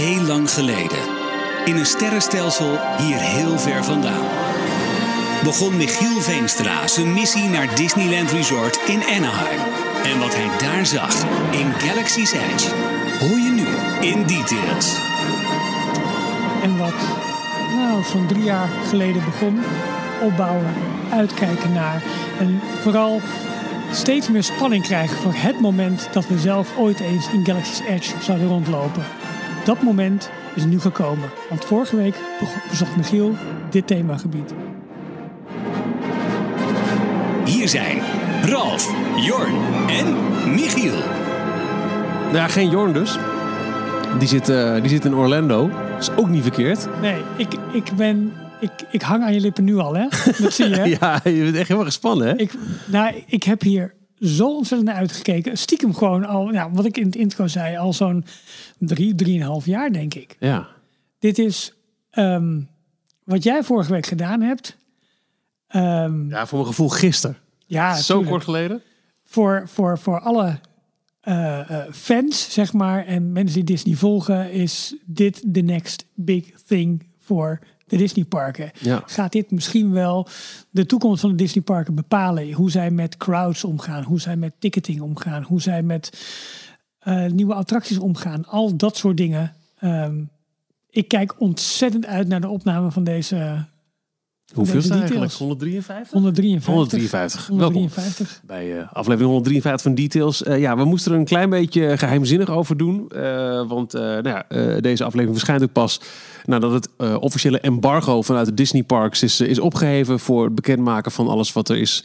heel lang geleden. In een sterrenstelsel hier heel ver vandaan. Begon Michiel Veenstra zijn missie naar Disneyland Resort in Anaheim. En wat hij daar zag in Galaxy's Edge hoor je nu in details. En wat nou, zo'n drie jaar geleden begon. Opbouwen, uitkijken naar. En vooral steeds meer spanning krijgen voor het moment dat we zelf ooit eens in Galaxy's Edge zouden rondlopen. Dat moment is nu gekomen. Want vorige week bezocht Michiel dit themagebied. Hier zijn Ralf, Jorn en Michiel. Nou ja, geen Jorn dus. Die zit, eh, die zit in Orlando. Dat is ook niet verkeerd. Nee, ik, ik ben... Ik, ik hang aan je lippen nu al, hè? Dat zie je, hè? ja, je bent echt helemaal gespannen, hè? Ik, nou, ik heb hier zo ontzettend naar uitgekeken. Stiekem gewoon al, ja, wat ik in het intro zei, al zo'n drie, drieënhalf jaar, denk ik. Ja. Dit is ehm, wat jij vorige week gedaan hebt. Ehm, Ja, voor mijn gevoel gisteren. ja, Zo tuurlijk. kort geleden. Voor, voor, voor alle eh, eh, fans, zeg maar, en mensen die Disney volgen, is dit de next big thing voor de Disneyparken. Ja. Gaat dit misschien wel de toekomst van de Disneyparken bepalen? Hoe zij met crowds omgaan, hoe zij met ticketing omgaan, hoe zij met eh, nieuwe attracties omgaan. Al dat soort dingen. Ehm, ik kijk ontzettend uit naar de opname van deze Hoeveel is het eigenlijk? details. 153? 153. 153. Welkom 153. bij eh, aflevering 153 van Details. Eh, ja, we moesten er een klein beetje geheimzinnig over doen. eh, want eh, nou ja, eh, deze aflevering verschijnt ook pas nadat het eh, officiële embargo vanuit de Disney Parks is, is opgeheven voor het bekendmaken van alles wat er is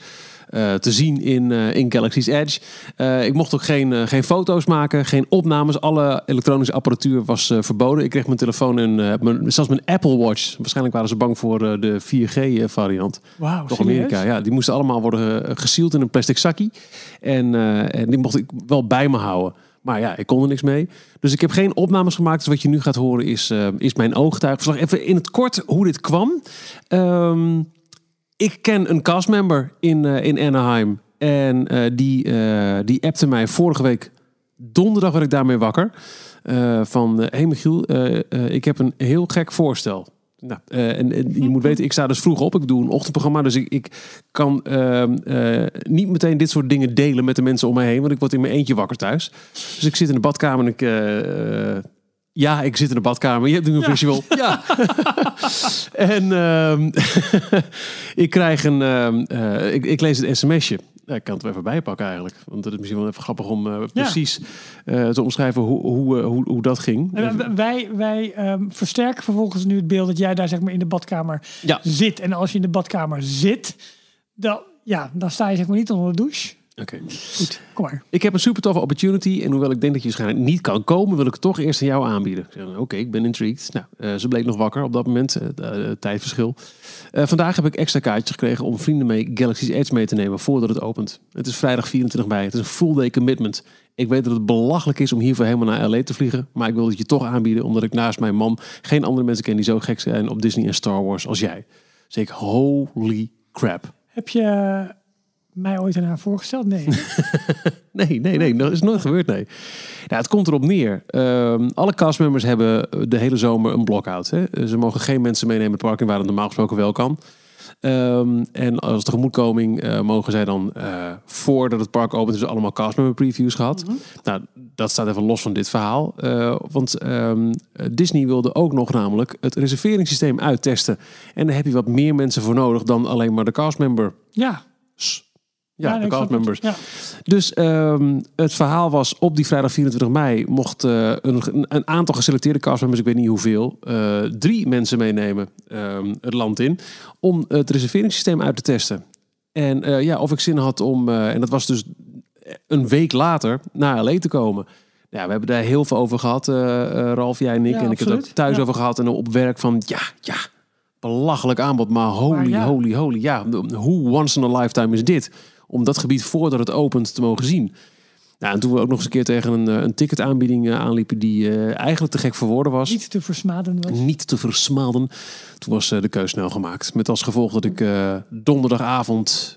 te zien in, eh, in Galaxy's Edge. Eh, ik mocht ook geen, eh, geen foto's maken, geen opnames. Alle elektronische apparatuur was eh, verboden. Ik kreeg mijn telefoon en eh, mijn, zelfs mijn Apple Watch. Waarschijnlijk waren ze bang voor eh, de 4G-variant. Wauw, Toch Amerika, ja. Die moesten allemaal worden eh, gesield in een plastic zakje. En, eh, en die mocht ik wel bij me houden. Maar ja, ik kon er niks mee. Dus ik heb geen opnames gemaakt. Dus wat je nu gaat horen is, eh, is mijn ooggetuigverslag. Even in het kort hoe dit kwam. Ehm, ik ken een castmember in, eh, in Anaheim. En eh, die, eh, die appte mij vorige week donderdag werd ik daarmee wakker. Van, hé hey Michiel, ik heb een heel gek voorstel. Nou, en, en je moet weten, ik sta dus vroeg op. Ik doe een ochtendprogramma, dus ik, ik kan ehm, eh, niet meteen dit soort dingen delen met de mensen om mij heen. Want ik word in mijn eentje wakker thuis. Dus ik zit in de badkamer en ik... ja, ik zit in de badkamer. Je hebt nu een visual. Ja. en ehm, ik krijg een... ehm, eh, ik, ik lees het sms'je. Ja, ik kan het er even bijpakken eigenlijk. Want het is misschien wel even grappig om eh, precies eh, te omschrijven hoe, hoe, hoe, hoe dat ging. Wij- Wij, ehm, versterken vervolgens nu het beeld dat jij daar zeg maar in de badkamer Ja. zit. En als je in de badkamer zit, dan, ja, dan sta je zeg maar niet onder de douche. Oké. Goed, kom maar. Ik heb een super toffe opportunity. En hoewel ik denk dat je waarschijnlijk niet kan komen, wil ik het toch eerst aan jou aanbieden. Oké, ik ben intrigued. Nou, eh, ze bleek nog wakker op dat moment. eh, tijdverschil. Vandaag heb ik extra kaartjes gekregen om vrienden mee Galaxy's Edge mee te nemen voordat het opent. Het is vrijdag 24 mei. Het is een full day commitment. Ik weet dat het belachelijk is om hiervoor helemaal naar LA te vliegen. Maar ik wil het je toch aanbieden, omdat ik naast mijn man geen andere mensen ken die zo gek zijn op Disney en Star Wars als jij. Dus ik, holy crap. Heb je mij ooit aan haar voorgesteld? Nee. Nee, nee, nee. Dat is nooit gebeurd, nee. Ja, het komt erop neer. Ehm, alle castmembers hebben de hele zomer een block-out. Hè? Ze mogen geen mensen meenemen het park in waar het normaal gesproken wel kan. Ehm, en als tegemoetkoming eh, mogen zij dan, eh, voordat het park opent, dus allemaal castmember previews gehad. Nou, dat staat even los van dit verhaal. Eh, want ehm, Disney wilde ook nog namelijk het reserveringssysteem uittesten. En daar heb je wat meer mensen voor nodig dan alleen maar de castmember. Ja. Ja, nee, de castmembers. Ja. Dus ehm, het verhaal was op die vrijdag 24 mei mocht eh, een, een aantal geselecteerde castmembers, ik weet niet hoeveel, eh, drie mensen meenemen ehm, het land in om het reserveringssysteem uit te testen. En eh, ja, of ik zin had om, en dat was dus een week later, naar LA te komen. Ja, we hebben daar heel veel over gehad, eh, eh, Ralf, jij en ik. Ja, en ik heb het ook thuis over gehad en op werk van, ja, ja, belachelijk aanbod. Maar holy, Maar holy, holy, ja, hoe once in a lifetime is dit? Om dat gebied voordat het opent te mogen zien. Nou, en toen we ook nog eens een keer tegen een, eh, een ticketaanbieding eh, aanliepen die eh, eigenlijk te gek voor woorden was. Niet te versmaden was. Niet te versmaden. Toen was de keus snel gemaakt. Met als gevolg dat ik donderdagavond,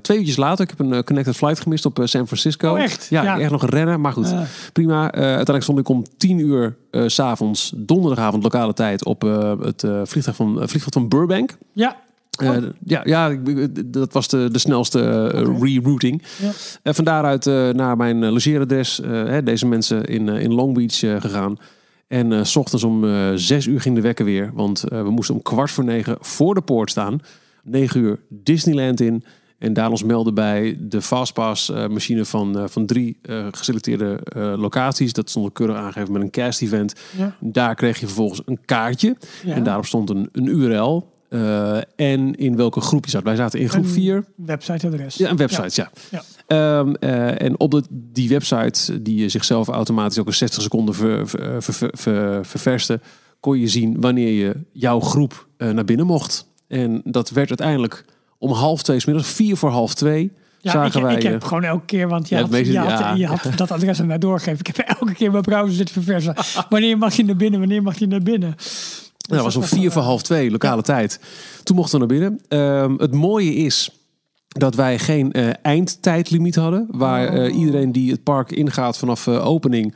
twee uurtjes later, ik heb een connected flight gemist op San Francisco. Oh, echt? Ja, Ja. echt nog rennen, maar goed. Prima. Uiteindelijk stond ik om tien uur s s'avonds, donderdagavond, lokale tijd, op het vliegtuig, van, vliegveld van Burbank. Ja. Eh, Oh. ja, ja, ik- dat was de, de snelste eh, Oké. rerouting. Ja. En van daaruit eh, naar mijn eh, logeeradres. eh, hè, deze mensen in, eh, in Long Beach eh, gegaan. En eh, s ochtends om eh, zes uur ging de wekker weer. Want eh, we moesten om kwart voor negen voor de poort staan. Negen uur Disneyland in. En daar ons melden bij de Fastpass eh, machine van, eh, van drie eh, geselecteerde eh, locaties. Dat stond keurig aangegeven met een cast event. Ja. Daar kreeg je vervolgens een kaartje. Ja. En daarop stond een, een URL. Eh, en in welke groep je zat. Wij zaten in groep Een 4. Websiteadres. Ja, een website, ja. Ja. Ehm, eh, en op de, die website, die zichzelf automatisch ook in 60 seconden ver, ver, ver, ver- ververste, kon je zien wanneer je jouw groep eh, naar binnen mocht. En dat werd uiteindelijk om half twee, middags, vier voor half twee, Ja, zagen ik, wij... ik eh, heb gewoon elke keer, want je Ja, had, het meeste- je had, ja. je had dat adres aan mij doorgegeven. Ik heb elke keer mijn browser zitten verversen. Wanneer mag je naar binnen? Wanneer mag je naar binnen? Ja, dat was om vier voor eh, half twee, lokale tijd. Toen mochten we naar binnen. Ehm, het mooie is dat wij geen eh, eindtijdlimiet hadden. Waar eh, Oh. iedereen die het park ingaat vanaf eh, opening...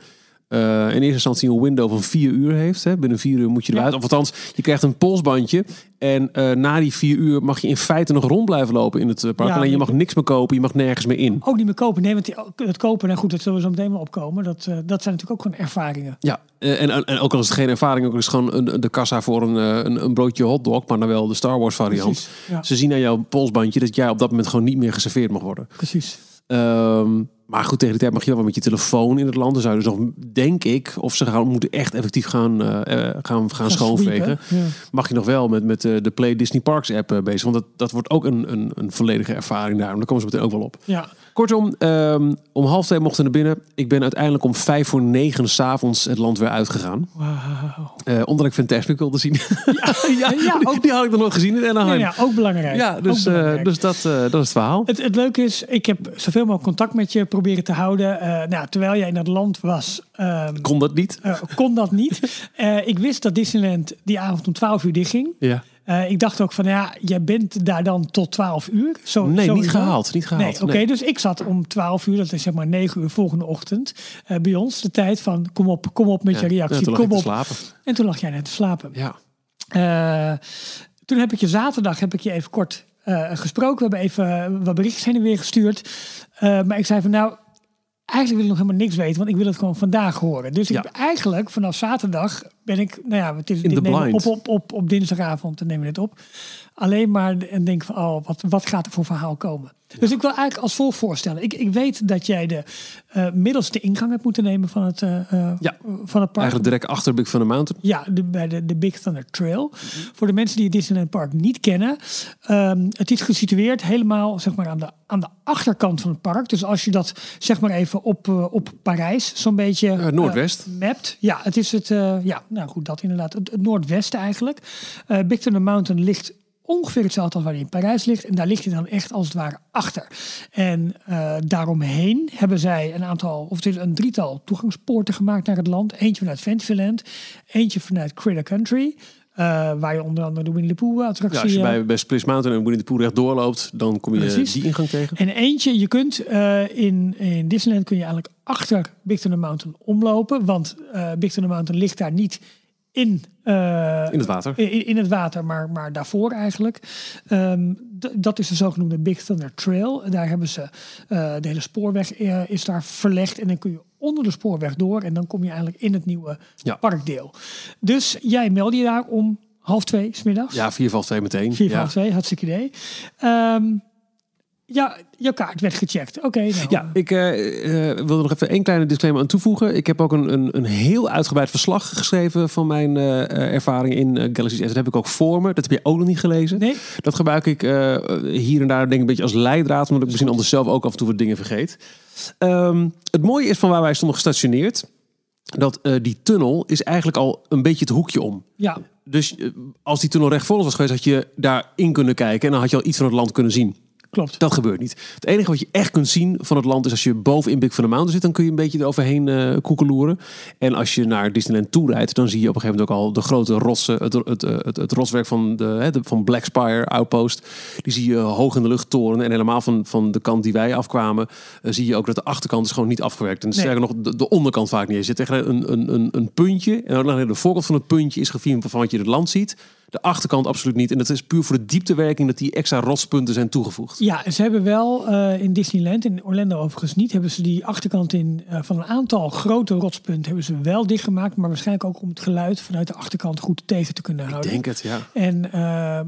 eh, in eerste instantie een window van vier uur heeft. Hè. Binnen vier uur moet je Ja. eruit. Of althans, je krijgt een polsbandje. En eh, na die vier uur mag je in feite nog rond blijven lopen in het eh, park. Ja, Alleen je mag niks meer kopen. Je mag nergens meer in. Ook niet meer kopen. Nee, want die, het kopen, nou goed, dat zullen we zo meteen wel opkomen. Dat, dat zijn natuurlijk ook gewoon ervaringen. Ja, en, en ook al is het geen ervaring, ook is het gewoon een, de kassa voor een, een, een broodje hotdog, maar dan wel de Star Wars variant. Precies, ja. Ze zien aan jouw polsbandje dat jij op dat moment gewoon niet meer geserveerd mag worden. Precies. Ehm, maar goed, tegen die tijd mag je wel met je telefoon in het land. Dan zou je dus nog, denk ik, of ze gaan, moeten echt effectief gaan, eh, eh, gaan, gaan schoonvegen. Ja. Mag je nog wel met, met eh, de Play Disney Parks app bezig. Want dat, dat wordt ook een, een, een volledige ervaring daar. Daar komen ze meteen ook wel op. Ja. Kortom, ehm, om half twee mochten we naar binnen. Ik ben uiteindelijk om vijf voor negen s'avonds het land weer uitgegaan. Wauw. Eh omdat ik Fantasmic wilde zien. Ja, ja, ook- die had ik nog nooit gezien in Anaheim. ja, ook belangrijk. Ja, dus, eh, dus dat, eh, dat is het verhaal. Het, het leuke is, ik heb zoveel mogelijk contact met je proberen te houden. Nou, terwijl jij in het land was, ehm, Kon dat niet? kon dat niet. Ik wist dat Disneyland die avond om 12 uur dichtging. Ja. Eh, ik dacht ook van, ja, jij bent daar dan tot 12 uur. Zo, Nee, niet gehaald. Niet gehaald. Nee, oké, dus ik zat om 12 uur, dat is zeg maar 9 uur volgende ochtend, eh, bij ons de tijd van kom op, kom op met Ja. je reactie, Ja, kom op. slapen. En toen lag jij net te slapen. Ja. Eh, toen heb ik je zaterdag heb ik je even kort gesproken. We hebben even wat berichtjes heen en weer gestuurd. Maar ik zei van nou, eigenlijk wil ik nog helemaal niks weten, want ik wil het gewoon vandaag horen. Dus ik eigenlijk vanaf zaterdag ben ik, nou ja, het is In dit op, op, op, op dinsdagavond dan nemen we dit op. Alleen maar en denk van oh, wat, wat gaat er voor verhaal komen? Dus ik wil eigenlijk als volgt voorstellen. Ik, ik weet dat jij de eh, middelste ingang hebt moeten nemen van het, eh, eh, Ja. van het park. Eigenlijk direct achter Big Thunder Mountain. Ja, de, bij de, de Big Thunder Trail. Voor de mensen die het Disneyland Park niet kennen. ehm, het is gesitueerd helemaal zeg maar, aan, de, aan de achterkant van het park. Dus als je dat zeg maar even op, op Parijs zo'n beetje... Noordwest. mapt. Ja, het is het... ja, nou goed, dat inderdaad. Het, het noordwesten eigenlijk. Big Thunder Mountain ligt ongeveer hetzelfde als waar hij in Parijs ligt. En daar ligt hij dan echt als het ware achter. En eh, daaromheen hebben zij een aantal, of het is een drietal toegangspoorten gemaakt naar het land. Eentje vanuit Fantasyland, eentje vanuit Critter Country. eh, waar je onder andere de Winnie the Pooh attractie... Ja, als je eh, bij, bij Splish Mountain en Winnie the Pooh recht doorloopt, dan kom je Precies. die ingang tegen. En eentje, je kunt in, in Disneyland kun je eigenlijk achter Big Thunder Mountain omlopen. Want eh Big Thunder Mountain ligt daar niet in, eh, In het water. in, in het water, maar, maar daarvoor eigenlijk. Ehm, dat is de zogenoemde Big Thunder Trail. Daar hebben ze eh, de hele spoorweg eh, is daar verlegd. En dan kun je onder de spoorweg door. En dan kom je eigenlijk in het nieuwe Ja. parkdeel. Dus jij meldde je daar om half twee smiddags. Ja, vier valt twee meteen. Vier ja. van twee, hartstikke idee. Ehm, ja, jouw kaart werd gecheckt. Oké, nou. Ja, ik wilde nog even één kleine disclaimer aan toevoegen. Ik heb ook een, een, een heel uitgebreid verslag geschreven van mijn eh, ervaring in Galaxy's Edge. Dat heb ik ook voor me. Dat heb je ook nog niet gelezen. Nee, Dat gebruik ik hier en daar denk ik een beetje als leidraad, omdat ik misschien anders zelf ook af en toe wat dingen vergeet. Ehm, het mooie is van waar wij stonden gestationeerd, dat die tunnel is eigenlijk al een beetje het hoekje om. ja, Dus als die tunnel recht voor ons was geweest, had je daarin kunnen kijken en dan had je al iets van het land kunnen zien. Klopt. Dat gebeurt niet. Het enige wat je echt kunt zien van het land is als je boven in Big Thunder Mountain zit, dan kun je een beetje eroverheen uh, koekeloeren. En als je naar Disneyland toe rijdt, dan zie je op een gegeven moment ook al de grote rotsen, het, het, het, het, rotswerk van, de, hè, de, van Black Spire Outpost. Die zie je hoog in de lucht toren. En helemaal van, van de kant die wij afkwamen, uh, zie je ook dat de achterkant is gewoon niet afgewerkt. En nee. sterker nog, de, de, onderkant vaak niet. Je zit tegen een, een, een, een puntje en dan de voorkant van het puntje is gefilmd van wat je het land ziet. De achterkant absoluut niet. En dat is puur voor de dieptewerking dat die extra rotspunten zijn toegevoegd. Ja, ze hebben wel uh, in Disneyland, in Orlando overigens niet, hebben ze die achterkant in uh, van een aantal grote rotspunten hebben ze wel dichtgemaakt. Maar waarschijnlijk ook om het geluid vanuit de achterkant goed tegen te kunnen houden. Ik denk het, ja. En, uh,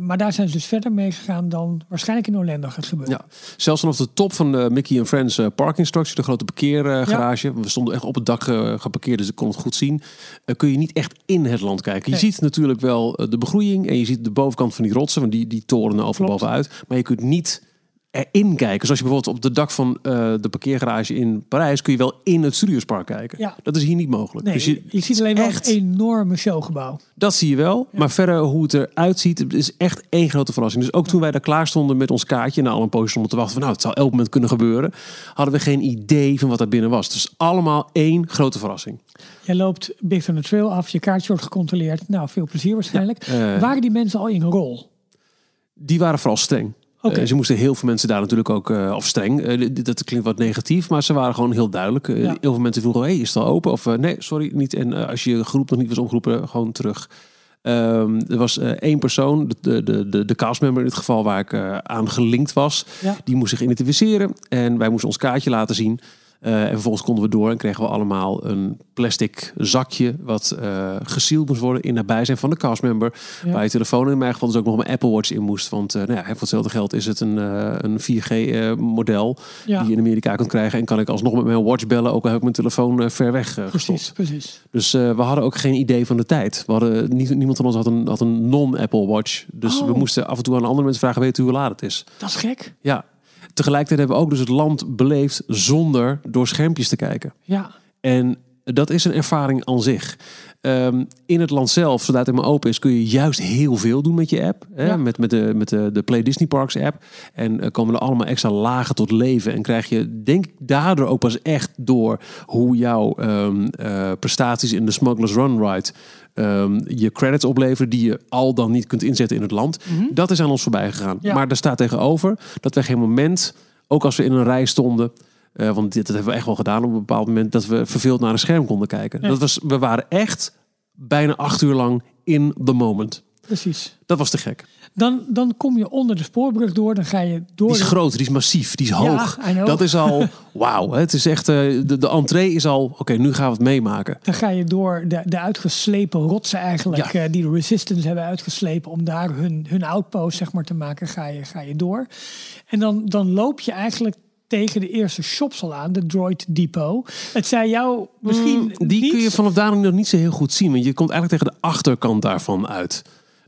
maar daar zijn ze dus verder mee gegaan dan waarschijnlijk in Orlando gaat gebeuren. Ja, zelfs vanaf de top van de Mickey and Friends parking structure, de grote parkeergarage. Ja. We stonden echt op het dak geparkeerd, dus ik kon het goed zien. kun je niet echt in het land kijken. Je nee. ziet natuurlijk wel de begroeiing en je ziet de bovenkant van die rotsen, want die, die torenen over bovenuit. Maar je kunt niet erin kijken. Zoals je bijvoorbeeld op de dak van uh, de parkeergarage in Parijs kun je wel in het Studiospark kijken. Ja. Dat is hier niet mogelijk. Nee, dus je, je ziet alleen echt een enorme showgebouw. Dat zie je wel. Ja. Maar verder hoe het eruit ziet, het is echt één grote verrassing. Dus ook toen wij daar klaar stonden met ons kaartje, na al een poosje stonden te wachten van nou, het zal elk moment kunnen gebeuren, hadden we geen idee van wat daar binnen was. Dus allemaal één grote verrassing. Jij loopt Big Thunder Trail af, je kaartje wordt gecontroleerd. Nou, veel plezier waarschijnlijk. Ja, uh, Waren die mensen al in een rol? Die waren vooral streng. Okay. Uh, ze moesten heel veel mensen daar natuurlijk ook, uh, of streng, uh, dat klinkt wat negatief, maar ze waren gewoon heel duidelijk. Ja. Heel veel mensen vroegen, hey, is het al open? Of nee, sorry, niet. En als je groep nog niet was omgeroepen, gewoon terug. Um, er was één persoon, de, de, de, de castmember in het geval waar ik aan gelinkt was, ja. die moest zich identificeren en wij moesten ons kaartje laten zien. Uh, en vervolgens konden we door en kregen we allemaal een plastic zakje wat uh, gesield moest worden in nabijzijn van de castmember. Ja. Waar je telefoon in mijn geval dus ook nog mijn Apple Watch in moest. Want uh, nou ja, voor hetzelfde geld is het een, een 4G model ja. die je in Amerika kunt krijgen. En kan ik alsnog met mijn watch bellen, ook al heb ik mijn telefoon ver weg precies, gestopt. Precies. Dus we hadden ook geen idee van de tijd. We hadden, niet, niemand van ons had een, had een non-Apple Watch. Dus oh. we moesten af en toe aan andere mensen vragen, weet u hoe laat het is? Dat is gek. Ja, Tegelijkertijd hebben we ook dus het land beleefd zonder door schermpjes te kijken. Ja. En dat is een ervaring aan zich. Um, in het land zelf, zodra het helemaal open is, kun je juist heel veel doen met je app. Hè? Ja. Met, met, de, met de, de Play Disney Parks app. En uh, komen er allemaal extra lagen tot leven. En krijg je, denk ik, daardoor ook pas echt door hoe jouw um, uh, prestaties in de Smugglers Run Ride um, je credits opleveren die je al dan niet kunt inzetten in het land. Mm -hmm. Dat is aan ons voorbij gegaan. Ja. Maar daar staat tegenover dat we geen moment, ook als we in een rij stonden, uh, want dit dat hebben we echt wel gedaan op een bepaald moment, dat we verveeld naar een scherm konden kijken. Ja. Dat was, we waren echt bijna acht uur lang in the moment. Precies. Dat was te gek. Dan, dan kom je onder de spoorbrug door. Dan ga je door. Die is groot, die is massief, die is hoog. Dat is al wauw. Het is echt, uh, de, de entree is al, oké, okay, nu gaan we het meemaken. Dan ga je door de, de uitgeslepen rotsen eigenlijk, Ja. uh, die de Resistance hebben uitgeslepen om daar hun, hun outpost zeg maar te maken, ga je, ga je door. En dan, dan loop je eigenlijk tegen de eerste shops al aan, de Droid Depot. Het zei jou misschien Mm, die kun je vanaf daar nog niet zo heel goed zien, want je komt eigenlijk tegen de achterkant daarvan uit.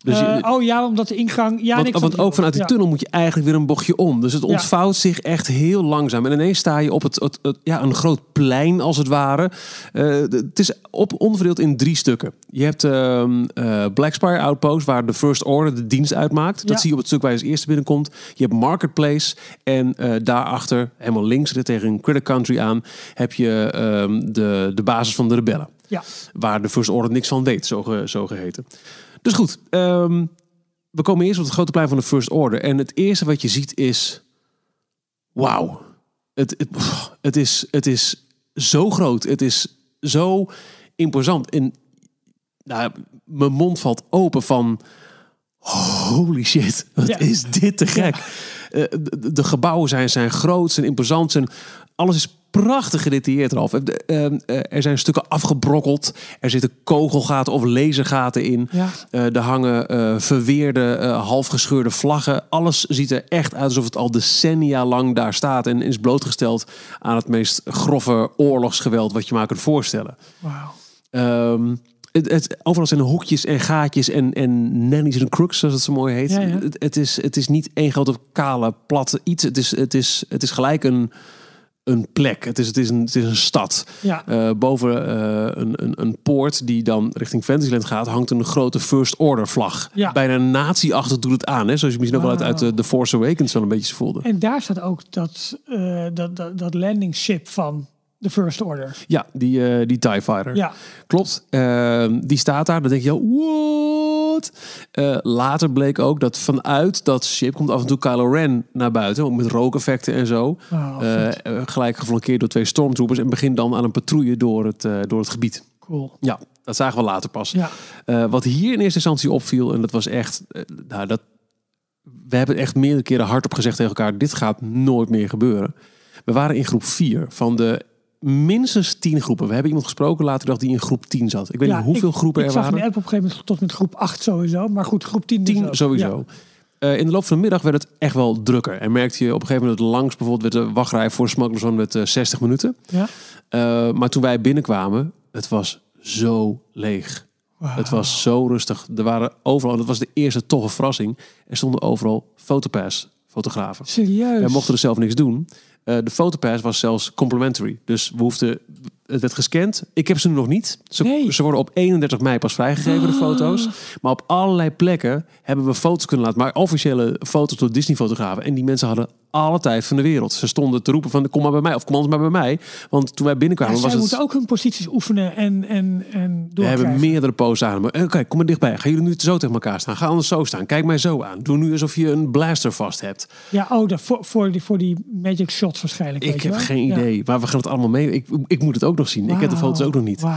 Dus je- Eh, oh ja, omdat de ingang... Ja, want, want ook vanuit die ja. tunnel moet je eigenlijk weer een bochtje om. Dus het Ja. ontvouwt zich echt heel langzaam. En ineens sta je op het, het, het- ja, een groot plein als het ware. Eh, het is op, onverdeeld in drie stukken. Je hebt ehm eh, Black Spire Outpost, waar de First Order de dienst uitmaakt. Dat zie je op het stuk waar je als eerste binnenkomt. Je hebt Marketplace. En daarachter, helemaal links tegen een Critter Country aan, heb je ehm, de, de basis van de rebellen Ja, waar de First Order niks van weet, zo, ge, zo geheten. Dus goed, ehm, we komen eerst op het grote plein van de First Order. En het eerste wat je ziet is... Wauw. Het, het, het, is, het is zo groot. Het is zo imposant. En nou, mijn mond valt open van... Holy shit, wat Ja. is dit te gek. Eh, de, de gebouwen zijn, zijn groot, zijn imposant. Zijn, alles is prachtig gedetailleerd eraf. Eh, de- eh, er zijn stukken afgebrokkeld. Er zitten kogelgaten of lasergaten in. ja. Eh, er hangen eh, verweerde, halfgescheurde vlaggen. Alles ziet er echt uit alsof het al decennia lang daar staat. En is blootgesteld aan het meest grove oorlogsgeweld wat je maar kunt voorstellen. Wauw. Ehm, het, het, overal zijn hoekjes en gaatjes en, en nannies en crooks, zoals het zo mooi heet. Ja, ja. Het, het, is, het is niet één grote kale, plat iets. Het is, het is, het is gelijk een, een plek. Het is, het is, een, het is een stad. Ja. Eh, boven eh, een, een, een poort die dan richting Fantasyland gaat, hangt een grote First Order vlag. Ja. Bijna nazi-achtig doet het aan. Hè? Zoals je misschien ook wel uit, uit The Force Awakens wel een beetje voelde. En daar staat ook dat, eh dat, dat, dat landing ship van de First Order. Ja, die, eh, die TIE Fighter. Ja, Klopt. Ehm, die staat daar. Dan denk je, what? Eh, later bleek ook dat vanuit dat ship komt af en toe Kylo Ren naar buiten. ook Met rookeffecten en zo. Wauw, Eh, gelijk geflankeerd door twee stormtroopers. En begint dan aan een patrouille door het, door het gebied. cool. Ja, dat zagen we later pas. Ja, wat hier in eerste instantie opviel, en dat was echt, nou, dat, we hebben echt meerdere keren hardop gezegd tegen elkaar, dit gaat nooit meer gebeuren. We waren in groep 4 van de minstens 10 groepen. We hebben iemand gesproken later dag die in groep 10 zat. Ik weet ja, niet hoeveel ik, groepen ik er zag waren. in de app op een gegeven moment tot met groep 8 sowieso. Maar goed, groep 10 dus 10 ook. sowieso. Eh, in de loop van de middag werd het echt wel drukker. En merkte je op een gegeven moment langs bijvoorbeeld werd de wachtrij voor Smugglers met eh, 60 minuten. Ja. Eh, maar toen wij binnenkwamen, het was zo leeg. Het was zo rustig. Er waren overal, dat was de eerste toffe verrassing. Er stonden overal fotopass fotografen. Serieus? Wij mochten er zelf niks doen. Eh, de fotopass was zelfs complimentary. Dus we hoefden, het werd gescand. Ik heb ze nu nog niet. Ze, Nee. ze worden op 31 mei pas vrijgegeven, de Ah. foto's. Maar op allerlei plekken hebben we foto's kunnen laten maken. Officiële foto's door Disney-fotografen. En die mensen hadden alle tijd van de wereld. Ze stonden te roepen van kom maar bij mij. Of kom anders maar bij mij. Want toen wij Ja, binnenkwamen zij was het... moeten ook hun posities oefenen en, en, en We hebben meerdere poses aan. Oké, kom maar dichtbij. Gaan jullie nu zo tegen elkaar staan? Ga anders zo staan. Kijk mij zo aan. Doe nu alsof je een blaster vast hebt. Ja, oh, voor, voor, die, voor die magic shots waarschijnlijk. Ik heb wel? geen Ja. idee. Maar we gaan het allemaal mee. Ik, ik moet het ook nog zien. Ik heb de foto's ook nog niet. We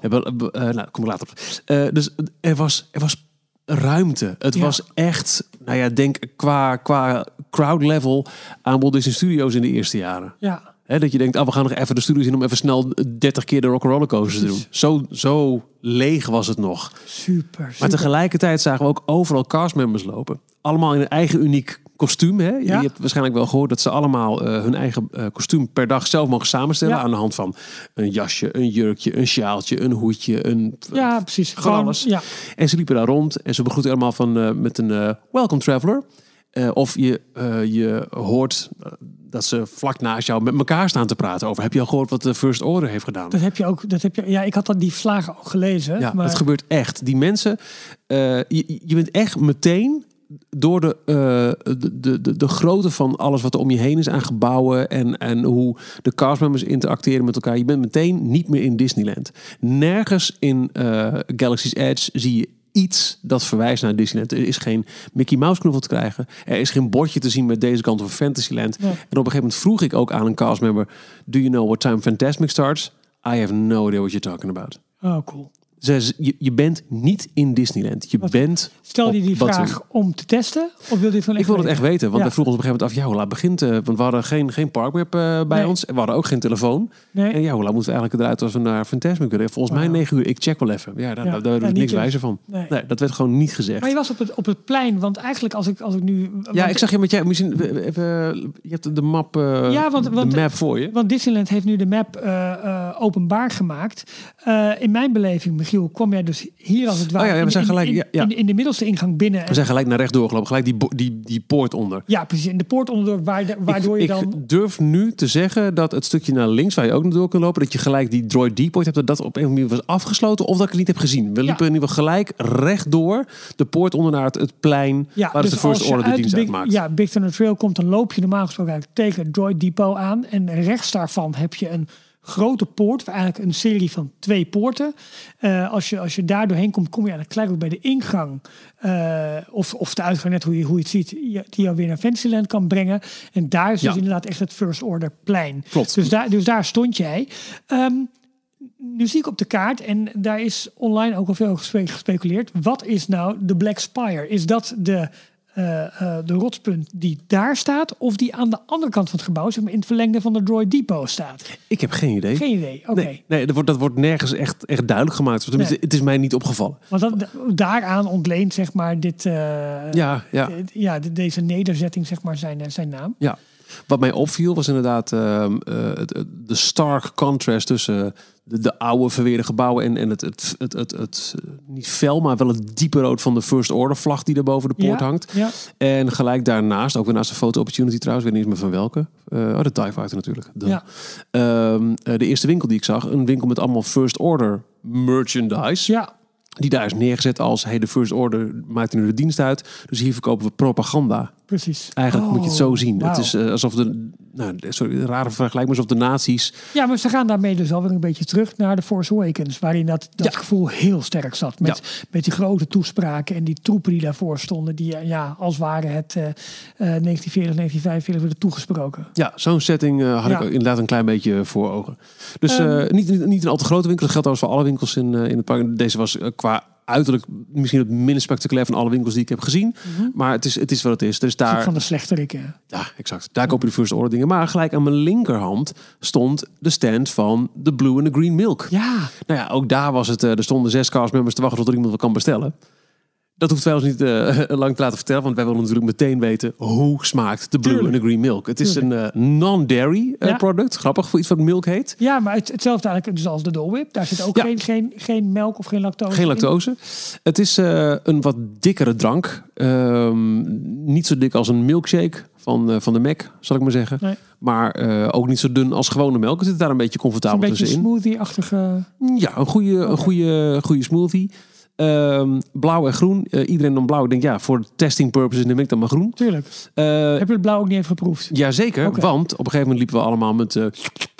hebben, eh, nou, kom ik later op. Eh, dus er was, er was ruimte. Het Ja. was echt, nou ja, denk qua, qua crowd level aan Walt Disney Studios in de eerste jaren. Ja, Hè, dat je denkt, ah, we gaan nog even de studios in om even snel 30 keer de Rock'n'Roller Coaster te doen. Zo, zo leeg was het nog. super. Maar super. tegelijkertijd zagen we ook overal castmembers lopen. Allemaal in een eigen uniek kostuum. Hè? Je hebt waarschijnlijk wel gehoord dat ze allemaal eh, hun eigen eh, kostuum per dag zelf mogen samenstellen. Aan de hand van een jasje, een jurkje, een sjaaltje, een hoedje. Een... Ja, precies. Gewoon alles. Ja, En ze liepen daar rond en ze begroeten allemaal van, eh, met een welcome traveler. Of je, je hoort dat ze vlak naast jou met elkaar staan te praten over. Heb je al gehoord wat de First Order heeft gedaan? dat heb je ook. Dat heb je, ja, ik had dat die vlagen al gelezen. Ja, maar het gebeurt echt. Die mensen, je, je bent echt meteen door de, eh, de, de, de, de grootte van alles wat er om je heen is aan gebouwen en, en hoe de castmembers interacteren met elkaar. Je bent meteen niet meer in Disneyland. Nergens in eh, Galaxy's Edge zie je iets dat verwijst naar Disneyland. Er is geen Mickey Mouse knuffel te krijgen. Er is geen bordje te zien met deze kant van Fantasyland. En op een gegeven moment vroeg ik ook aan een castmember... Do you know what time Fantasmic starts? I have no idea what you're talking about. oh, cool. Je, je bent niet in Disneyland. Je Wat- bent. Stel je die vraag om te testen? Of wil je het van Ik wil het echt weten, want Ja. wij vroegen ons op een gegeven moment af, ja, hoe laat begint? eh, want we hadden geen, geen parkmap eh, bij Nee. ons en we hadden ook geen telefoon. Nee. En ja, hoe laat moeten we eigenlijk eruit als we naar Fantasmic willen? Volgens mij Wauw. 9 uur. Ik check wel even. Ja, daar, Ja. daar, daar doe ik niks wijzer van. Nee. Nee, dat werd gewoon niet gezegd. Maar je was op het, op het plein, want eigenlijk als ik, als ik nu... ja, ik zag je met jij. Misschien, even, je hebt de map, eh, Ja, want- want- de map voor je. Want Disneyland heeft nu de map openbaar gemaakt. In mijn beleving, Kwam jij dus hier als het ware... Oh ja, ja, we in- zijn in, gelijk, In, ja, in, in de middelste ingang binnen. En, We zijn gelijk naar rechts doorgelopen, gelijk die, die, die poort onder. Ja, precies. In de poort waar, waardoor ik, je dan... ik durf nu te zeggen dat het stukje naar links, waar je ook naar door kan lopen, dat je gelijk die droid depot hebt, dat dat op een of andere manier was afgesloten, of dat ik het niet heb gezien. We liepen in ieder geval gelijk rechtdoor de poort onder naar het, het plein, Ja, waar dus de First Order de dienst Big, uitmaakt. Ja, Big Thunder Trail komt, dan loop je normaal gesproken tegen Droid Depot aan. En rechts daarvan heb je een grote poort, eigenlijk een serie van twee poorten. Eh, als, je, als je daar doorheen komt, kom je eigenlijk gelijk ook bij de ingang. eh, of, of de uitgang, net hoe je, hoe je het ziet, die jou weer naar Fantasyland kan brengen. En daar is dus inderdaad echt het First Order plein. Klopt. Dus daar, dus daar stond jij. Ehm, nu zie ik op de kaart, en daar is online ook al veel gespe- gespeculeerd. Wat is nou de Black Spire? Is dat de, eh, eh, de rotspunt die daar staat, of die aan de andere kant van het gebouw, zeg maar in het verlengde van de Droid Depot staat? Ik heb geen idee. Geen idee. Oké. Nee, nee dat, wordt, dat wordt nergens echt, echt duidelijk gemaakt. Nee. Het is mij niet opgevallen. Want dat, daaraan ontleent zeg maar dit, eh, Ja, ja. ja, de- deze nederzetting zeg maar zijn, zijn naam. Ja. Wat mij opviel was inderdaad ehm, eh, de stark contrast tussen de, de oude verweerde gebouwen en, en het, het, het, het, het, eh, niet fel, maar wel het diepe rood van de First Order vlag die er boven de poort ja, hangt. Ja, En gelijk daarnaast, ook weer naast de foto opportunity trouwens, weet niet meer van welke. Eh, oh, de TIE Fighter natuurlijk. De, Ja. Ehm, eh, de eerste winkel die ik zag, een winkel met allemaal First Order merchandise. ja, Die daar is neergezet als, hey, de First Order maakt nu de dienst uit. Dus hier verkopen we propaganda. Precies. Eigenlijk moet je het zo Oh, zien. Het is eh, alsof de, nou, sorry, een rare vergelijking, maar alsof de nazi's... Ja, maar ze gaan daarmee dus alweer een beetje terug naar de Force Awakens. Waarin dat, dat Ja. gevoel heel sterk zat. Met, met die grote toespraken en die troepen die daarvoor stonden. Die ja, als waren het eh, eh, 1940, 1945 werden toegesproken. Ja, zo'n setting eh, had Ja. ik inderdaad een klein beetje voor ogen. Dus eh, niet, niet, niet een al te grote winkel. Dat geldt trouwens voor alle winkels in, in het park. Deze was qua uiterlijk misschien het minst spectaculair van alle winkels die ik heb gezien. Maar het is, het is wat het is. Er is Daar... Van de slechterik. ja, exact. Daar koop je de first order dingen. Maar gelijk aan mijn linkerhand stond de stand van de Blue and the Green Milk. Ja, Nou ja, ook daar was het. eh, er stonden zes castmembers te wachten tot er iemand wat kan bestellen. Dat hoeft wij ons niet eh, lang te laten vertellen, want wij willen natuurlijk meteen weten hoe smaakt de Blue and the Green Milk. Het is een eh, non-dairy eh, Ja. product. Grappig voor iets wat milk heet. ja maar het, hetzelfde eigenlijk dus als de Dole Whip. Daar zit ook Ja. geen, geen, geen melk of geen lactose Geen in. lactose. Het is een wat dikkere drank. Ehm, niet zo dik als een milkshake van, van de Mac, zal ik maar zeggen. Nee. Maar ook niet zo dun als gewone melk. Het zit daar een beetje Een comfortabel beetje tussenin. smoothie-achtige... Ja, een goede, een goede, goede smoothie. Ehm, blauw en groen. Eh, iedereen dan blauw. Ik denk, ja, voor testing purposes neem ik dan maar groen. Tuurlijk. Eh Heb je het blauw ook niet even geproefd? Jazeker, Oké. want op een gegeven moment liepen we allemaal met, eh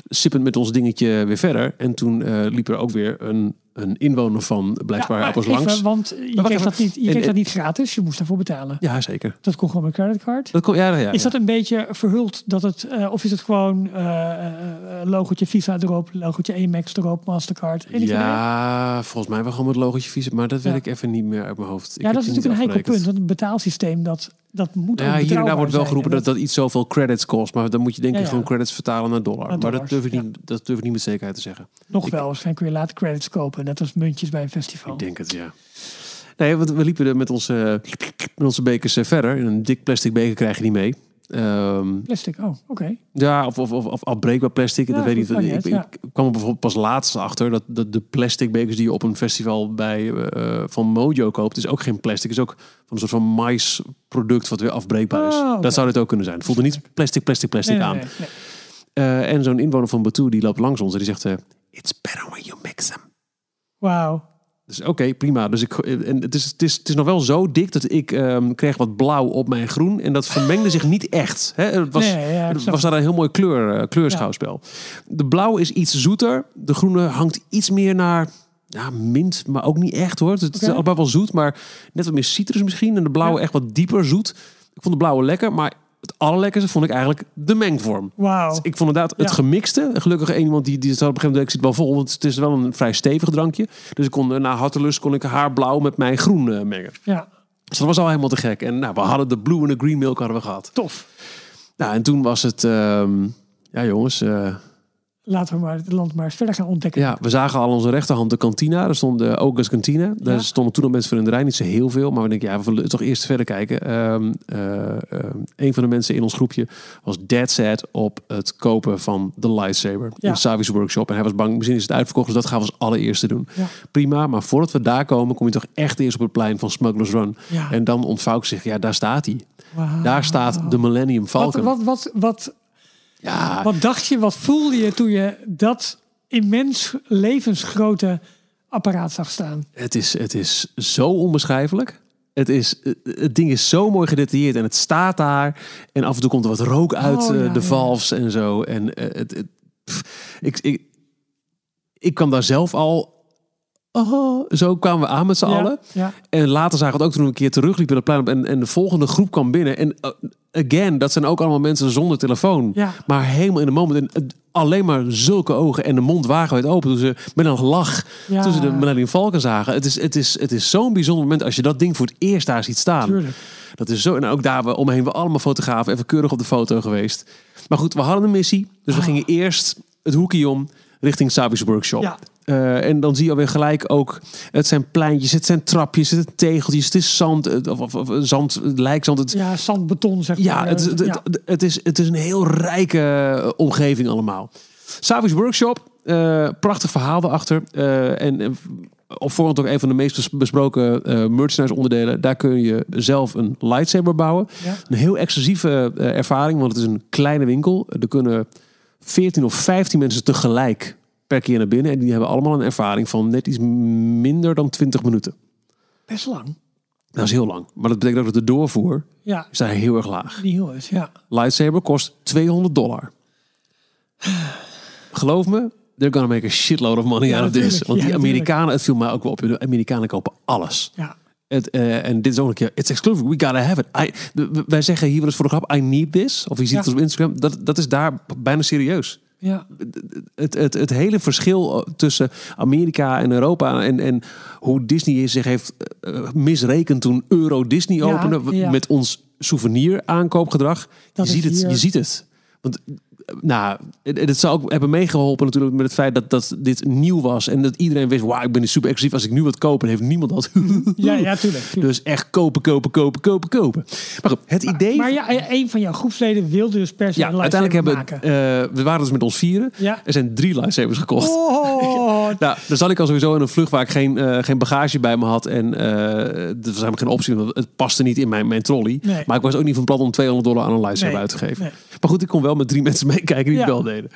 sippend met ons dingetje weer verder. En toen liep er ook weer een, een inwoner van Blijkbaar maar Appels langs. Want je, kreeg even. dat, niet, je kreeg en- dat niet gratis. Je moest daarvoor betalen. Ja, zeker. Dat kon gewoon met creditcard. Dat kon, ja, ja, ja. Is dat een beetje verhuld dat het, eh, of is het gewoon eh eh, logotje Visa erop, logotje Amex erop, Mastercard? Ja, volgens mij wel gewoon met logotje vies, maar dat weet Ja. ik even niet meer uit mijn hoofd. Ik ja, dat is natuurlijk een heikel punt. Want een betaalsysteem, dat, dat moet Ja, hier en daar wordt wel geroepen En dat dat iets zoveel credits kost. Maar dan moet je denk ik Ja, ja. gewoon credits vertalen naar dollar. Naar maar dat durf, ik ja. niet, dat durf ik niet met zekerheid te zeggen. Nog ik- wel, waarschijnlijk kun je later credits kopen. Net als muntjes bij een festival. Ik denk het, ja. Nee, want we liepen er met onze, met onze bekers eh, verder. In een dik plastic beker krijg je die mee. Ehm, Plastic, oh, oké. ja, of, of, of, of afbreekbaar plastic. Ja, dat weet niet. Ik, niet ik kwam er bijvoorbeeld pas laatst achter dat, dat de plastic bekers die je op een festival bij, eh, van Mojo koopt, is ook geen plastic. is ook van een soort van maisproduct wat weer afbreekbaar is. Oh. Dat zou dit ook kunnen zijn. Het voelde niet plastic, plastic, plastic Nee, aan. nee, nee. Eh, en zo'n inwoner van Batu die loopt langs ons en die zegt: eh, It's better when you mix them. Wauw. Dus oké, prima. Dus ik, en het, is, het, is, het is nog wel zo dik dat ik ehm, kreeg wat blauw op mijn groen. En dat vermengde zich niet echt. Hè? Het was, Nee, ja, ik het snap was daar een heel mooi kleur, eh, kleurschouwspel. De blauw is iets zoeter. De groene hangt iets meer naar ja, mint, maar ook niet echt hoor. Het is Oké. allebei wel zoet, maar net wat meer citrus misschien. En de blauwe Ja. echt wat dieper zoet. Ik vond de blauwe lekker, maar het allerlekkerste vond ik eigenlijk de mengvorm. Wauw. Ik vond inderdaad het Ja. gemixte. Gelukkig één iemand die, die had op een gegeven moment, ik zit wel vol, want het is wel een vrij stevig drankje. Dus ik kon na hartelust kon ik haar blauw met mijn groen eh, mengen. Ja, Dus dat was al helemaal te gek. En nou, we hadden de blue en de green milk hadden we gehad. tof. Nou, en toen was het, ehm, ja jongens, eh, Laten we maar het land maar eens verder gaan ontdekken. ja, we zagen al onze rechterhand de kantina. Er stond de August Cantina. Daar Ja. stonden toen nog mensen voor in de rij, niet zo heel veel. Maar we denken, ja, we willen toch eerst verder kijken. Eh, ehm, een van de mensen in ons groepje was dead set op het kopen van de lightsaber Ja. in Savi's workshop. En hij was bang, misschien is het uitverkocht, dus dat gaan we als allereerste doen. Ja. Prima, maar voordat we daar komen, kom je toch echt eerst op het plein van Smuggler's Run. En dan ontvouwt zich, ja, daar staat hij. Daar staat de Millennium Wat, Falcon. wat, wat, wat, Ja, wat dacht je, wat voelde je toen je dat immens levensgrote apparaat zag staan? Het is, het is zo onbeschrijfelijk. Het, is, het ding is zo mooi gedetailleerd en het staat daar. En af en toe komt er wat rook uit Oh, eh, ja, de ja. valves en zo. En eh, het, het, pff, ik, ik, ik kwam daar zelf al. Oh, zo kwamen we aan met z'n Ja, allen. Ja, En later zagen we het ook toen we een keer terugliepen het plein op. En, en de volgende groep kwam binnen. En uh, again, dat zijn ook allemaal mensen zonder telefoon. Ja. Maar helemaal in de moment. En uh, alleen maar zulke ogen en de mond wagenwijd open. Toen ze met een lach ze de Millennium Falcon zagen. Het is, het is, het is zo'n bijzonder moment als je dat ding voor het eerst daar ziet staan. tuurlijk. Dat is zo. En ook daar we omheen we allemaal fotografen. Even keurig op de foto geweest. Maar goed, we hadden een missie. Dus we Ah. gingen eerst het hoekje om richting Savi's workshop. Ja. Eh, en dan zie je alweer gelijk ook, het zijn pleintjes, het zijn trapjes, het zijn tegeltjes, het is zand, het- of, of, of zand, lijkzand. Het, Ja, zandbeton zeg maar. ja, het, het, Ja. het, het is, het is een heel rijke eh, omgeving allemaal. Savage Workshop, eh, prachtig verhaal erachter. Eh, en eh, op voorhand ook een van de meest bes- besproken eh merchandise onderdelen. Daar kun je zelf een lightsaber bouwen. Ja. Een heel exclusieve eh, ervaring, want het is een kleine winkel. Er kunnen 14 of 15 mensen tegelijk per keer naar binnen. En die hebben allemaal een ervaring van net iets minder dan 20 minuten. Best lang. Dat is heel lang. Maar dat betekent ook dat de doorvoer Ja, is daar heel erg laag. die heel is. Ja. Lightsaber kost 200 dollar. Geloof me, they're gonna make a shitload of money Ja, out of this. Want Ja, die. Amerikanen, het viel mij ook wel op. De Amerikanen kopen alles. ja. Het, eh, en dit is ook een keer, it's exclusive, we gotta have it. I, wij zeggen hier wel eens voor de grap, I need this. Of je ziet het op Instagram. Dat, dat is daar bijna serieus. Ja. Het, het, het hele verschil tussen Amerika en Europa en, en hoe Disney zich heeft eh, misrekend toen Euro Disney Ja, opende ja. met ons souvenir aankoopgedrag. Dat je, ziet het, je ziet het. Want eh, nou, het, het zou ook hebben meegeholpen natuurlijk met het feit dat, dat dit nieuw was en dat iedereen wist, wauw, ik ben super exclusief. Als ik nu wat koop, dan heeft niemand dat. Ja, ja, tuurlijk. tuurlijk. Dus echt kopen, kopen, kopen, kopen, kopen. Maar goed, het idee... Maar ja, een van jouw groepsleden wilde dus per se ja, een uiteindelijk hebben eh, we waren dus met ons vieren. Ja. Er zijn drie lightsabers gekocht. Oh, Nou, dan zat ik al sowieso in een vlucht waar ik geen, eh, geen bagage bij me had. En eh er was helemaal geen optie, want het paste niet in mijn, mijn trolley. Nee. Maar ik was ook niet van plan om 200 dollar aan een lightsaber Nee, uit te geven. nee. Maar goed, ik kon wel met drie mensen meekijken die het wel deden.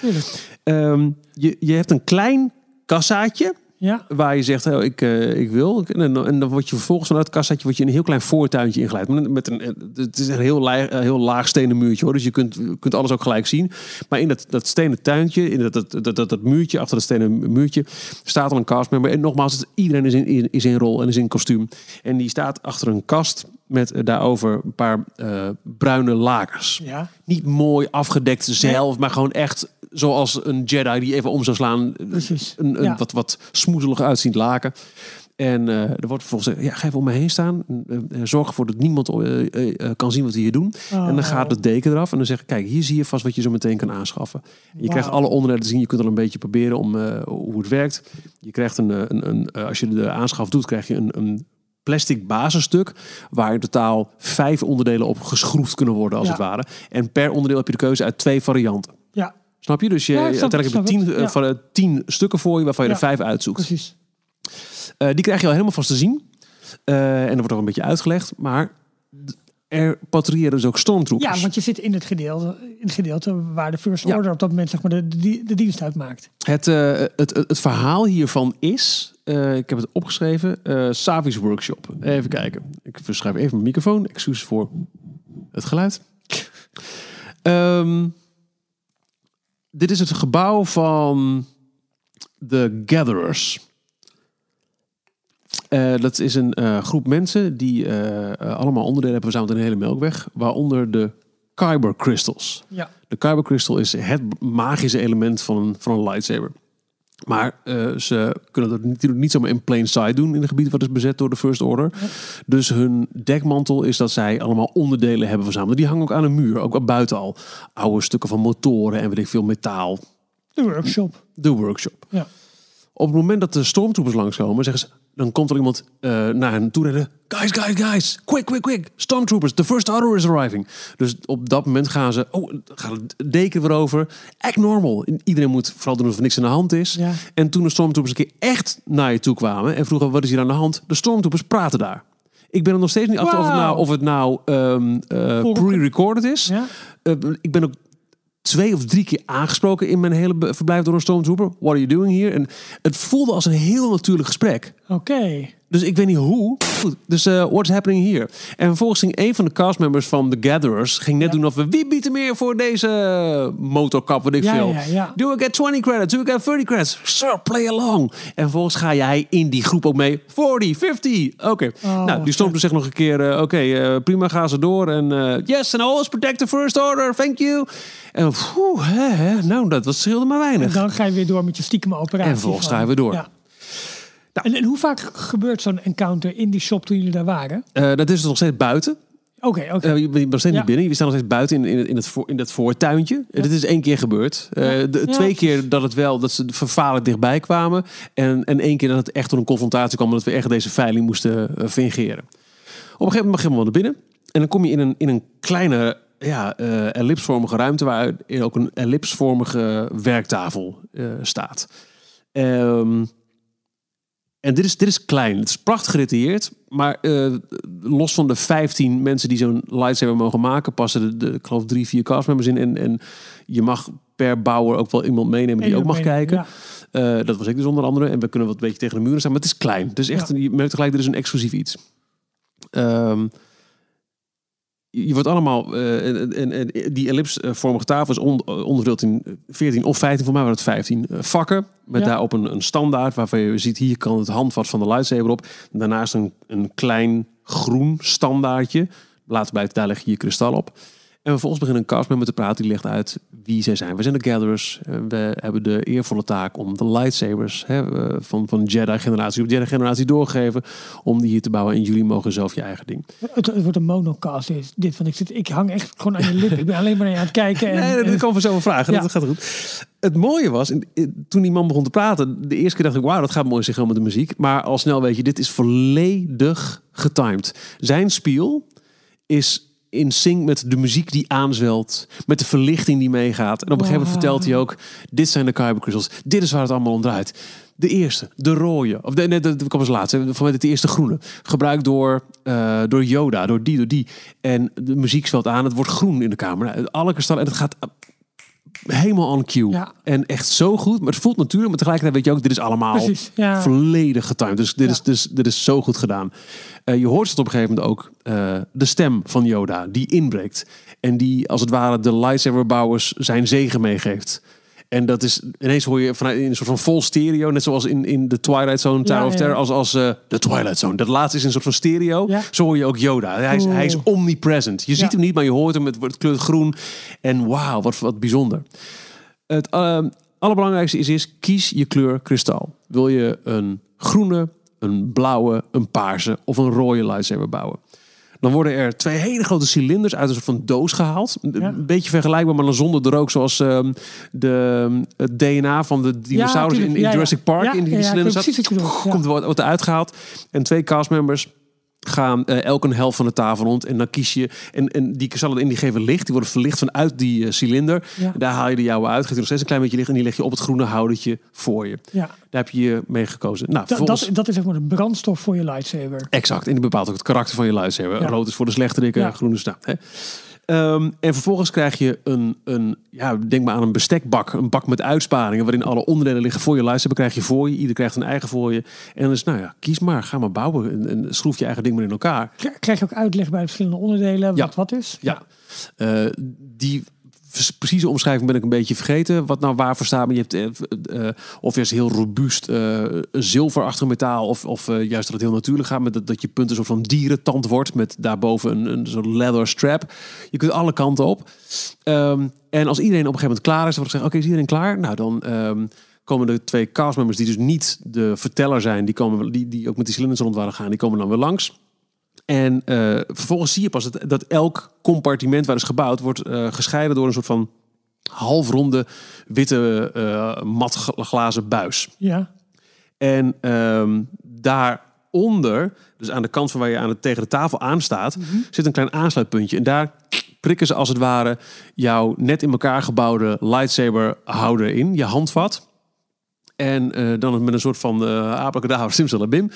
Ehm, je, je hebt een klein kassaatje Ja, waar je zegt, oh, ik, eh, ik wil. En, dan- en dan word je vervolgens vanuit het kassaatje word je in een heel klein voortuintje ingeleid. Met, met een, het is een heel, laag, een heel laag stenen muurtje hoor. Dus je kunt, kunt alles ook gelijk zien. Maar in dat, dat stenen tuintje, in dat, dat, dat, dat, dat muurtje, achter dat stenen muurtje, staat al een castmember. En nogmaals, iedereen is in, is in rol en is in kostuum. En die staat achter een kast met eh, daarover een paar eh, bruine lakens. ja. Niet mooi afgedekt zelf, maar gewoon echt zoals een Jedi die even om zou slaan. Precies. Een, een Ja. wat, wat smoezelig uitziend laken. En eh, er wordt vervolgens gezegd, ja, ga even om me heen staan. Eh, eh, zorg ervoor dat niemand eh, eh, eh, kan zien wat we hier doen. En dan gaat de deken eraf en dan zeg ik, kijk, hier zie je vast wat je zo meteen kan aanschaffen. En je krijgt alle onderdelen te zien. Je kunt al een beetje proberen om eh, hoe het werkt. Je krijgt een, eh, een, een eh, als je de aanschaf doet, krijg je een, een plastic basisstuk waar in totaal vijf onderdelen op geschroefd kunnen worden als Ja. het ware. En per onderdeel heb je de keuze uit twee varianten. Ja, Snap je? Dus je, Ja, snap uiteindelijk heb je tien, eh, van, eh, tien stukken voor je waarvan je er vijf uitzoekt. precies. Eh, die krijg je al helemaal vast te zien. En er wordt ook een beetje uitgelegd. Maar er patrouilleren dus ook stormtroopers. Ja, want je zit in het gedeelte, in het gedeelte waar de First Ja. Order op dat moment zeg maar, de, de, de dienst uitmaakt. Het, het, het, het verhaal hiervan is, eh, ik heb het opgeschreven, eh Savi's Workshop. Even kijken. Ik verschuif even mijn microfoon. Excuses voor het geluid. Ehm, dit is het gebouw van de Gatherers. Eh, dat is een groep mensen die allemaal onderdelen hebben verzameld in een hele melkweg. Waaronder de Kyber Crystals. Ja, De Kyber Crystal is het magische element van een, van een lightsaber. Maar eh, ze kunnen dat natuurlijk niet zomaar in plain sight doen in een gebied wat is bezet door de First Order. Dus hun dekmantel is dat zij allemaal onderdelen hebben verzameld. Die hangen ook aan een muur, ook buiten al. Oude stukken van motoren en weet ik veel metaal. de workshop. De workshop. Ja. Op het moment dat de stormtroopers langskomen, zeggen ze, dan komt er iemand eh, naar hen toe rennen. Guys, guys, guys, quick, quick, quick. Stormtroopers, the first order is arriving. Dus op dat moment gaan ze, oh, gaan de deken weer over. Act normal. En Iedereen moet vooral doen alsof er niks aan de hand is. Ja. En toen de stormtroopers een keer echt naar je toe kwamen en vroegen, wat is hier aan de hand? De stormtroopers praten daar. Ik ben er nog steeds niet achter of het nou, of het nou ehm, eh, pre-recorded is. Ja? Eh, ik ben ook twee of drie keer aangesproken in mijn hele verblijf door een stormtrooper. What are you doing here? En het voelde als een heel natuurlijk gesprek. Oké. Dus ik weet niet hoe. Goed, dus eh, what's happening here? En vervolgens ging een van de castmembers van The Gatherers... ging net Ja. doen of we... wie biedt er meer voor deze motorkap, wat ik Ja, veel. ja. Do I get 20 credits? Do I get 30 credits? Sir, play along. En vervolgens ga jij in die groep ook mee. 40, 50. Oké. Oh, nou, die stormtrooper zegt nog een keer... eh, Oké, eh, prima, ga ze door. En yes, and always protect the first order. Thank you. En poeh, nou, dat, scheelde maar En weinig. dan ga je weer door met je stiekeme operatie. En vervolgens gewoon. ga je weer door. Ja. En, en hoe vaak gebeurt zo'n encounter in die shop toen jullie daar waren? Eh, dat is nog steeds buiten. Oké, oké. Eh, je bent nog steeds Ja. niet binnen. We staan nog steeds buiten in, in, in, het, voor, in het voortuintje. Eh, Dit is één keer gebeurd. Eh, de, Ja, twee keer dat het wel, dat ze vervalend dichtbij kwamen. En, en één keer dat het echt tot een confrontatie kwam. Dat we echt deze veiling moesten fingeren. Op een gegeven moment je wel naar binnen. En dan kom je in een, in een kleine ja, eh, ellipsvormige ruimte. Waar ook een ellipsvormige werktafel eh, staat. Ehm, en dit is, dit is klein. Het is prachtig gedetailleerd. Maar eh, los van de 15 mensen die zo'n lightsaber mogen maken, passen er, de, ik geloof drie, vier castmembers in. En, en je mag per bouwer ook wel iemand meenemen die ook mag kijken. Ja. Eh, dat was ik dus onder andere. En we kunnen wat een beetje tegen de muren staan. Maar het is klein. Is echt, je merkt gelijk, dit is een exclusief iets. Ehm, je wordt allemaal... eh, en, en, en die ellipsvormige tafel is on- onderverdeeld in 14 of 15, voor mij waren het 15 eh, vakken. Met Ja. daarop een, een standaard waarvan je ziet, hier kan het handvat van de lightsaber op. Daarnaast een, een klein groen standaardje. Later blijft, daar leg je je kristal op. En vervolgens begint een castmember te praten. Die legt uit wie zij zijn. We zijn de Gatherers. Eh, We hebben de eervolle taak om de lightsabers hè, eh, van, van Jedi-generatie op Jedi-generatie doorgegeven. Om die hier te bouwen. En jullie mogen zelf je eigen ding. Het, het wordt een monocast dit, dit want ik, zit, ik hang echt gewoon aan je lip. Ik ben alleen maar aan het kijken. En, Nee, dat kan voor zo'n vragen. Ja. Dat gaat goed. Het mooie was, toen die man begon te praten, de eerste keer dacht ik, wauw, dat gaat mooi zich met de muziek. Maar al snel weet je, dit is volledig getimed. Zijn spiel is in sync met de muziek die aanzwelt, met de verlichting die meegaat. En op een gegeven moment vertelt hij ook, dit zijn de Kyber Crystals, dit is waar het allemaal om draait. De eerste, de rode, of de, nee, dat kwam als laatste, van het eerste groene. Gebruikt door, eh, door Yoda, door die, door die. En de muziek zwelt aan, het wordt groen in de kamer. Alle kristallen, en het gaat helemaal on cue. Ja. En echt zo goed, maar het voelt natuurlijk, maar tegelijkertijd weet je ook, dit is allemaal Precies, ja. volledig getimed. Dus dit, Ja. is, dus, dit is zo goed gedaan. Eh, je hoort het op een gegeven moment ook, eh, de stem van Yoda, die inbreekt. En die als het ware de lightsaber-bouwers zijn zegen meegeeft. En dat is, ineens hoor je vanuit in een soort van vol stereo, net zoals in, in de Twilight Zone, Tower Ja, of. Terror, als, als eh, de Twilight Zone. Dat laatste is een soort van stereo. Ja. Zo hoor je ook Yoda. Hij is, hij is omnipresent. Je ziet Ja. hem niet, maar je hoort hem. Het, het kleurt groen. En wauw, wat, wat bijzonder. Het ehm, allerbelangrijkste is, is, kies je kleur kristal. Wil je een groene, een blauwe, een paarse of een rode lightsaber bouwen? Dan worden er twee hele grote cilinders uit een soort van doos gehaald. Een Ja. een beetje vergelijkbaar, maar dan zonder de rook. Zoals ehm, de, het DNA van de dinosaurus in. Jurassic Park in die cilinders zat. Komt er wat eruit gehaald. En twee castmembers gaan eh, elk een helft van de tafel rond. En dan kies je... En, en die kristallen in die geven licht. Die worden verlicht vanuit die eh, cilinder. Ja. Daar haal je de jouwe uit. Geeft er nog steeds een klein beetje licht. En die leg je op het groene houdertje voor je. Ja, Daar heb je je mee gekozen. Nou, dat, vervolgens... dat, dat is zeg maar de brandstof voor je lightsaber. Exact. En die bepaalt ook het karakter van je lightsaber. Ja. Rood is voor de slechterikken, Ja. groen is nou. Hè. Ehm, en vervolgens krijg je een, een, ja, denk maar aan een bestekbak. Een bak met uitsparingen waarin alle onderdelen liggen voor je lightsaber. Krijg je voor je. Ieder krijgt een eigen voor je. En dan is, nou ja, kies maar. Ga maar bouwen. En, en schroef je eigen ding maar in elkaar. Krijg- je ook uitleg bij de verschillende onderdelen Ja. wat wat is? Ja. Eh, die precieze omschrijving ben ik een beetje vergeten. Wat nou waarvoor staat. Maar je hebt eh, eh, of juist heel robuust eh zilverachtig metaal. Of, of juist dat het heel natuurlijk gaat. Met dat, dat je punt een soort van dierentand wordt. Met daarboven een, een soort leather strap. Je kunt alle kanten op. Ehm, en als iedereen op een gegeven moment klaar is. Dan wordt gezegd, oké, is iedereen klaar? Nou, dan... ehm, komen de twee castmembers die dus niet de verteller zijn, die, komen, die, die ook met die cilinders rond waren gaan, die komen dan weer langs. En eh, vervolgens zie je pas dat, dat elk compartiment waar is gebouwd wordt eh, gescheiden door een soort van halfronde witte eh matglazen buis. Ja. En ehm, daaronder, dus aan de kant van waar je aan het, tegen de tafel aanstaat, zit een klein aansluitpuntje. En daar prikken ze als het ware jouw net in elkaar gebouwde lightsaber houder in, je handvat. En dan met een soort van uh, simsalabim,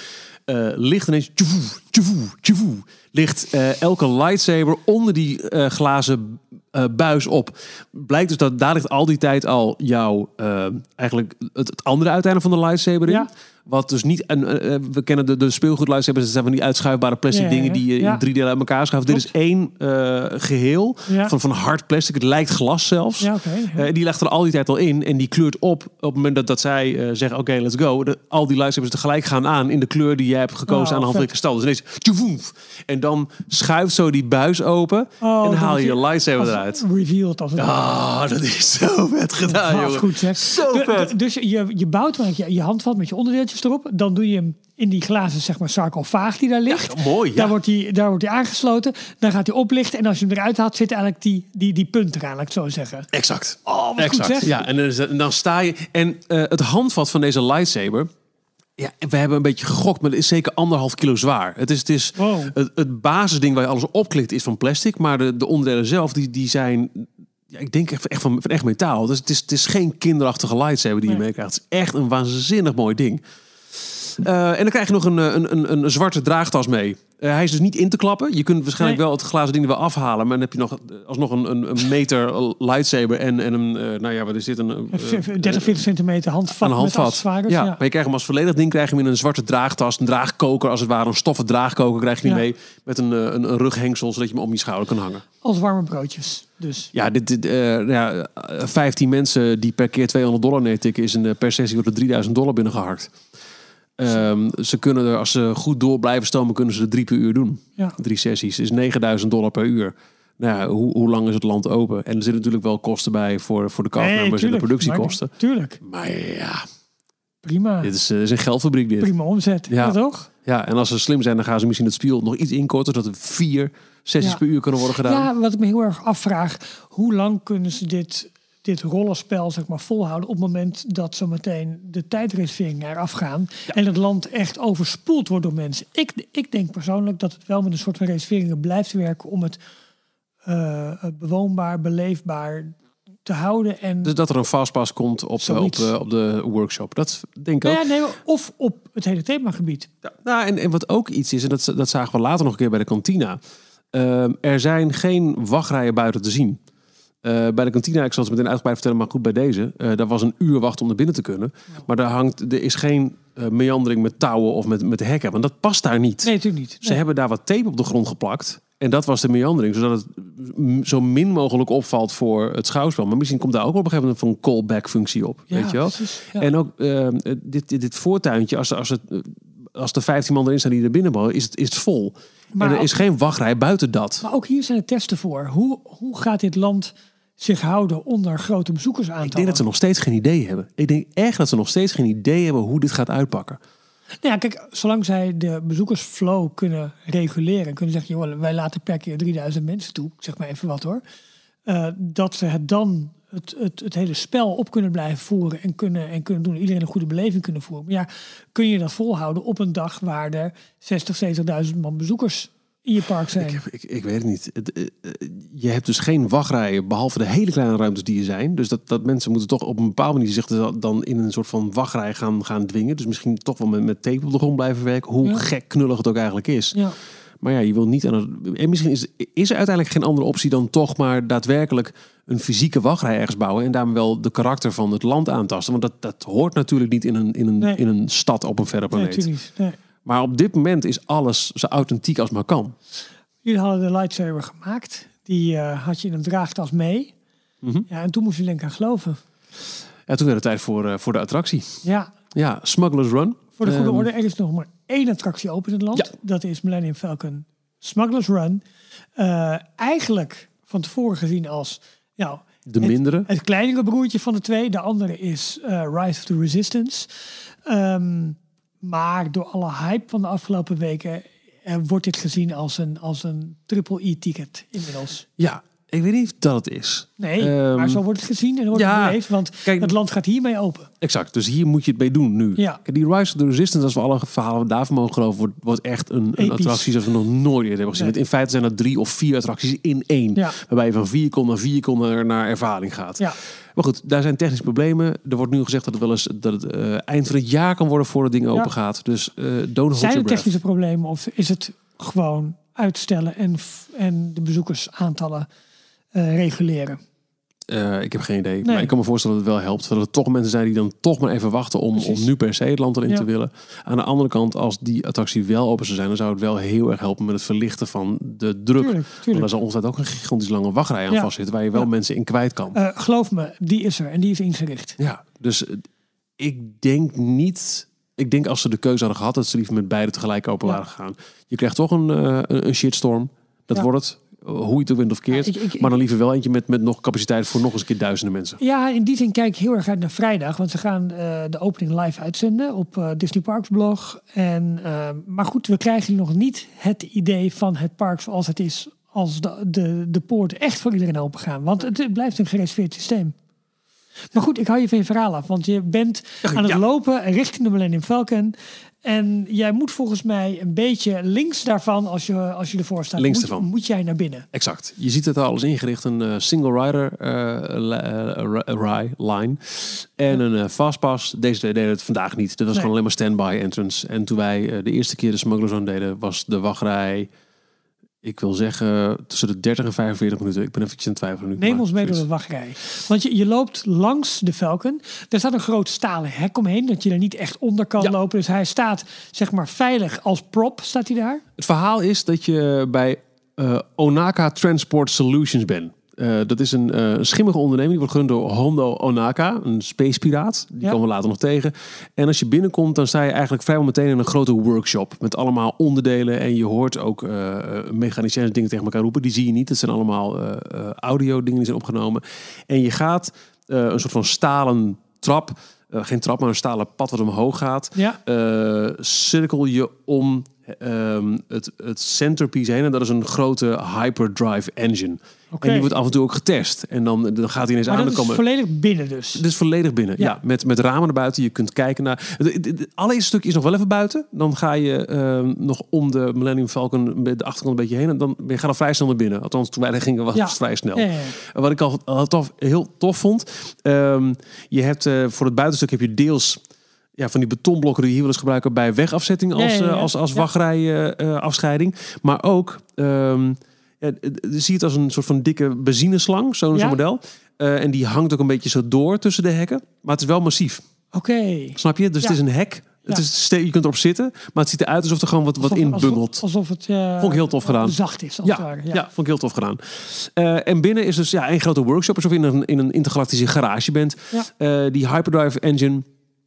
eh ligt ineens tjoevoe, tjoevoe, tjoevoe, ligt eh, elke lightsaber onder die eh, glazen buis op. Blijkt dus dat daar ligt al die tijd al jouw, eigenlijk het, andere uiteinde van de lightsaber in. Wat dus niet, en eh, we kennen de, de speelgoed lightsabers, dat zijn van die uitschuifbare plastic Ja, ja, dingen die je in drie delen uit elkaar schuift. Dit is één eh, geheel van, van hard plastic. Het lijkt glas zelfs. Eh, die legt er al die tijd al in en die kleurt op op het moment dat, dat zij eh, zeggen: Oké, let's go. De, al die lightsabers tegelijk gaan aan in de kleur die jij hebt gekozen Oh, aan de hand van je kristal. Dus ineens tjoevoef. En dan schuift zo die buis open Oh, en dan haal je je lightsaber eruit. Revealed als het Ah, dat is zo vet gedaan, jongen. goed zeg. Zo vet. du- Dus je, je bouwt je, je handvat met je erop. Dan doe je hem in die glazen zeg maar, sarcofaag die daar ligt. mooi, ja. Daar wordt hij daar wordt hij aangesloten. Dan gaat hij oplichten. En als je hem eruit haalt, zit eigenlijk die, die, die punt eraan, laat ik zo zeggen. Exact. Oh, wat exact. goed zeg. Ja, en, dan is- en dan sta je. En eh, het handvat van deze lightsaber. Ja, we hebben een beetje gegokt, maar het is zeker anderhalf kilo zwaar. Het is, het, is Wow. het, het basisding waar je alles opklikt is van plastic, maar de, de onderdelen zelf die, die zijn, ja, ik denk echt, echt van, van echt metaal. Dus het is, het is geen kinderachtige lightsaber die je Nee. meekrijgt. Het is echt een waanzinnig mooi ding. Eh, en dan krijg je nog een, eh, een, een, een zwarte draagtas mee. Eh, hij is dus niet in te klappen. Je kunt waarschijnlijk Nee. wel het glazen ding er wel afhalen. Maar dan heb je nog alsnog een, een, een meter lightsaber en, en een, nou ja, wat is dit? Een, Een eh, 30, 40 centimeter handvat een handvat. Ja, Ja. maar je krijgt hem als volledig ding krijg je hem in een zwarte draagtas, een draagkoker als het ware, een stoffen draagkoker krijg je Ja. mee met een, een, een rughengsel zodat je hem om je schouder kan hangen. Als warme broodjes. Dus Ja, dit, dit, eh, ja, eh, 15 mensen die per keer 200 dollar neertikken is een eh, per sessie wordt er 3000 dollar binnengehakt. Ehm, ze kunnen er, als ze goed door blijven stomen, kunnen ze er drie per uur doen. ja. Drie sessies is 9000 dollar per uur. Nou ja, hoe, hoe lang is het land open? En er zitten natuurlijk wel kosten bij voor, voor de castmembers en de productiekosten. Maar- Tuurlijk. Maar ja, Prima. dit is, eh, is een geldfabriek dit. Prima omzet. Ja. Ja, toch? Ja, en als ze slim zijn, dan gaan ze misschien het spiel nog iets inkorten, zodat er vier sessies Ja. per uur kunnen worden gedaan. Ja, wat ik me heel erg afvraag. Hoe lang kunnen ze dit, dit rollenspel zeg maar, volhouden... op het moment dat zometeen de tijdreserveringen eraf gaan... en het land echt overspoeld wordt door mensen. Ik, ik denk persoonlijk dat het wel met een soort van reserveringen blijft werken... om het eh, bewoonbaar, beleefbaar te houden. En, Dus dat er een fastpass komt op, eh, op, op de workshop. Dat denk ik ook. Nou ja, nee, of op het hele themagebied. Ja, nou, en, en wat ook iets is, en dat, dat zagen we later nog een keer bij de kantina. Ehm, er zijn geen wachtrijen buiten te zien. Eh, bij de kantina, ik zal het meteen uitgebreid vertellen, maar goed bij deze. eh daar was een uur wachten om naar binnen te kunnen. Maar daar hangt, er is geen eh, meandering met touwen of met, met hekken. Want dat past daar niet. Nee, natuurlijk niet. Ze hebben daar wat tape op de grond geplakt. En dat was de meandering, zodat het zo min mogelijk opvalt voor het schouwspel. Maar misschien komt daar ook op een gegeven moment een callback functie op. Ja, weet je wel? precies, ja. En ook eh, dit, dit, dit voortuintje, als, als, het, als de 15 man erin staan die er binnen mogen, is het, is het vol. Maar en er ook- is geen wachtrij buiten dat. Maar ook hier zijn de testen voor. Hoe, hoe gaat dit land zich houden onder grote bezoekersaantallen? Ik denk dat ze nog steeds geen idee hebben. Ik denk echt dat ze nog steeds geen idee hebben hoe dit gaat uitpakken. Nou ja, kijk, zolang zij de bezoekersflow kunnen reguleren, kunnen zeggen, joh, wij laten per keer 3000 mensen toe, zeg maar even wat hoor, eh, dat ze het dan het, het, het hele spel op kunnen blijven voeren en kunnen, en kunnen doen, iedereen een goede beleving kunnen voeren. Maar ja, kun je dat volhouden op een dag waar er 60, 70.000 man bezoekers in je park zijn? Ik, ik weet het niet. Eh, eh, je hebt dus geen wachtrijen, behalve de hele kleine ruimtes die er zijn. Dus dat, dat mensen moeten toch op een bepaalde manier zich dan- dan in een soort van wachtrij gaan, gaan dwingen. Dus misschien toch wel met, met tape op de grond blijven werken. Hoe Ja. gek knullig het ook eigenlijk is. Ja. Maar ja, je wil niet aan het. En misschien is, is er uiteindelijk geen andere optie dan toch maar daadwerkelijk een fysieke wachtrij ergens bouwen. En daarmee wel de karakter van het land aantasten. Want dat, dat hoort natuurlijk niet in een, in een, Nee. in een stad op een verre Nee, planeet. natuurlijk niet. Nee. maar op dit moment is alles zo authentiek als maar kan. Jullie hadden de lightsaber gemaakt. Die eh, had je in een draagtas mee. Mhm. Ja, en toen moest je denk aan geloven. Ja, toen werd het tijd voor, eh, voor de attractie. Ja, Ja, Smuggler's Run. Voor de goede Ehm, orde, er is nog maar één attractie open in het land. Ja. Dat is Millennium Falcon Smugglers Run. Eh, eigenlijk van tevoren gezien als nou, De mindere. het kleinere broertje van de twee. De andere is eh, Rise of the Resistance. Ehm, maar door alle hype van de afgelopen weken eh, wordt dit gezien als een, als een triple E-ticket inmiddels. Ja, ik weet niet of dat het is. Nee, Ehm, maar zo wordt het gezien en wordt ja, het beleefd, want kijk- het land gaat hiermee open. Exact, dus hier moet je het mee doen nu. Ja. Kijk, die Rise of the Resistance, als we alle verhalen daarvan mogen geloven, wordt, wordt echt een, attractie zoals we nog nooit eerder hebben gezien. Nee. Want in feite zijn er drie of vier attracties in één. Ja. Waarbij je van vier kon naar vier kon naar, ervaring gaat. Ja. Maar goed, daar zijn technische problemen. Er wordt nu gezegd dat het wel eens dat het eh, eind van het jaar kan worden voordat het ding Ja. open gaat. Dus eh don't Zijn er technische problemen of is het gewoon uitstellen en, en de bezoekersaantallen reguleren? Eh, ik heb geen idee. Nee. Maar ik kan me voorstellen dat het wel helpt. Dat er toch mensen zijn die dan toch maar even wachten om, Precies. om nu per se het land erin Ja. te willen. Aan de andere kant, als die attractie wel open zou zijn, dan zou het wel heel erg helpen met het verlichten van de druk. Tuurlijk, Want daar zal ongetwijfeld ook een gigantisch lange wachtrij aan Ja. vastzitten, waar je wel Ja. mensen in kwijt kan. Eh, geloof me, die is er en die is ingericht. Ja, dus eh, ik denk niet. Ik denk als ze de keuze hadden gehad, dat ze liever met beide tegelijk open Ja. waren gegaan. Je krijgt toch een, eh, een een shitstorm. Dat Ja. wordt het. Hoe je het ook wint of keert. Ja, ik- ik- maar dan liever wel eentje met, met nog capaciteit voor nog eens een keer duizenden mensen. Ja, in die zin kijk ik heel erg uit naar vrijdag. Want ze gaan eh, de opening live uitzenden op eh, Disney Parks blog. En, eh, maar goed, we krijgen nog niet het idee van het park zoals het is. Als de, de, de poorten echt voor iedereen open gaan. Want het, het blijft een gereserveerd systeem. Maar goed, ik hou je van je verhaal af. Want je bent aan het Ja. lopen richting de Millennium Falcon. En jij moet volgens mij een beetje links daarvan, als je, als je ervoor staat, Links moet, ervan. moet jij naar binnen. Exact. Je ziet het al alles ingericht. Een eh, single rider ride, line. En een fastpass. Deze deden het vandaag niet. Dit was Nee. gewoon alleen maar standby entrance. En toen wij de eerste keer de Smuggler Zone deden, was de wachtrij... Ik wil zeggen tussen de 30 en 45 minuten. Ik ben even aan het twijfelen nu. Neem maar ons mee door de wachtrij. Want je, je loopt langs de Falcon. Er staat een groot stalen hek omheen, dat je er niet echt onder kan Ja. lopen. Dus hij staat zeg maar veilig als prop, staat hij daar. Het verhaal is dat je bij eh, Onaka Transport Solutions bent. Eh, dat is een eh, een schimmige onderneming. Die wordt gerund door Hondo Onaka, een space piraat. Die Ja. komen we later nog tegen. En als je binnenkomt, dan sta je eigenlijk vrijwel meteen in een grote workshop. Met allemaal onderdelen. En je hoort ook eh mechaniciëns dingen tegen elkaar roepen. Die zie je niet. Dat zijn allemaal audio dingen die zijn opgenomen. En je gaat een soort van stalen trap. geen trap, maar een stalen pad wat omhoog gaat Ja. cirkel je om ehm, het, het centerpiece heen. En dat is een grote hyperdrive engine. En die wordt af en toe ook getest. En dan, dan gaat hij ineens Maar aan. dat Dan is komen, volledig binnen dus. het is volledig binnen. Ja. Ja. met, met ramen naar buiten. Je kunt kijken naar. Het, het, het allereerste stukje is nog wel even buiten. Dan ga je ehm, nog om de Millennium Falcon met de achterkant een beetje heen. En dan ben je gaat al vrij snel naar binnen. Althans, toen wij daar gingen was Ja. het vrij snel. Ja, Wat ik al, al tof, heel tof vond. ehm, je hebt eh, voor het buitenstuk heb je deels ja, van die betonblokken die je hier wel eens gebruiken bij wegafzetting als, Ja, ja, ja. eh, als, als Ja. wachtrij-afscheiding. maar ook, ja, eh, zie je het als een soort van dikke benzineslang, zo'n zo'n model. Eh, en die hangt ook een beetje zo door tussen de hekken. Maar het is wel massief. Oké. Snap je? Dus het is een hek. Het is, je kunt erop zitten, maar het ziet eruit alsof er gewoon wat, wat Alsof- in bungelt. Alsof, alsof het eh, Vond ik heel tof gedaan. zacht is. Ja, ja. vond ik heel tof gedaan. Eh, en binnen is dus ja, een grote workshop, alsof je in een, in een intergalactische garage bent. Ja. Eh, die hyperdrive engine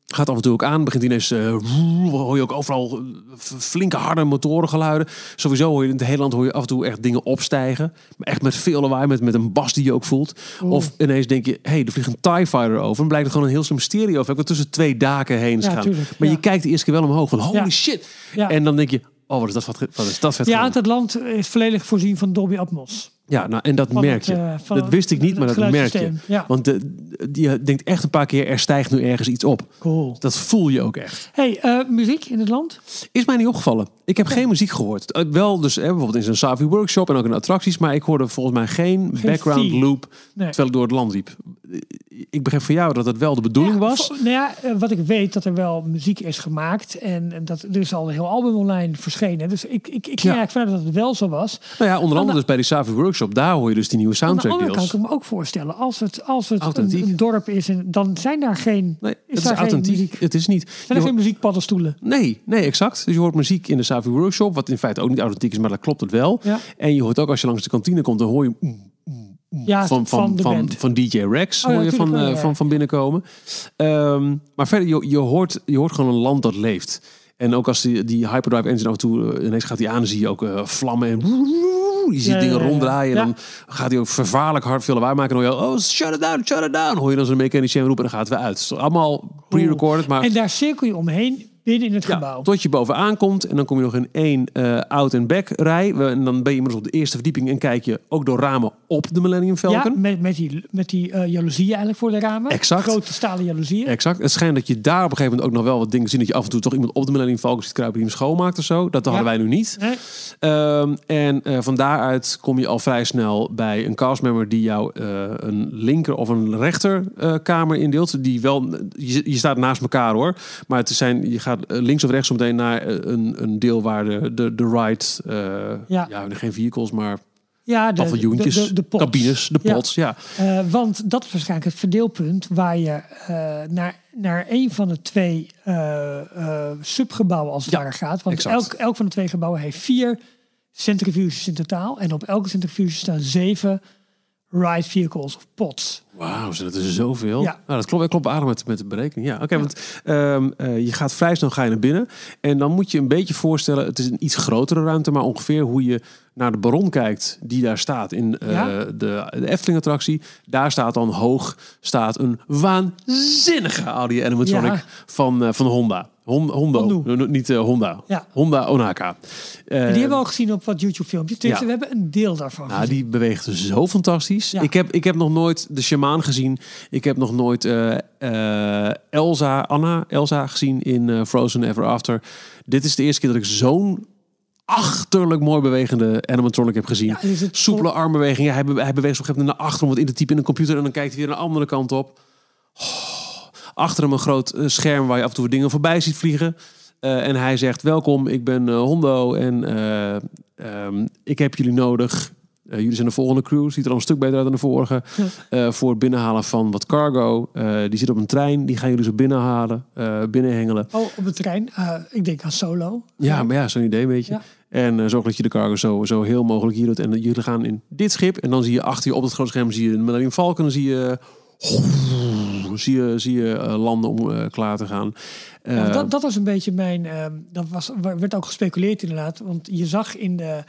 gaat af en toe ook aan. Begint ineens, eh, hoor je ook overal eh, flinke harde motorengeluiden. Sowieso hoor je in het hele land hoor je af en toe echt dingen opstijgen. Maar echt met veel lawaai, met, met een bas die je ook voelt. Of ineens denk je, hé, hey, er vliegt een TIE Fighter over. En blijkt er gewoon een heel slim mysterie over. Wat tussen twee daken heen Ja, gaan. tuurlijk, maar ja. je kijkt de eerste keer wel omhoog van, holy Ja. shit. En dan denk je, oh, wat is dat, vet- wat is dat vet Ja, het land is volledig voorzien van Dolby Atmos. Ja, nou, en dat Van merk het, je. eh, dat wist ik niet, maar dat merk je. ja. Want de, je denkt echt een paar keer, er stijgt nu ergens iets op. Cool. Dat voel je ook echt. Hey, eh, muziek in het land? Is mij niet opgevallen. Ik heb geen muziek gehoord. Eh, wel dus hè, bijvoorbeeld in zo'n Savi workshop en ook in attracties. Maar ik hoorde volgens mij geen, Geen background fee. loop Nee. terwijl ik door het land liep. Eh, Ik begreep van jou dat het wel de bedoeling Ja, was. Nou ja, eh, wat ik weet dat er wel muziek is gemaakt. En dat er is al een heel album online verschenen. Dus ik, ik, ik ging Ja. eigenlijk vanuit dat het wel zo was. Nou ja, onder andere de- dus bij die Savi workshop. Daar hoor je dus die nieuwe soundtrack deels. kan ik me ook voorstellen. Als het, als het een, Authentiek. een dorp is, en dan zijn daar geen, Nee, is het is authentiek. muziek. Het is niet. zijn er hoort- geen muziekpaddenstoelen. Nee, nee, exact. Dus je hoort muziek in de Savi Workshop, wat in feite ook niet authentiek is, maar dat klopt het wel. Ja. En je hoort ook als je langs de kantine komt, dan hoor je mm, Ja, van, van, van, DJ Rex Oh ja, hoor je van, eh, van, van binnenkomen. Ehm, maar verder, je, je, hoort, je hoort gewoon een land dat leeft. En ook als die, die hyperdrive engine af en toe eh, ineens gaat die aan, dan zie je ook eh, vlammen en je ziet Ja, dingen ronddraaien. En dan gaat hij ook vervaarlijk hard veel lawaai maken. En dan hoor je, oh, shut it down, shut it down. Hoor je dan zo'n mechanicien roepen en dan gaat het weer uit. Het is allemaal pre-recorded, maar... En daar cirkel je omheen binnen in het Ja, gebouw. tot je bovenaan komt en dan kom je nog in één eh out- en back rij. En dan ben je inmiddels op de eerste verdieping en kijk je ook door ramen op de Millennium Ja, Falcon. met, met die, met die jaloezieën eigenlijk voor de ramen. Exact. Grote stalen jaloezieën. Exact. Het schijnt dat je daar op een gegeven moment ook nog wel wat dingen ziet. Dat je af en toe toch iemand op de Millennium Falcon ziet kruipen die hem schoonmaakt of zo. Dat hadden wij nu niet. Nee? Ehm, en eh, van daaruit kom je al vrij snel bij een castmember die jou een linker of een rechter kamer indeelt. Die wel, je, je staat naast elkaar hoor. Maar het zijn, je gaat eh, links of rechts meteen naar eh, een, een deel waar de, de, de ride, eh, Ja. ja. geen vehicles, maar Ja, de, paviljoentjes, de, de, cabines, de pots. Ja. Want dat is waarschijnlijk het verdeelpunt waar je naar, naar een van de twee subgebouwen als het Ja, ware gaat. Want exact. elk, elk van de twee gebouwen heeft vier centrifuges in totaal. En op elke centrifuge staan zeven ride vehicles of pods. Wauw, dat is zoveel. Ja. Nou, dat klopt, dat klopt aardig met, met de berekening. Ja, oké, want ehm, eh, je gaat vrij snel ga je naar binnen. En dan moet je een beetje voorstellen, het is een iets grotere ruimte, maar ongeveer hoe je naar de Baron kijkt, die daar staat in eh, Ja. de, de Efteling-attractie. Daar staat dan hoog staat een waanzinnige Audi animatronic van, eh, van Honda. Hon, Hondo, Hondo. No, niet eh, Honda. Ja. Honda Onaka. Die Eh, hebben we al gezien op wat YouTube filmpjes. Dus ja. we hebben een deel daarvan nou, die beweegt zo fantastisch. Ja. Ik, heb, ik heb nog nooit de shamaan gezien. Ik heb nog nooit eh, Elsa, Anna, Elsa gezien in Frozen Ever After. Dit is de eerste keer dat ik zo'n achterlijk mooi bewegende animatronic heb gezien. Ja, het Soepele armbewegingen. Hij, be- hij beweegt op een gegeven moment naar achter om wat in te typen in een computer. En dan kijkt hij weer naar de andere kant op. Oh, achter hem een groot eh, scherm waar je af en toe dingen voorbij ziet vliegen. Eh, en hij zegt, welkom, ik ben eh, Hondo en eh, ehm, ik heb jullie nodig. Jullie zijn de volgende crew, ziet er al een stuk beter uit dan de vorige. Ja. Voor het binnenhalen van wat cargo. Die zit op een trein, die gaan jullie zo binnenhalen, binnenhengelen. Oh, op de trein. Ik denk aan Solo. Ja, maar ja, zo'n idee weet je. Ja. En zorg dat je de cargo zo, zo heel mogelijk hier doet. En jullie gaan in dit schip. En dan zie je achter je op het grote scherm zie je de Millennium Falcon. Dan zie je, zie je, zie je eh, landen om eh, klaar te gaan. Eh, Ja, dat, dat was een beetje mijn. ehm, dat was, er werd ook gespeculeerd inderdaad. Want je zag in de,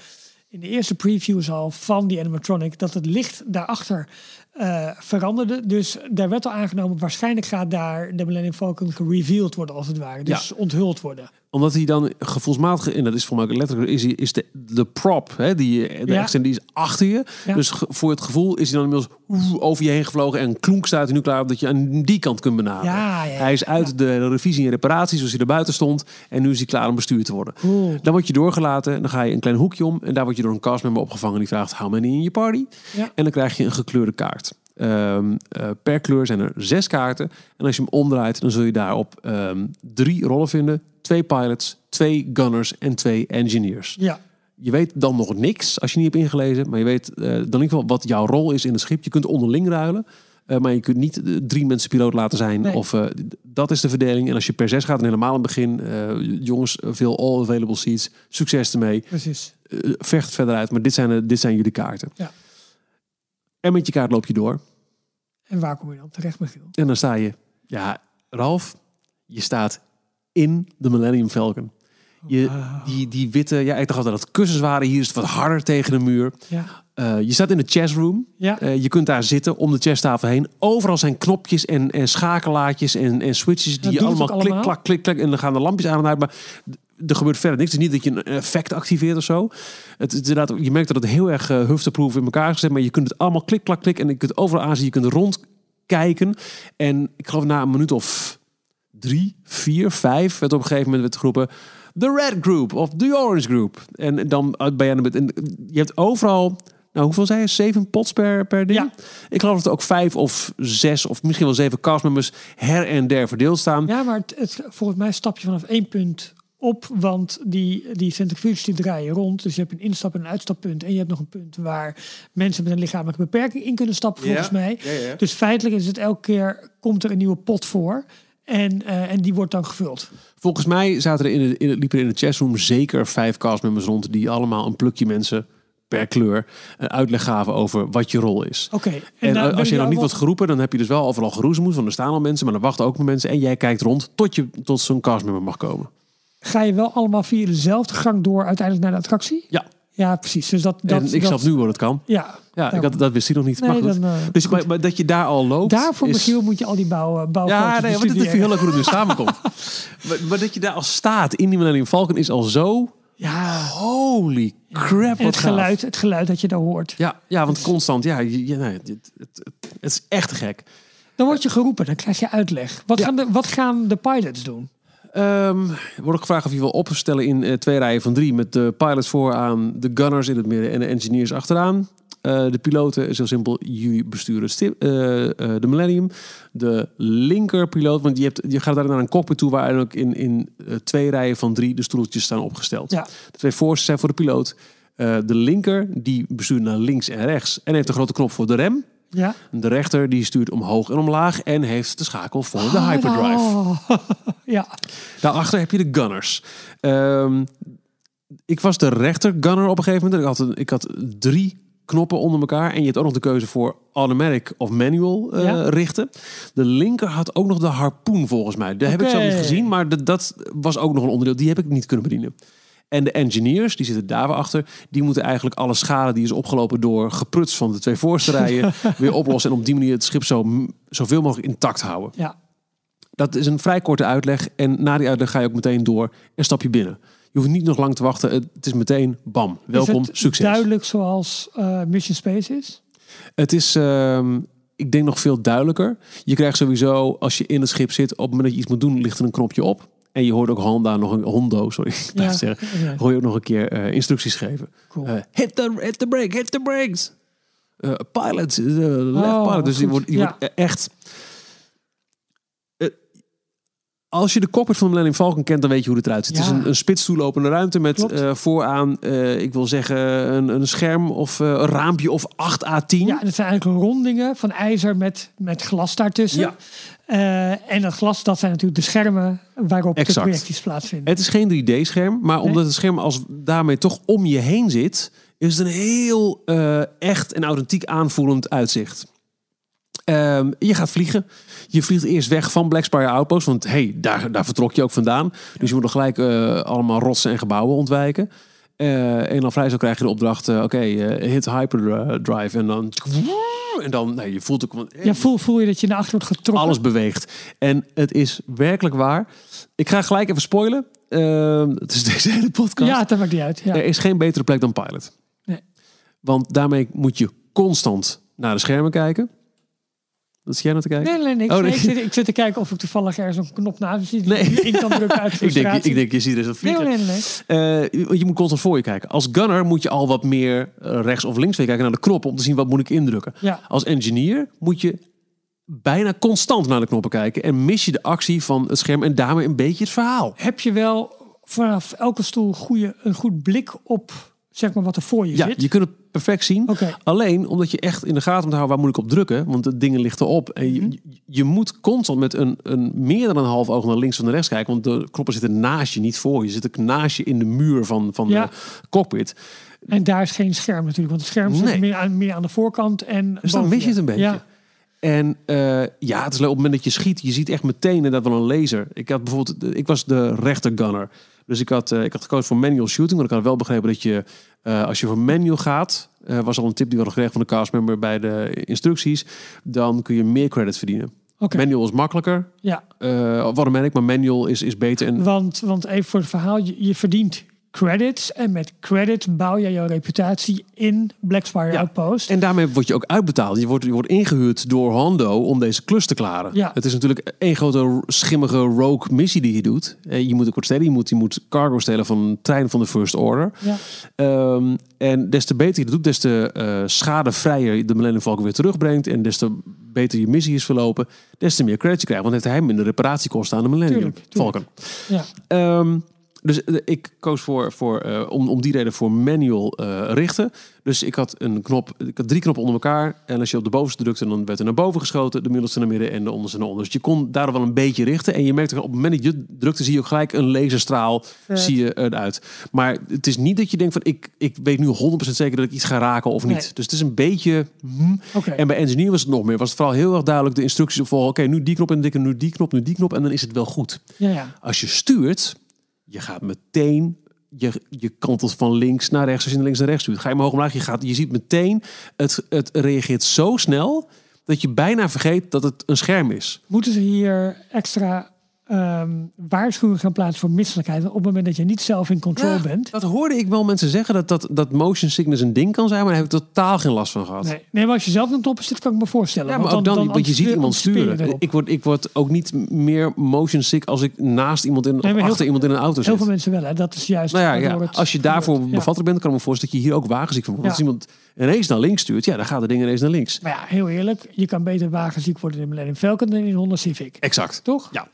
in de eerste previews al van die animatronic dat het licht daarachter eh, veranderde. Dus daar werd al aangenomen, waarschijnlijk gaat daar de Millennium Falcon gereveeld worden als het ware. Dus onthuld worden. Omdat hij dan gevoelsmatig, en dat is voor mij letterlijk, is, hij, is de, de prop, hè, die, de Ja. extend, die is achter je. Ja. Dus voor het gevoel is hij dan inmiddels over je heen gevlogen. En klonk staat hij nu klaar op dat je aan die kant kunt benaderen. Ja. Hij is uit de revisie en reparatie, zoals hij er buiten stond. En nu is hij klaar om bestuurd te worden. Dan word je doorgelaten, dan ga je een klein hoekje om. En daar word je door een castmember opgevangen die vraagt, how many in je party? En dan krijg je een gekleurde kaart. Ehm, eh, per kleur zijn er zes kaarten. En als je hem omdraait, dan zul je daarop ehm, drie rollen vinden. Twee pilots, twee gunners en twee engineers. Ja. Je weet dan nog niks als je niet hebt ingelezen. Maar je weet eh, dan in ieder geval wat jouw rol is in het schip. Je kunt onderling ruilen. eh, maar je kunt niet drie mensen piloot laten zijn. Nee. Of, dat is de verdeling. En als je per zes gaat en helemaal in het begin. jongens, veel all available seats. Succes ermee. Precies. Vecht verder uit. Maar dit zijn, dit zijn jullie kaarten. Ja. En met je kaart loop je door. En waar kom je dan terecht, Michiel? En dan sta je, ja, Ralf, je staat in de Millennium Falcon. Je, die, die witte, ja, ik dacht altijd dat het kussens waren. Hier is het wat harder tegen de muur. Ja. Eh, je staat in de chessroom. Ja. Eh, je kunt daar zitten om de chesstafel heen. Overal zijn knopjes en, en schakelaartjes en, en switches die je allemaal ook klik, allemaal? klak, klik, klak. En dan gaan de lampjes aan en uit. Maar er gebeurt verder niks. Het is niet dat je een effect activeert of zo. Het, is inderdaad, je merkt dat het heel erg uh, hufteproof in elkaar is gezet. Maar je kunt het allemaal klik, klak, klik. En je kunt overal aanzien. Je kunt rondkijken. En ik geloof na een minuut of drie, vier, vijf... werd op een gegeven moment werd geroepen... The red group of the orange group. En dan ben je aan de je hebt overal... Nou, hoeveel zei je? Zeven pots per, per ding? Ja. Ik geloof dat er ook vijf of zes of misschien wel zeven castmembers her en der verdeeld staan. Ja, maar het, het, volgens mij stap je vanaf één punt op, want die, die centrifuges die draaien rond. Dus je hebt een instap- en een uitstappunt. En je hebt nog een punt waar mensen met een lichamelijke beperking in kunnen stappen, volgens Ja, mij. ja, ja. Dus feitelijk is het elke keer, komt er een nieuwe pot voor. En, eh, en die wordt dan gevuld. Volgens mij zaten er in de, in, liepen er in de chatroom zeker vijf castmembers rond... die allemaal een plukje mensen per kleur een uitleg gaven over wat je rol is. Oké. En, nou, als ben je nou niet wordt geroepen, dan heb je dus wel overal geroezemoed. Want er staan al mensen, maar er wachten ook mensen. En jij kijkt rond tot je tot zo'n castmember mag komen. Ga je wel allemaal via dezelfde gang door uiteindelijk naar de attractie? Ja, Ja, precies. Dus dat, dat, en ik dat, snap nu hoe het kan. Ja, Ja, ik had, dat wist hij nog niet. Nee, maar goed. dan, eh, dus. Maar, maar dat je daar al loopt. Daarvoor, is... Michiel, moet je al die bouw, bouwfoto's Ja, nee, want dit ik bestuderen. heel leuk hoe het nu samenkomt. maar, maar dat je daar al staat in die Millennium Falcon is al zo... Ja, Holy crap, en het gaaf. geluid, het geluid dat je daar hoort. Ja, ja, want constant, ja, je, je- nee, het, het, het, het is echt gek. Dan word je geroepen, dan krijg je uitleg. Wat, Ja. gaan, de, wat gaan de pilots doen? Ehm er wordt ook gevraagd of je wil opstellen in eh, twee rijen van drie. Met de pilots vooraan, de gunners in het midden en de engineers achteraan. Eh, de piloten is heel simpel. Jullie besturen stip- eh, de Millennium. De linker piloot, want je, hebt, je gaat daar naar een cockpit toe... waar ook in, in twee rijen van drie de stoeltjes staan opgesteld. Ja. De twee voorste zijn voor de piloot. De linker, die bestuurt naar links en rechts. En heeft een grote knop voor de rem. Ja? De rechter, die stuurt omhoog en omlaag. En heeft de schakel voor de hyperdrive. Oh. ja, Daarachter heb je de gunners. Ehm, ik was de rechter gunner op een gegeven moment. Ik had, een- ik had drie knoppen onder elkaar. En je hebt ook nog de keuze voor automatic of manual eh, Ja. richten. De linker had ook nog de harpoen volgens mij. Dat heb ik zelf niet gezien, maar dat was ook nog een onderdeel. Die heb ik niet kunnen bedienen. En de engineers, die zitten daar weer achter, die moeten eigenlijk alle schade die is opgelopen door gepruts van de twee voorste rijen weer oplossen. En op die manier het schip zo, zoveel mogelijk intact houden. Ja. Dat is een vrij korte uitleg. En na die uitleg ga je ook meteen door en stap je binnen. Je hoeft niet nog lang te wachten. Het is meteen bam. Welkom, is het succes. duidelijk zoals eh, Mission Space is? Het is, ehm, ik denk nog veel duidelijker. Je krijgt sowieso, als je in het schip zit, op het moment dat je iets moet doen, ligt er een knopje op. En je hoort ook Honda nog een Hondo, sorry, ik zeggen. ja, Hoor je ook nog een keer eh, instructies geven. cool. Eh, hit, the, hit the brake, hit the brakes. Eh, pilot, left Oh, pilot. Dus je wordt, je Ja. wordt echt... Als je de cockpit van de Millennium Falcon kent, dan weet je hoe het eruit ziet. Het is een, een spits toelopende ruimte met vooraan, ik wil zeggen, een, een scherm of een raampje of 8 à 10. Ja, dat zijn eigenlijk rondingen van ijzer met, met glas daartussen. Ja. Eh, en dat glas, dat zijn natuurlijk de schermen waarop Exact. de projecties plaatsvinden. Het is geen 3D-scherm, maar omdat het scherm als daarmee toch om je heen zit, is het een heel eh, echt en authentiek aanvoelend uitzicht. Ehm, je gaat vliegen. Je vliegt eerst weg van Black Spire Outpost, want hey, daar, daar vertrok je ook vandaan. Dus je moet nog gelijk eh, allemaal rotsen en gebouwen ontwijken. Eh, en dan vrij zo krijg je de opdracht, eh, oké, eh, hit hyperdrive en dan... En dan, nee, je voelt ook... Ja, voel, voel je dat je naar achter wordt getrokken? Alles beweegt. En het is werkelijk waar. Ik ga gelijk even spoilen. Ehm, het is deze hele podcast. Ja, dat maakt niet uit. Ja. Er is geen betere plek dan Pilot. Nee. Want daarmee moet je constant naar de schermen kijken. Jij nou te kijken? Nee, nee, niks. Oh, Nee, nee. ik, zit, ik zit te kijken of ik toevallig ergens een knop naast zie die ik kan drukken uit ik, denk, ik denk, je ziet er dat Nee, vliegen. nee, nee. nee. Eh, je moet constant voor je kijken. Als gunner moet je al wat meer eh, rechts of links weer kijken naar de knoppen om te zien wat moet ik indrukken. Ja. Als engineer moet je bijna constant naar de knoppen kijken en mis je de actie van het scherm en daarmee een beetje het verhaal. Heb je wel vanaf elke stoel goede, een goed blik op zeg maar, wat er voor je Ja, zit? je kunt het perfect zien. Alleen omdat je echt in de gaten moet houden waar moet ik op drukken. Want de dingen lichten op. En je, Mhm. je, moet constant met een, een meer dan een half oog naar links of naar rechts kijken. Want de knoppen zitten naast je, niet voor je. Ze zitten naast je in de muur van, van Ja. de cockpit. En daar is geen scherm natuurlijk, want het scherm zit meer, aan, meer aan de voorkant en Dus dan mis je het een beetje. Ja, En eh, ja, het is leuk op het moment dat je schiet. Je ziet echt meteen inderdaad wel een laser. Ik had bijvoorbeeld, ik was de rechter gunner. Dus ik had, eh, ik had gekozen voor manual shooting. Want ik had wel begrepen dat je, eh, als je voor manual gaat, eh, was al een tip die we hadden gekregen van de castmember bij de instructies. Dan kun je meer credit verdienen. oké. Manual is makkelijker. Ja, eh automatic, maar manual is, is beter. En want, want even voor het verhaal, je, je verdient credits en met credits bouw jij jouw reputatie in Black Spire Ja. Outpost. En daarmee word je ook uitbetaald. Je wordt, je wordt ingehuurd door Hondo om deze klus te klaren. Ja. Het is natuurlijk één grote schimmige rogue missie die je doet. Eh, Je moet ook wat stelen. Je moet, je moet cargo stelen van een trein van de First Order. Ja. Ehm, en des te beter je dat doet, des te eh, schadevrijer je de Millennium Falcon weer terugbrengt. En des te beter je missie is verlopen, des te meer credits je krijgt. Want heeft hij minder reparatiekosten aan de Millennium Tuurlijk, tuurlijk. Falcon. Ja. Ehm, dus eh, ik koos voor, voor, eh, om, om die reden voor manual eh, richten. Dus ik had een knop, ik had drie knoppen onder elkaar. En als je op de bovenste drukte, dan werd er naar boven geschoten, de middelste naar midden en de onderste naar onder. Dus je kon daar wel een beetje richten. En je merkte op het moment dat je drukte, zie je ook gelijk een laserstraal zie je eruit. Maar het is niet dat je denkt van ik, ik weet nu 100% zeker dat ik iets ga raken of niet. Nee. Dus het is een beetje. hmm. Oké. En bij engineer was het nog meer. Was het vooral heel erg duidelijk de instructies opvolgen. Oké, nu die knop en dikke, nu die knop, nu die knop. En dan is het wel goed. Ja, ja. Als je stuurt, je gaat meteen, je, je kantelt van links naar rechts als je naar links naar rechts stuurt. Ga je omhoog omlaag, je, gaat, je ziet meteen, het, het reageert zo snel dat je bijna vergeet dat het een scherm is. Moeten ze hier extra ehm waarschuwingen gaan plaatsen voor misselijkheid? Want op het moment dat je niet zelf in control Ja, bent. Dat hoorde ik wel mensen zeggen, dat, dat, dat motion sickness een ding kan zijn, maar daar heb ik totaal geen last van gehad. Nee, nee, maar als je zelf aan het toppen zit, kan ik me voorstellen. Ja, maar ook dan, want je ziet iemand sturen. Ik word, ik word ook niet meer motion sick als ik naast iemand in, heel achter iemand in een auto zit. Heel veel mensen wel, hè? Dat is juist. Nou ja, waardoor ja. het als je daarvoor bevatter bent, kan ik me voorstellen dat je hier ook wagenziek van wordt. Ja. Als iemand ineens naar links stuurt, ja, dan gaat de ding ineens naar links. Maar ja, heel eerlijk, je kan beter wagenziek worden in Millennium Falcon dan in Honda Civic. Exact. Toch? Ja.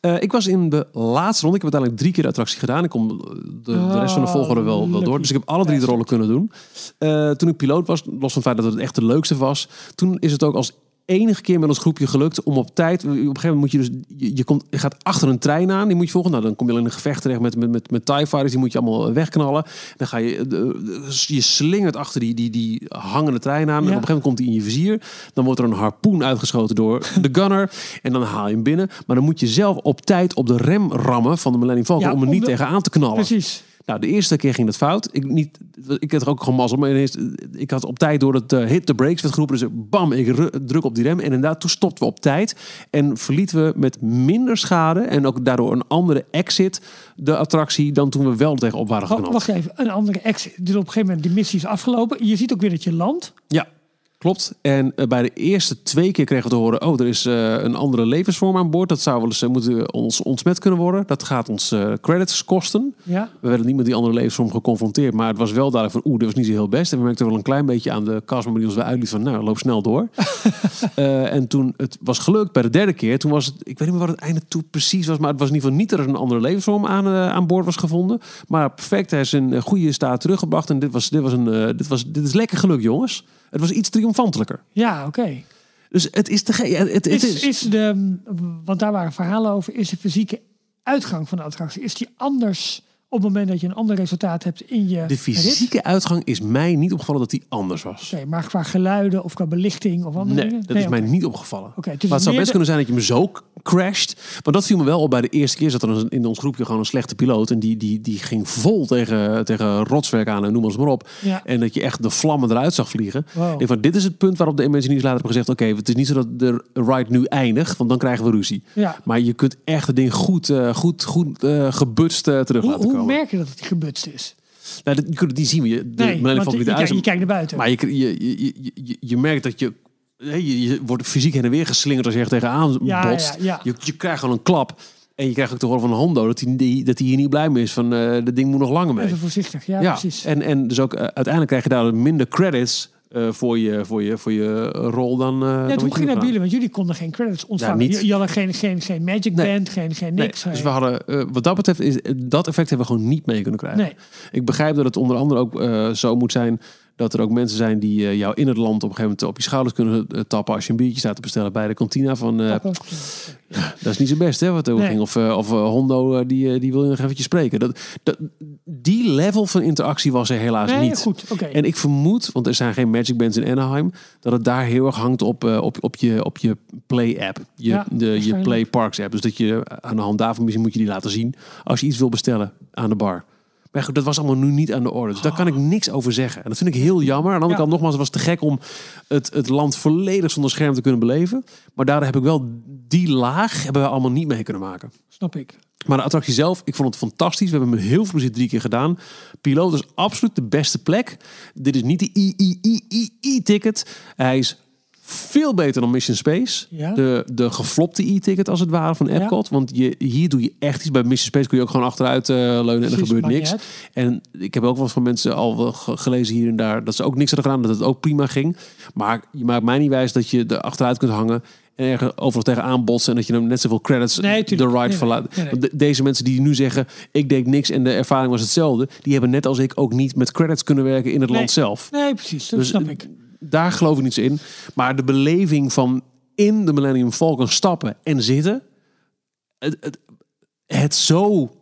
Eh, ik was in de laatste ronde. Ik heb uiteindelijk drie keer de attractie gedaan. Ik kom de, de rest van de Oh, volgorde wel, wel door. Dus ik heb alle drie de rollen kunnen doen. Eh, toen ik piloot was, los van het feit dat het echt de leukste was, toen is het ook als enige keer met ons groepje gelukt om op tijd. Op een gegeven moment moet je dus. Je, je komt, je gaat achter een trein aan, die moet je volgen. Nou, dan kom je al in een gevecht terecht met, met, met, met TIE Fighters, die moet je allemaal wegknallen. Dan ga je. de- Je slingert achter die, die, die hangende trein aan. En op een gegeven moment komt hij in je vizier. Dan wordt er een harpoen uitgeschoten door de gunner. En dan haal je hem binnen. Maar dan moet je zelf op tijd op de rem rammen van de Millennium Falcon Ja, om er om niet tegenaan te knallen. Precies. Nou, de eerste keer ging dat fout. Ik, niet, ik had er ook gewoon mazzel. Maar ineens, ik had op tijd door het eh, hit the brakes werd geroepen. Dus bam, ik ru- druk op die rem. En inderdaad, toen stopten we op tijd. En verlieten we met minder schade. En ook daardoor een andere exit de attractie dan toen we wel tegenop waren Wa- geknald. Wacht even, een andere exit. Dus op een gegeven moment, die missie is afgelopen. Je ziet ook weer dat je landt. Ja, klopt. En eh, bij de eerste twee keer kregen we te horen... oh, er is eh, een andere levensvorm aan boord. Dat zou wel eens eh, moeten ons ontsmet kunnen worden. Dat gaat ons credits kosten. Ja. We werden niet met die andere levensvorm geconfronteerd. Maar het was wel duidelijk van, oeh, dit was niet zo heel best. En we merkten wel een klein beetje aan de castmember die ons weer uitliet van, nou, loop snel door. En toen het was gelukt bij de derde keer, toen was het, ik weet niet meer wat het einde toe precies was, maar het was in ieder geval niet dat er een andere levensvorm aan, aan boord was gevonden. Maar perfect, hij is in goede staat teruggebracht. En dit was, dit was een, dit was, dit is lekker gelukt, jongens. Het was iets triomfantelijker. Ja, oké. Dus het is te het, het, Is, is, is de, want daar waren verhalen over, is de fysieke uitgang van de attractie, is die anders op het moment dat je een ander resultaat hebt in je de rit? fysieke uitgang is mij niet opgevallen dat die anders was. Oké, maar qua geluiden of qua belichting of andere Nee, dingen? dat is mij niet opgevallen. Oké, het is maar het zou best de- kunnen zijn dat je hem zo crasht. Want dat viel me wel op bij de eerste keer. Zat er een- in ons groepje gewoon een slechte piloot. En die, die, die ging vol tegen, tegen rotswerk aan en noem maar op. Ja. En dat je echt de vlammen eruit zag vliegen. Wow. Denk van, dit is het punt waarop de Imagineers later hebben gezegd... oké, het is niet zo dat de ride nu eindigt, want dan krijgen we ruzie. Ja. Maar je kunt echt het ding goed, eh, goed, goed eh, gebutst eh, terug Hoe, laten hoe komen. merk je dat het gebutst is? Nou, dat, die zien we. Je, de Nee, want je, kijkt- je kijkt naar buiten. maar je, je, je, je, merkt dat je, je, je wordt fysiek heen en weer geslingerd als je echt tegenaan Ja, botst. ja, ja. Je, je krijgt gewoon een klap. En je krijgt ook te horen van Hondo dat hij, die, dat hij hier niet blij mee is. Van, eh dat ding moet nog langer mee. Even voorzichtig, ja, ja, precies. En, en dus ook eh, uiteindelijk krijg je daar minder credits eh, voor, je, voor, je, voor je rol dan. Ja, hoe je ging gedaan. jullie? Want jullie konden geen credits ontvangen. niet. Je, je hadden geen, geen, geen Magic Nee. Band, geen, geen Nee, niks. dus we hadden, wat dat betreft, is, dat effect hebben we gewoon niet mee kunnen krijgen. Nee. Ik begrijp dat het onder andere ook zo moet zijn dat er ook mensen zijn die eh, jou in het land op een gegeven moment op je schouders kunnen eh, tappen als je een biertje staat te bestellen bij de kantina van. eh, dat is niet zo best, hè? Wat er Nee. ging. Of, of Hondo die, die wil je nog eventjes spreken. Dat, dat, die level van interactie was er helaas Nee, niet. goed. En ik vermoed, want er zijn geen Magic Bands in Anaheim, dat het daar heel erg hangt op, op, op, je, op je Play app. Je, Ja, de, je. Play Parks app. Dus dat je aan de hand daarvan misschien moet je die laten zien als je iets wil bestellen aan de bar. Maar goed, dat was allemaal nu niet aan de orde. Dus daar kan ik niks over zeggen. En dat vind ik heel jammer. Aan de andere Ja. kant, nogmaals, het was te gek om het, het land volledig zonder scherm te kunnen beleven. Maar daar heb ik wel die laag hebben we allemaal niet mee kunnen maken. Snap ik. Maar de attractie zelf, ik vond het fantastisch. We hebben hem heel veel plezier drie keer gedaan. Piloot is absoluut de beste plek. Dit is niet de I-I-I-I-I-ticket. Hij is veel beter dan Mission Space. Ja. De, de geflopte e-ticket als het ware van Epcot. Want je, hier doe je echt iets. Bij Mission Space kun je ook gewoon achteruit eh, leunen en er gebeurt niks. En ik heb ook wel eens van mensen al gelezen hier en daar... dat ze ook niks hadden gedaan, dat het ook prima ging. Maar je maakt mij niet wijs dat je er achteruit kunt hangen... en ergens overal tegenaan botsen... en dat je hem net zoveel credits Nee, de ride Nee, verlaat. nee, de- deze mensen die nu zeggen... ik deed niks en de ervaring was hetzelfde... die hebben net als ik ook niet met credits kunnen werken in het land zelf. Nee, precies. Dat Dus snap ik. Daar geloof ik niets in. Maar de beleving van in de Millennium Falcon stappen en zitten... het, het, het zo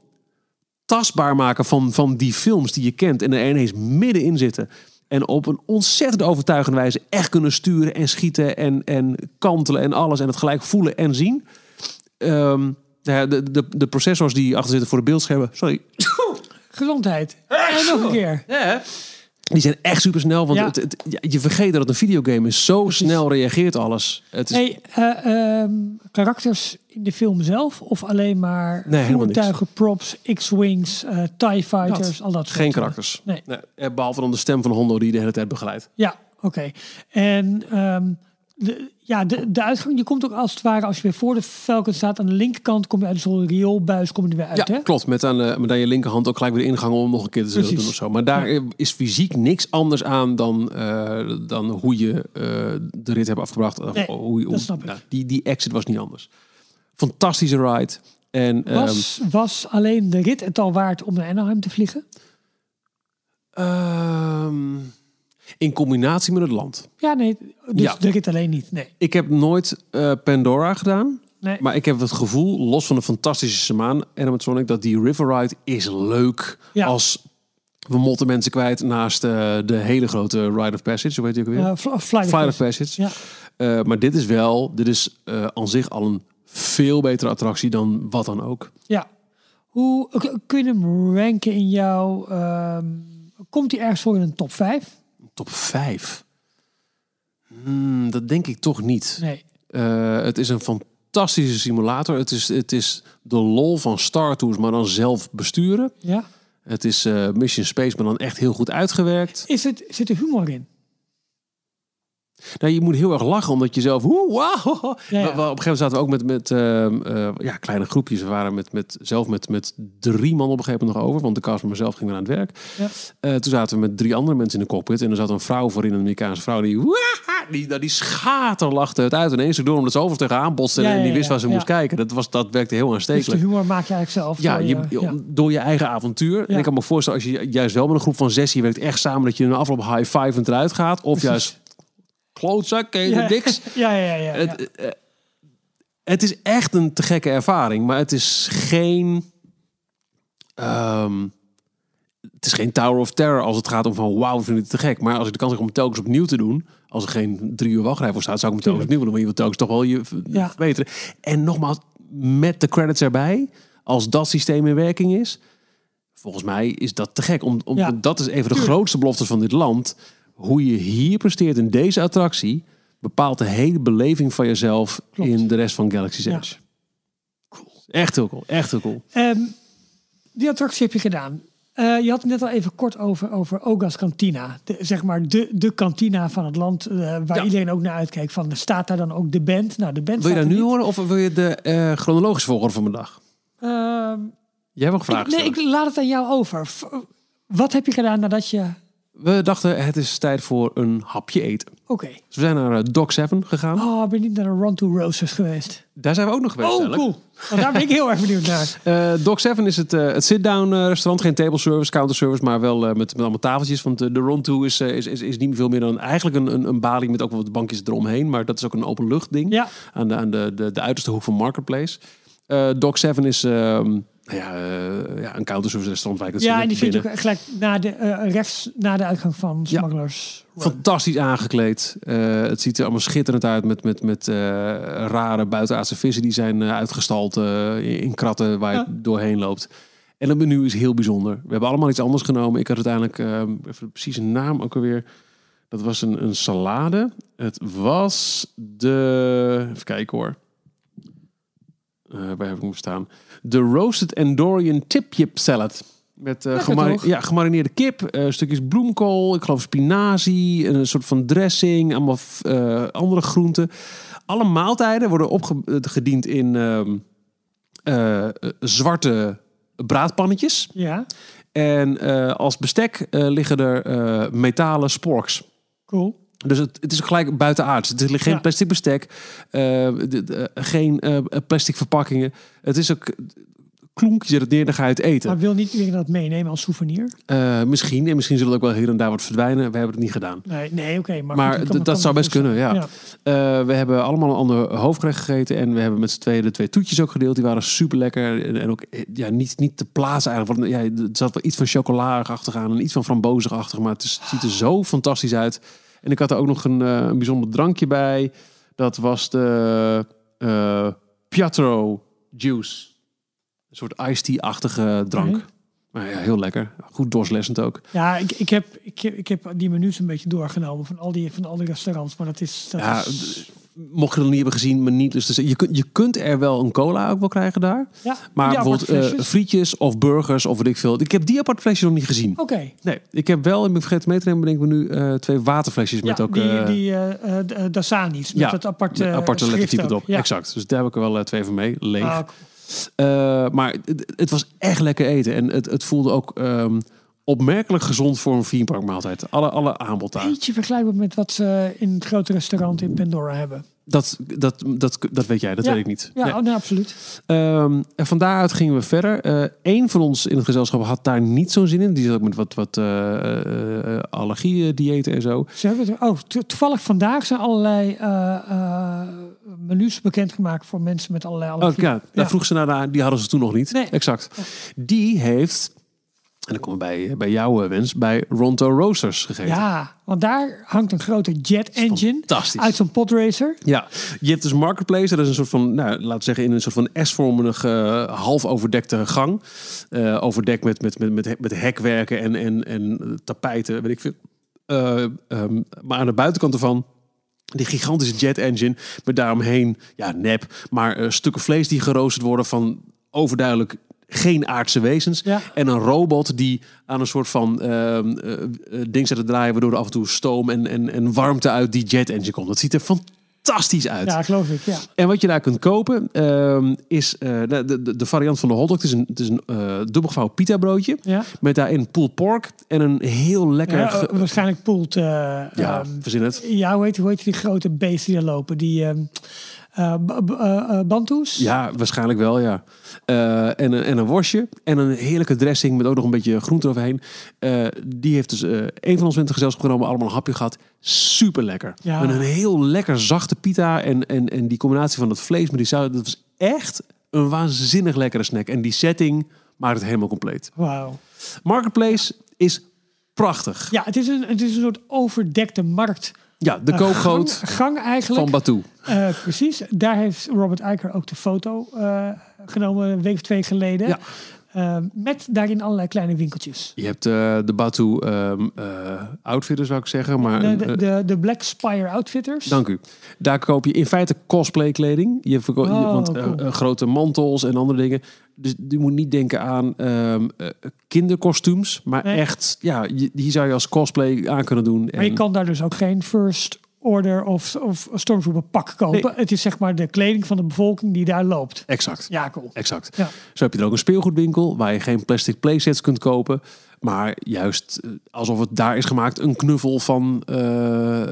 tastbaar maken van, van die films die je kent... en er ineens middenin zitten... En op een ontzettend overtuigende wijze echt kunnen sturen en schieten en, en kantelen en alles. En het gelijk voelen en zien. Ehm, de, de, de, de processors die achter zitten voor de beeldschermen, sorry, Gezondheid. En nog een keer. Die zijn echt super snel. Want Ja. het, je vergeet dat het een videogame is. Zo snel reageert alles. Het is, Hey, eh, ehm, karakters in de film zelf? Of alleen maar Nee, voertuigen, props, X-Wings, eh, TIE Fighters, Dat. al dat soort geen karakters. Nee. eh, Behalve dan de stem van Hondo die de hele tijd begeleidt. Ja, oké. En ehm, de, ja, de, de uitgang, je komt ook als het ware, als je weer voor de Falcon staat, aan de linkerkant kom je uit zo'n rioolbuis, kom je er weer uit, Ja, hè? klopt. Met aan, de, met aan je linkerhand ook gelijk weer de ingang om nog een keer te Precies. doen of zo. Maar daar Ja. is fysiek niks anders aan dan, eh, dan hoe je eh, de rit hebt afgebracht. Nee, hoe, je- hoe- snap ik. nou, die, die exit was niet anders. Fantastische ride. En, ehm, Was, was alleen de rit het al waard om naar Anaheim te vliegen? Ehm, In combinatie met het land. Ja, nee. Dus Ja. rit alleen niet. Nee. Ik heb nooit eh, Pandora gedaan. nee. Maar ik heb het gevoel, los van de fantastische Samaan animatronic, dat die River Ride is leuk Ja. als we motten mensen kwijt naast eh, de hele grote Ride of Passage. Hoe heet die ook weer? Fly- Flight of Flight of Passage. Ja. Maar dit is wel, dit is aan zich al een veel betere attractie dan wat dan ook. Ja. Hoe kun je hem ranken in jouw... ehm, komt hij ergens voor in een top 5? Top 5. Hmm, dat denk ik toch niet. Nee. Eh, het is een fantastische simulator. Het is, het is de lol van Star Tours, maar dan zelf besturen. Ja. Het is eh, Mission Space, maar dan echt heel goed uitgewerkt. Is het, zit er humor in? Nou, je moet heel erg lachen, omdat je zelf... Woe. Ja, ja. We- Op een gegeven moment zaten we ook met, met ehm, eh, ja, kleine groepjes. We waren met, met, zelf met, met drie man op een gegeven moment nog over. Want de cast van mezelf ging weer aan het werk. Ja. Eh, toen zaten we met drie andere mensen in de cockpit. En er zat een vrouw voorin, een Amerikaanse vrouw. Die, die, nou, die schaterlachte het uit ineens door. Omdat ze over tegenaan botste Ja, en die wist waar ze moest kijken. Dat, was, dat werkte heel Dus de aanstekelijk. humor maak je eigenlijk zelf. Ja, door je, je- ja. door je eigen avontuur. En ik kan me voorstellen, als je juist wel met een groep van zes... je werkt echt samen dat je in een afloop high five en eruit gaat. Of Precies. juist klootzak, ken je de Ja. diks. Ja, ja, ja. Het, eh, het is echt een te gekke ervaring, maar het is geen. ehm, het is geen Tower of Terror als het gaat om van wauw, we vinden het te gek. Maar als ik de kans heb om het telkens opnieuw te doen, als er geen drie uur wachtrij voor staat, zou ik hem telkens opnieuw doen. Maar je wilt telkens toch wel je Ja. verbeteren. En nogmaals, met de credits erbij, als dat systeem in werking is, volgens mij is dat te gek. Om, om, Ja. Dat is even de Tuurlijk. grootste beloftes van dit land. Hoe je hier presteert in deze attractie, bepaalt de hele beleving van jezelf Klopt. in de rest van Galaxy's Ja. Edge. Echt heel cool, echt heel cool. Ehm, die attractie heb je gedaan. Eh, je had het net al even kort over, over Oga's Cantina. De, zeg maar de, de kantina van het land eh, waar Ja. iedereen ook naar uitkijkt. Van, staat daar dan ook de band? Nou, de band Wil je dat nu niet. horen of wil je de eh, chronologische volgorde van mijn dag? Ehm, Jij vraag ik, nee, ik laat het aan jou over. Wat heb je gedaan nadat je... We dachten, het is tijd voor een hapje eten. Oké. Dus we zijn naar eh, Doc 7 gegaan. Oh, ik ben niet naar de Run to Roses geweest. Daar zijn we ook nog geweest. Oh, eigenlijk. cool. Want daar ben ik heel erg benieuwd naar. Eh, Doc 7 is het, eh, het sit-down eh, restaurant. Geen table service, counter service, maar wel eh, met, met allemaal tafeltjes. Want eh, de Run to is, eh, is, is, is niet veel meer dan eigenlijk een, een, een balie met ook wel wat bankjes eromheen. Maar dat is ook een openlucht ding. Ja, Aan, de, aan de, de, de uiterste hoek van Marketplace. Eh Doc 7 is ehm, ja, eh, ja, een counter service restaurant. Waar ik het ja en die vind je ook gelijk na de, eh, rechts na de uitgang van. Smugglers. Fantastisch aangekleed. Eh, het ziet er allemaal schitterend uit met, met, met rare buitenaardse vissen die zijn uitgestald in kratten waar je Ja. doorheen loopt. En het menu is heel bijzonder. We hebben allemaal iets anders genomen. Ik had uiteindelijk, eh, even precies een naam ook alweer. Dat was een, een salade. Het was de, even kijken hoor. Waar heb ik hem staan? De Roasted Andorian Tip Yip Salad. Met eh, gemari- ja, gemarineerde kip, eh, stukjes bloemkool, ik geloof spinazie, een soort van dressing, allemaal eh, andere groenten. Alle maaltijden worden opgediend in ehm, eh, eh, zwarte braadpannetjes. Ja, En als bestek liggen er metalen sporks. cool. Dus het, het is gelijk buitenaards. Het is geen Ja. plastic bestek, eh, de- de- geen eh, plastic verpakkingen. Het is ook klonk, je zet het neer, dan ga je het eten. Maar wil niet iedereen dat meenemen als souvenir? Eh, misschien, en misschien zullen ook wel hier en daar wat verdwijnen. We hebben het niet gedaan. Nee, nee oké. maar Maar goed, dat zou best kunnen, ja. Eh, we hebben allemaal een ander hoofdgerecht gegeten. En we hebben met z'n tweeën de twee toetjes ook gedeeld. Die waren super lekker. En, en ook eh, ja, niet, niet te plaatsen eigenlijk. Want, ja, er zat wel iets van chocolade-achtig aan. En iets van frambozenachtig. Maar het, is- het ziet er zo fantastisch uit. En ik had er ook nog een, eh, een bijzonder drankje bij. Dat was de eh Piatro Juice. Een soort iced tea-achtige drank. Oké. Maar ja, heel lekker. Goed doorslessend ook. Ja, ik, ik, heb, ik, heb, ik heb die menus een beetje doorgenomen van al die, van al die restaurants. Maar dat is... Dat Ja, is Mocht je het nog niet hebben gezien, maar niet. Dus je, kunt, je kunt er wel een cola ook wel krijgen daar. ja, Maar bijvoorbeeld eh, frietjes of burgers of weet ik veel. Ik heb die apart flesjes nog niet gezien. Oké. Nee, ik heb wel, ik ben vergeten mee te nemen, bedenk ik me nu, eh, twee waterflesjes met ook... die, eh, die Dasani's. Met ja, het aparte, aparte lettertype erop. Ja. Exact. Dus daar heb ik er wel twee van mee. Leeg. Ah, cool. Maar het, het was echt lekker eten. En het, het voelde ook ehm, opmerkelijk gezond voor een theme park maaltijd. Alle, alle aanbod daar. Beetje vergelijkbaar met wat ze in het grote restaurant in Pandora hebben. Dat, dat, dat, dat weet jij, dat Ja. weet ik niet. Ja, Nee. oh, nee, absoluut. Ehm, en van daaruit gingen we verder. Eh Eén van ons in het gezelschap had daar niet zo'n zin in. Die zat ook met wat, wat eh eh, eh, allergie-diëten en zo. Ze hebben het, oh, to- toevallig vandaag zijn allerlei eh, eh, menus bekendgemaakt voor mensen met allerlei Oh, allergieën. ja, daar vroeg ze naar, die hadden ze toen nog niet. Nee. Exact. Die heeft, en dan komen we bij, bij jouw eh, wens, bij Ronto Roasters gegeten. Ja, want daar hangt een grote jet engine uit zo'n podracer. Ja, je hebt dus Marketplace. Dat is een soort van, nou, laten we zeggen, in een soort van S-vormige, eh, half overdekte gang. Eh, overdekt met, met, met, met, met hekwerken en, en, en tapijten, weet ik veel. Eh, ehm, maar aan de buitenkant ervan, die gigantische jet engine. Met daaromheen, ja, nep, maar stukken vlees die geroosterd worden van overduidelijk geen aardse wezens. Ja. En een robot die aan een soort van eh, ding zet te draaien, waardoor er af en toe stoom en, en, en warmte uit die jet engine komt. Dat ziet er fantastisch uit. Ja, geloof ik. Ja. En wat je daar kunt kopen ehm, is eh, de, de, de variant van de hotdog. Het is een, het is een eh dubbelgevouwen pita broodje. Ja. Met daarin pulled pork en een heel lekker... Ja, waarschijnlijk eh ja, ehm, verzin het. ja, hoe heet, hoe heet die grote beesten die er lopen? Die eh, bantoes? Ja, waarschijnlijk wel, ja. En, een, en een worstje. En een heerlijke dressing met ook nog een beetje groente eroverheen. Die heeft dus een van ons in het gezelschap genomen. Allemaal een hapje gehad. Super lekker. Ja. En een heel lekker zachte pita. En, en, en die combinatie van het vlees met die saus. Dat was echt een waanzinnig lekkere snack. En die setting maakt het helemaal compleet. Wauw. Marketplace is prachtig. Ja, het is, een, het is een soort overdekte markt. Ja, de koopgoot gang, gang eigenlijk. van Batu. Eh, precies. Daar heeft Robert Eicher ook de foto eh, genomen een week of twee geleden. Ja. Eh, met daarin allerlei kleine winkeltjes. Je hebt eh, de Batu ehm eh, outfitter, zou ik zeggen. Maar De, eh, de, de Black Spire Outfitters. Dank u. Daar koop je in feite cosplay kleding. Je verko- je- Oh, want cool. grote mantels en andere dingen. Dus je moet niet denken aan ehm, eh, kinderkostuums. Maar Nee. echt, ja, je- die zou je als cosplay aan kunnen doen. Maar je En- kan daar dus ook geen first order of, of stormtrooper pak kopen. Nee. Het is zeg maar de kleding van de bevolking die daar loopt. Exact. Ja, cool. Exact. Ja. Zo heb je er ook een speelgoedwinkel waar je geen plastic playsets kunt kopen. Maar juist eh, alsof het daar is gemaakt, een knuffel van eh,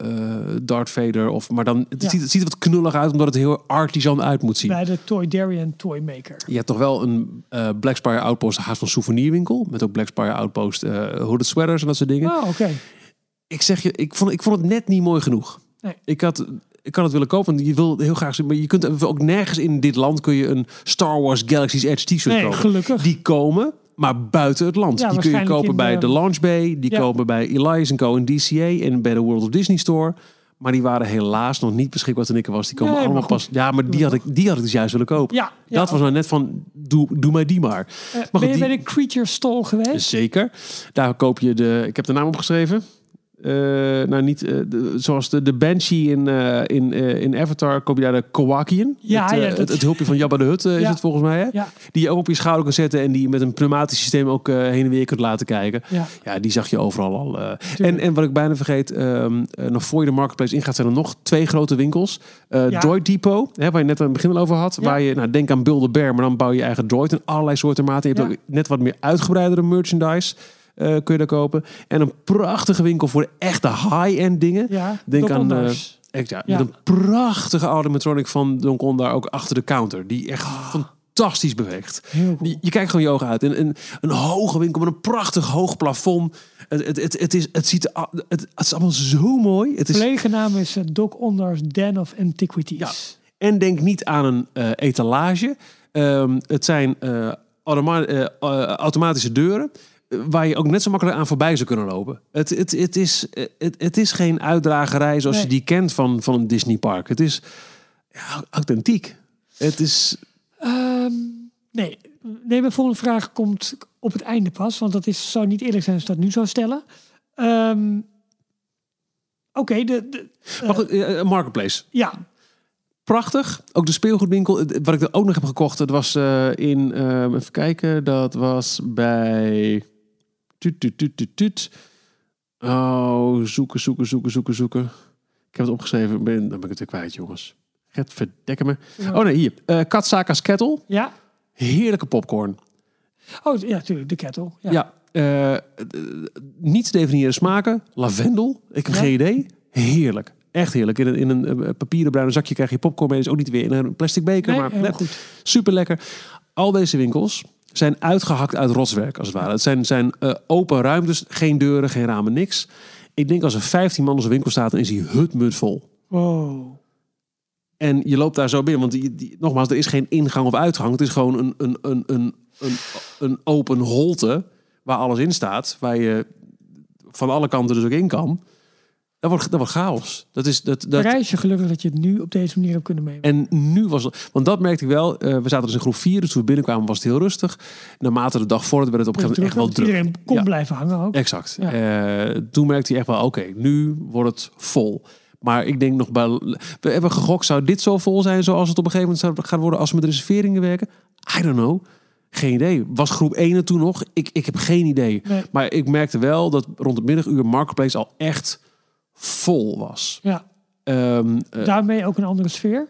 Darth Vader. Of, maar dan, het, Ja. ziet, het ziet er wat knullig uit, omdat het heel artisan uit moet zien. Bij de Toy Darien Toy Maker. Je hebt toch wel een eh Black Spire Outpost haast van souvenirwinkel. Met ook Black Spire Outpost hooded sweaters en dat soort dingen. Oh, oké. Ik zeg je, ik vond, ik vond het net niet mooi genoeg. Nee. Ik had... Ik kan het willen kopen, want je wil heel graag. Maar je kunt ook nergens in dit land kun je een Star Wars Galaxy's Edge t-shirt Nee, kopen. gelukkig. Die komen, maar buiten het land. Ja, die kun je kopen bij de- de Launch Bay. Die Ja. komen bij Elias Co. in DCA. En bij de World of Disney Store. Maar die waren helaas nog niet beschikbaar toen ik er was. Die komen Nee, allemaal pas. Ja, maar die had, ik, die had ik dus juist willen kopen. Ja, ja. Dat was nou net van, doe, doe mij die maar. Eh, Maar ben je goed, bij die- de Creature Stall geweest? Zeker. Daar koop je de. Ik heb de naam opgeschreven. Eh, nou, niet eh, de- zoals de, de Banshee in, eh, in, in Avatar. Koop je daar de Kowakian. Ja, het, ja, dat- het, het hulpje van Jabba de Hut is Ja. het volgens mij. Hè? Ja, Die je ook op je schouder kan zetten. En die met een pneumatisch systeem ook heen en weer kunt laten kijken. ja. Ja, die zag je overal al. en, en wat ik bijna vergeet, ehm, eh, nog voor je de marketplace ingaat, zijn er nog twee grote winkels. Droid Depot, hè, waar je net aan het begin al over had. Waar je, nou, denk aan Build Bear, maar dan bouw je je eigen droid in allerlei soorten maten. Je hebt ook net wat meer uitgebreidere merchandise. Eh, kun je daar kopen. En een prachtige winkel voor de echte high-end dingen. ja. Denk aan. Echt, ja, Ja. Met een prachtige animatronic van Donkon daar ook achter de counter. Die echt fantastisch beweegt. Je, je kijkt gewoon je ogen uit. Een, een, een hoge winkel met een prachtig hoog plafond. Het, het, het, het, is, het, ziet, het, het is allemaal zo mooi. Het is, volledige naam is eh, Doc Onders Den of Antiquities. Ja. en denk niet aan een eh, etalage. Ehm, het zijn eh, eh, eh, automatische deuren. Waar je ook net zo makkelijk aan voorbij zou kunnen lopen. Het, het, het, is, eh, het, het is geen uitdragerij zoals Nee. je die kent van, van een Disneypark. Het is ja, authentiek. Het is Ehm, nee. nee, mijn volgende vraag komt op het einde pas. Want dat is, zou niet eerlijk zijn als ik dat nu zou stellen. Ehm, Oké, de, de, Maar goed, eh, eh, Marketplace. ja. Prachtig. Ook de speelgoedwinkel. Wat ik er ook nog heb gekocht, dat was in... eh, even kijken, dat was bij... Tuut, tuut, tuut, tuut, tuut. Oh, zoeken, zoeken, zoeken, zoeken, zoeken. Ik heb het opgeschreven, ben, dan ben ik het weer kwijt, jongens. Het verdekken me. Oh nee, hier. Eh Katsaka's Kettle. Ja. Heerlijke popcorn. Oh, ja, natuurlijk, de kettle. Ja. Ja. eh, eh, niet te definiëren smaken. Lavendel. Ik heb Ja. geen idee. Heerlijk. Echt heerlijk. In een, in een papieren bruine zakje krijg je popcorn mee. Dus ook niet weer in een plastic beker. Nee, maar net goed. super lekker. Al deze winkels zijn uitgehakt uit rotswerk als het ware. Het zijn, zijn eh, open ruimtes, geen deuren, geen ramen, niks. Ik denk als er 15 man in zo'n winkel staat, dan is die hutmut vol. Wow. En je loopt daar zo binnen, want die, die- nogmaals, er is geen ingang of uitgang. Het is gewoon een, een, een, een, een, een open holte waar alles in staat, waar je van alle kanten dus ook in kan. Dat wordt, dat wordt chaos. Dat is, dat, dat, Prijs je gelukkig dat je het nu op deze manier hebt kunnen nemen. en nu was het, want dat merkte ik wel. eh, we zaten dus in groep 4, dus toen we binnenkwamen was het heel rustig. Naarmate de dag vorderde werd het op een gegeven moment echt wel druk. Iedereen kon Ja. blijven hangen ook. Exact. Ja. Eh, toen merkte hij echt wel, oké, nu wordt het vol. Maar ik denk nog bij. We hebben gegokt, zou dit zo vol zijn zoals het op een gegeven moment zou gaan worden als we met reserveringen werken? I don't know. Geen idee. Was groep 1 er toen nog? Ik, ik heb geen idee. Nee. Maar ik merkte wel dat rond het middaguur Marketplace al echt vol was. Ja. Ehm, eh, Daarmee ook een andere sfeer.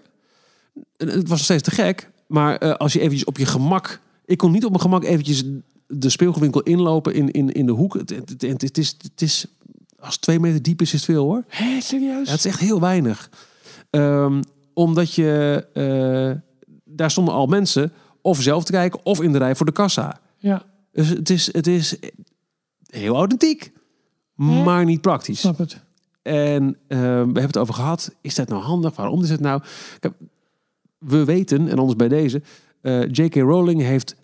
het was nog steeds te gek. Maar eh, als je eventjes op je gemak... Ik kon niet op mijn gemak eventjes de speelgoedwinkel inlopen in, in, in de hoek. Het, het, het, het is, het is... Als twee meter diep is, is het veel hoor. Hé, serieus? Ja, het is echt heel weinig. Ehm, omdat je... eh, daar stonden al mensen of zelf te kijken of in de rij voor de kassa. Ja, Dus het is, het is heel authentiek. Maar niet praktisch. snap het. En eh, we hebben het over gehad. Is dat nou handig? Waarom is het nou? We weten, en anders bij deze... eh, J.K. Rowling heeft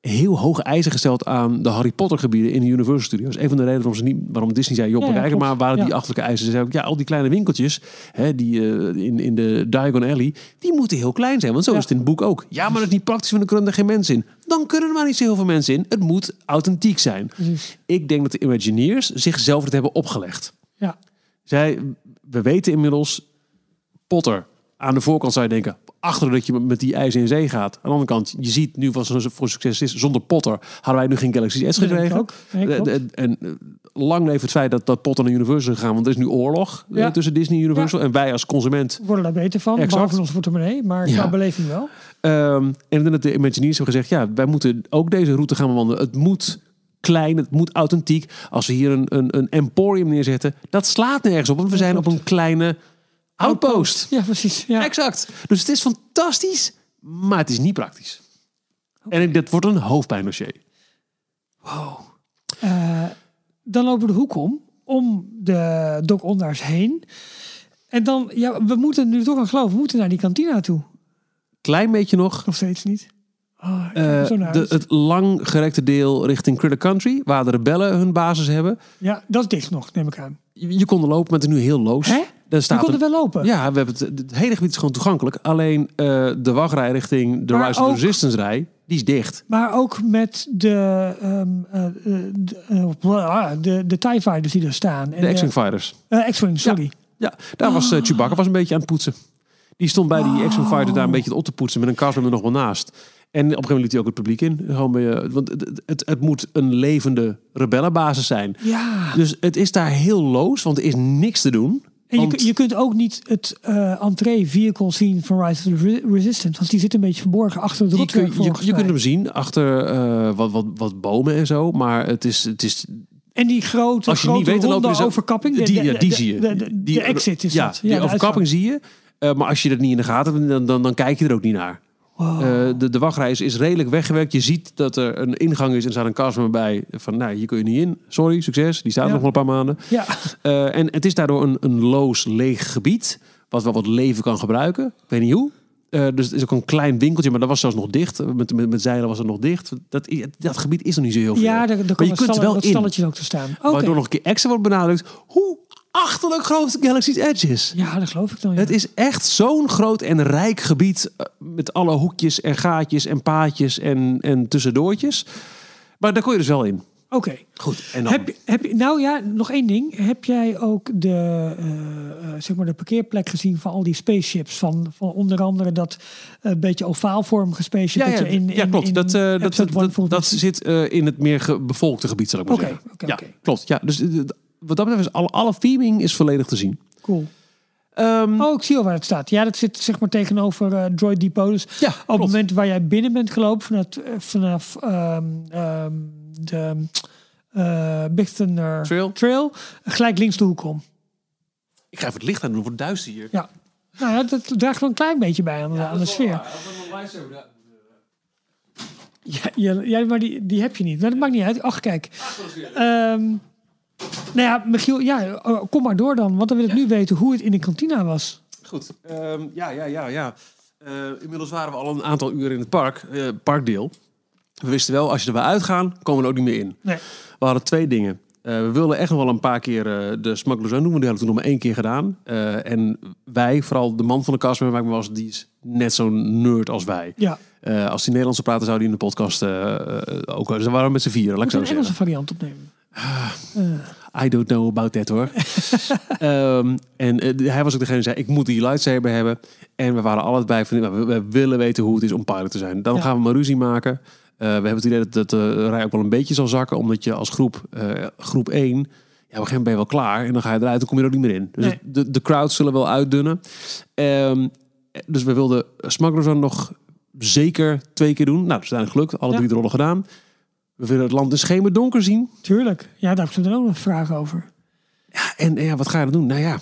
heel hoge eisen gesteld aan de Harry Potter gebieden in de Universal Studios. Een van de redenen waarom, ze niet, waarom Disney zei, joh, Ja, ja, maar waren die achterlijke eisen. Ze zei ook, ja, al die kleine winkeltjes, hè, die eh, in, in de Diagon Alley, die moeten heel klein zijn. Want zo Ja. is het in het boek ook. Ja, maar dat is niet praktisch, want dan kunnen er geen mensen in. Dan kunnen er maar niet zo heel veel mensen in. Het moet authentiek zijn. Precies. Ik denk dat de Imagineers zichzelf het hebben opgelegd. Ja. Zij, we weten inmiddels, Potter, aan de voorkant zou je denken, achter dat je met die ijs in zee gaat. Aan de andere kant, je ziet nu wat ze voor succes is. Zonder Potter hadden wij nu geen denk ik gekregen. ook. Nee, Eh, eh, En eh, lang leeft het feit dat, dat Potter naar Universal is gegaan. Want er is nu oorlog Ja. tussen Disney en Universal. En wij als consument. Worden daar beter van, Exact. behalve onze portemonnee. Maar Ja. qua beleving wel. ehm, en dat de Imagineers hebben gezegd, ja, wij moeten ook deze route gaan bewandelen. Het moet klein, het moet authentiek. Als we hier een, een, een emporium neerzetten, dat slaat nergens op. Want we zijn op een kleine outpost. Ja, precies. Ja. Exact. Dus het is fantastisch, maar het is niet praktisch. En ik- dit wordt een hoofdpijndossier. Eh, dan lopen we de hoek om, om de Doc Ondaars heen. En dan, ja, we moeten nu toch aan geloven. We moeten naar die kantina toe. Klein beetje nog. Nog steeds niet. Oh, er eh, naar de, het langgerekte deel richting Critter Country, waar de rebellen hun basis hebben. Ja, dat is dicht nog, neem ik aan. Je, je kon er lopen, maar het is nu heel loos. Hè? Daar We staat konden een- wel lopen. Ja, we hebben het, het hele gebied is gewoon toegankelijk. Alleen eh, de wachtrij richting de Maar Rise of the Resistance rij, die is dicht. Maar ook met de, eh, de, de, de TIE Fighters die er staan. En De X-Wing Fighters. eh, X-Wing, sorry. Ja, daar was Oh. Chewbacca was een beetje aan het poetsen. Die stond bij die X-Wing Fighter daar een beetje op te poetsen met een castmember nog wel naast. En op een gegeven moment liet hij ook het publiek in. Gewoon bij, eh, want het, het, het moet een levende rebellenbasis zijn. Ja. Dus het is daar heel loos, want er is niks te doen. En je, Want- je kunt ook niet het eh entree vehicle zien van Rise of the Re- Resistance. Want die zit een beetje verborgen achter de je, kun- rotwerk je, je kunt hem zien achter eh, wat, wat, wat bomen en zo. Maar het is, het is En die grote, Als je grote niet weet, dan loop je overkapping. die, de- ja, die de- zie je. De, die, exit is ja, dat. die Ja, de overkapping zie je. Eh, maar als je dat niet in de gaten hebt, dan, dan, dan kijk je er ook niet naar. Wow. Eh, de, de wachtrij is, redelijk weggewerkt. Je ziet dat er een ingang is en staat een kastman bij. Van, nou, hier kun je niet in. Sorry, succes. Die staat Ja. nog wel een paar maanden. ja, Eh, en het is daardoor een, een loos, leeg gebied. Wat wel wat leven kan gebruiken. Ik weet niet hoe. Eh, dus het is ook een klein winkeltje, maar dat was zelfs nog dicht. Met, met, met zeilen was het nog dicht. Dat, dat gebied is nog niet zo heel veel. ja daar, daar maar je kunt stallen, wel in. stalletjes ook te staan. Oké. Waardoor nog een keer extra wordt benadrukt hoe achterlijk groot Galaxy's Edge is. Ja, dat geloof ik dan. Ja. Het is echt zo'n groot en rijk gebied. eh, Met alle hoekjes en gaatjes en paadjes en, en tussendoortjes. Maar daar kon je dus wel in. Oké. Goed. En dan, Heb, je- heb, je- nou ja, nog één ding. Heb jij ook de, eh, eh, zeg maar de parkeerplek gezien van al die spaceships? Van, van onder andere dat beetje ovaalvormige spaceship. ja, ja, dat je in, ja, klopt. in dat, dat, dat, dat, zit in het meer bevolkte gebied, zal ik maar Oké, zeggen. oké, ja, klopt. Ja, dus wat dat betreft is alle, alle theming is volledig te zien. Cool. Ehm, Oh, ik zie al waar het staat. Ja, dat zit zeg maar tegenover eh, Droid Depot. Dus ja, op het moment waar jij binnen bent gelopen vanaf, eh, vanaf ehm, ehm, de eh Big Thunder Trail. gelijk links de hoek om. Ik ga even het licht aan doen, het wordt duister hier. Ja. Nou ja, dat draagt wel een klein beetje bij aan, de- aan de sfeer. Ja, ja, ja, maar die, die heb je niet. Maar dat maakt niet uit. Ach, kijk. Ehm, nou ja, Michiel, ja, oh, kom maar door dan. Want dan wil ik nu weten hoe het in de kantina was. Goed, ehm, ja, ja, ja, ja. Eh, inmiddels waren we al een aantal uren in het park, eh, parkdeel. We wisten wel, als je er wel uitgaan, komen we er ook niet meer in. Nee. We hadden twee dingen. Eh, we wilden echt nog wel een paar keer de Smugglers Run doen, die hadden we toen nog maar één keer gedaan. En wij, vooral de man van de kast, waar ik me was, die is net zo'n nerd als wij. Ja, als die Nederlandse praten, zou die in de podcast ook... Dus we waren met z'n vieren, laat ik zo een zeggen. Engelse variant opnemen. I don't know about that hoor. Ehm, en eh, hij was ook degene die zei, ik moet die lightsaber hebben. En we waren allebei van, nou, we, we willen weten hoe het is om pilot te zijn. Dan Ja. gaan we maar ruzie maken. Eh, we hebben het idee dat, dat de rij ook wel een beetje zal zakken. Omdat je als groep, eh, groep 1, ja, op een gegeven moment ben je wel klaar. En dan ga je eruit en kom je er ook niet meer in. Dus Nee. de, de crowds zullen wel uitdunnen. Ehm, dus we wilden Smugglers nog zeker twee keer doen. Nou, dat is uiteindelijk gelukt. Alle Ja. drie de rollen gedaan. We willen het land in schemerdonker zien. Tuurlijk. Ja, daar heb ik dan ook nog een vraag over. En ja, wat ga je dan doen? Nou ja,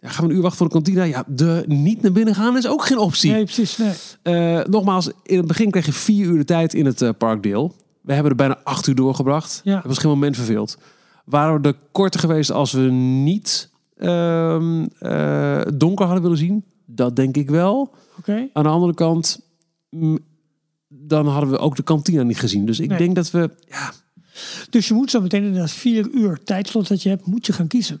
ja, gaan we een uur wachten voor de kantina? Ja, de niet naar binnen gaan is ook geen optie. Nee, precies. Nee. Eh, nogmaals, in het begin kreeg je vier uur de tijd in het eh, parkdeel. We hebben er bijna acht uur doorgebracht. Ja. Het was geen moment verveeld. Waren we er korter geweest als we niet ehm, eh, donker hadden willen zien? Dat denk ik wel. Oké. Aan de andere kant, dan hadden we ook de kantina niet gezien. Dus ik Nee. denk dat we... Ja, Dus je moet zo meteen in dat vier uur tijdslot dat je hebt, moet je gaan kiezen.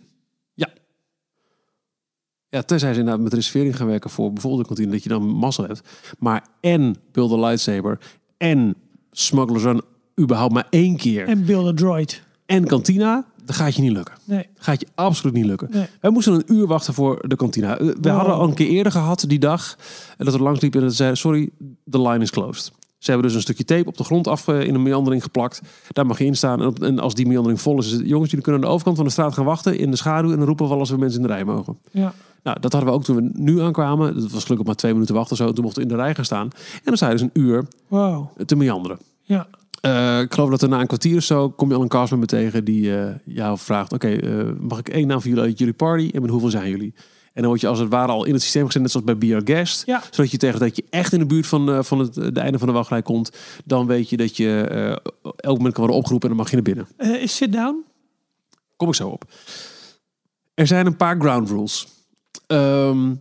Ja, tenzij ze inderdaad met reservering gaan werken voor bijvoorbeeld de kantine, dat je dan mazzel hebt. Maar en Build a Lightsaber en Smugglers Run überhaupt maar één keer. En, En build a droid. kantina, dat gaat je niet lukken. Nee. Gaat je absoluut niet lukken. Nee. Wij moesten een uur wachten voor de kantina. Eh, We Wow. hadden al een keer eerder gehad die dag. En dat we langs liepen en dat sorry, the line is closed. Ze hebben dus een stukje tape op de grond af eh, in een meandering geplakt. Daar mag je in staan. En, op- en als die meandering vol is, jongens, jullie kunnen aan de overkant van de straat gaan wachten in de schaduw. En dan roepen we wel als we mensen in de rij mogen. Ja. Nou, dat hadden we ook toen we nu aankwamen. Dat was gelukkig maar twee minuten wachten. Zo. Toen mochten we in de rij gaan staan. En dan je dus een uur Wow. te meanderen. Ja. Eh, ik geloof dat er na een kwartier of zo kom je al een castmember tegen die eh, jou vraagt: Oké, mag ik één naam van jullie uit jullie party en met hoeveel zijn jullie? En dan word je als het ware al in het systeem gezet, net zoals bij Guest. Ja. Zodat je tegen dat je echt in de buurt van, eh, van het de einde van de wachtrij komt. Dan weet je dat je eh, elk moment kan worden opgeroepen en dan mag je naar binnen. Eh, is sit down? Kom ik zo op. Er zijn een paar ground rules. Ehm,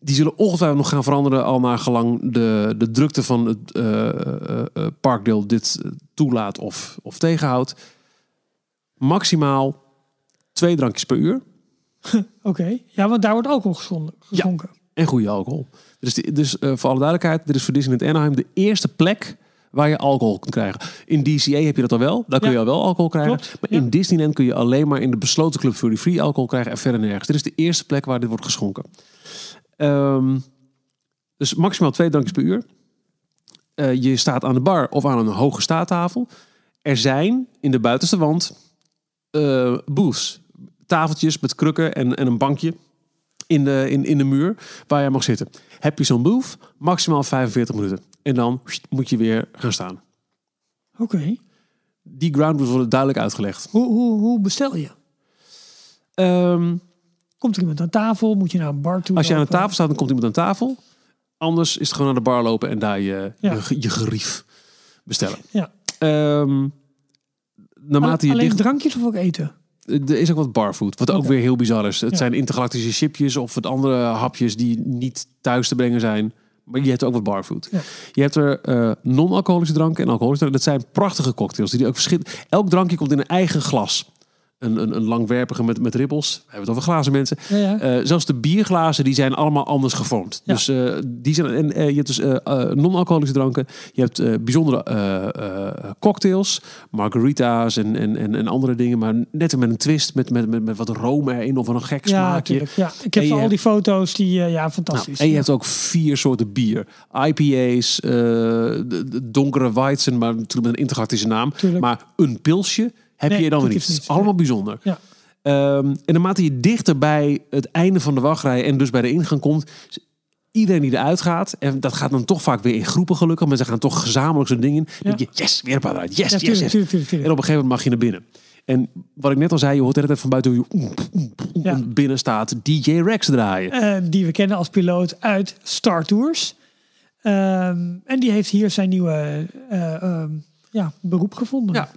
die zullen ongetwijfeld nog gaan veranderen al naar gelang de, de drukte van het parkdeel dit toelaat of, of tegenhoudt. Maximaal twee drankjes per uur Oké. Ja, want daar wordt alcohol geschonken. geschonken. en goede alcohol. Dus, die- dus eh, voor alle duidelijkheid, dit is voor Disneyland Anaheim de eerste plek waar je alcohol kunt krijgen. In DCA heb je dat al wel, daar kun Ja. je al wel alcohol krijgen. Klopt, Maar ja. in Disneyland kun je alleen maar in de besloten club Fury Free alcohol krijgen en verder nergens. Dit is de eerste plek waar dit wordt geschonken. Ehm, dus maximaal twee drankjes per uur. Eh, je staat aan de bar of aan een hoge staattafel. Er zijn in de buitenste wand eh booths. Tafeltjes met krukken en, en een bankje in de, in, in de muur waar je mag zitten. Heb je zo'n booth, maximaal 45 minuten. En dan moet je weer gaan staan. Oké. Die ground rules worden duidelijk uitgelegd. Hoe, hoe, hoe bestel je? Ehm, Komt er iemand aan tafel? Moet je naar een bar toe als je aan de tafel staat, dan komt iemand aan tafel. Anders is het gewoon naar de bar lopen en daar je, Ja. je, je gerief bestellen. Ja. Ehm, naarmate je Alleen dicht... drankjes of ook eten? Er is ook wat barfood, wat ook weer heel bizar is. Het Ja. zijn intergalactische chipjes of wat andere hapjes die niet thuis te brengen zijn. Maar je hebt ook wat barfood. Ja. Je hebt er eh, non-alcoholische dranken en alcoholische dranken. Dat zijn prachtige cocktails. Die ook verschillen. Elk drankje komt in een eigen glas. Een, een, een langwerpige met, met ribbels. We hebben het over glazen mensen. Ja, ja. Eh, zelfs de bierglazen die zijn allemaal anders gevormd. Ja. Dus eh, die zijn en eh, je hebt dus non-alcoholische dranken. Je hebt bijzondere cocktails, margarita's en, en, en, en andere dingen, maar net met een twist met, met, met, met wat room erin of een gek ja, smaakje. Ja. Ik heb al hebt- die foto's die, ja, Nou, fantastisch. en je hebt ook vier soorten bier. IPA's, de, de donkere Weizen, maar natuurlijk met een intergalactische naam. Tuurlijk. Maar een pilsje heb Nee, je dan weer niet. Het is allemaal bijzonder. Ja. Ehm, en naarmate je dichter bij het einde van de wachtrij en dus bij de ingang komt, iedereen die eruit gaat, en dat gaat dan toch vaak weer in groepen gelukkig, maar ze gaan toch gezamenlijk zo'n ding in. Ja. denk je, yes, weer een paar eruit. Yes, Ja, yes, tuurlijk, yes. tuurlijk, tuurlijk, En op een gegeven moment mag je naar binnen. En wat ik net al zei, je hoort de hele tijd van buiten hoe je oem, oem, oem, Ja. en binnen staat DJ Rex draaien. Eh, die we kennen als piloot uit Star Tours. Ehm, en die heeft hier zijn nieuwe eh, ehm, ja, beroep gevonden. Ja.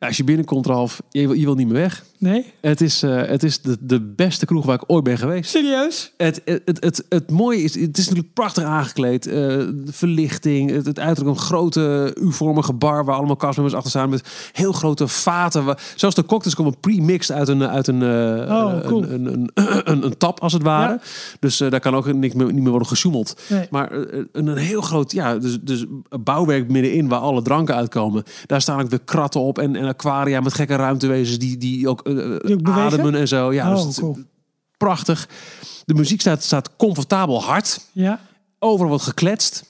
Ja, als je binnenkomt, Ralf, je, wil- je wil niet meer weg. Nee? Het is, eh, het is de, de beste kroeg waar ik ooit ben geweest. Serieus? Het, het, het, het, het mooie is, het is natuurlijk prachtig aangekleed. eh, de verlichting, het, het uiterlijk een grote U-vormige bar waar allemaal castmembers achter staan met heel grote vaten. Waar- Zelfs de cocktails komen pre-mixed uit een, uit een, eh, Oh, cool. een, een, een, een, een tap als het ware. Ja. Dus daar kan ook niks meer, niet meer worden gesjoemeld. Nee. Maar een, een heel groot, ja, dus, dus bouwwerk middenin waar alle dranken uitkomen. Daar staan ook de kratten op en, en aquaria met gekke ruimtewezens die, die ook, eh, Die ook ademen en zo. Ja, oh, dus cool. prachtig. De muziek staat, staat comfortabel hard. Ja. Overal wordt gekletst.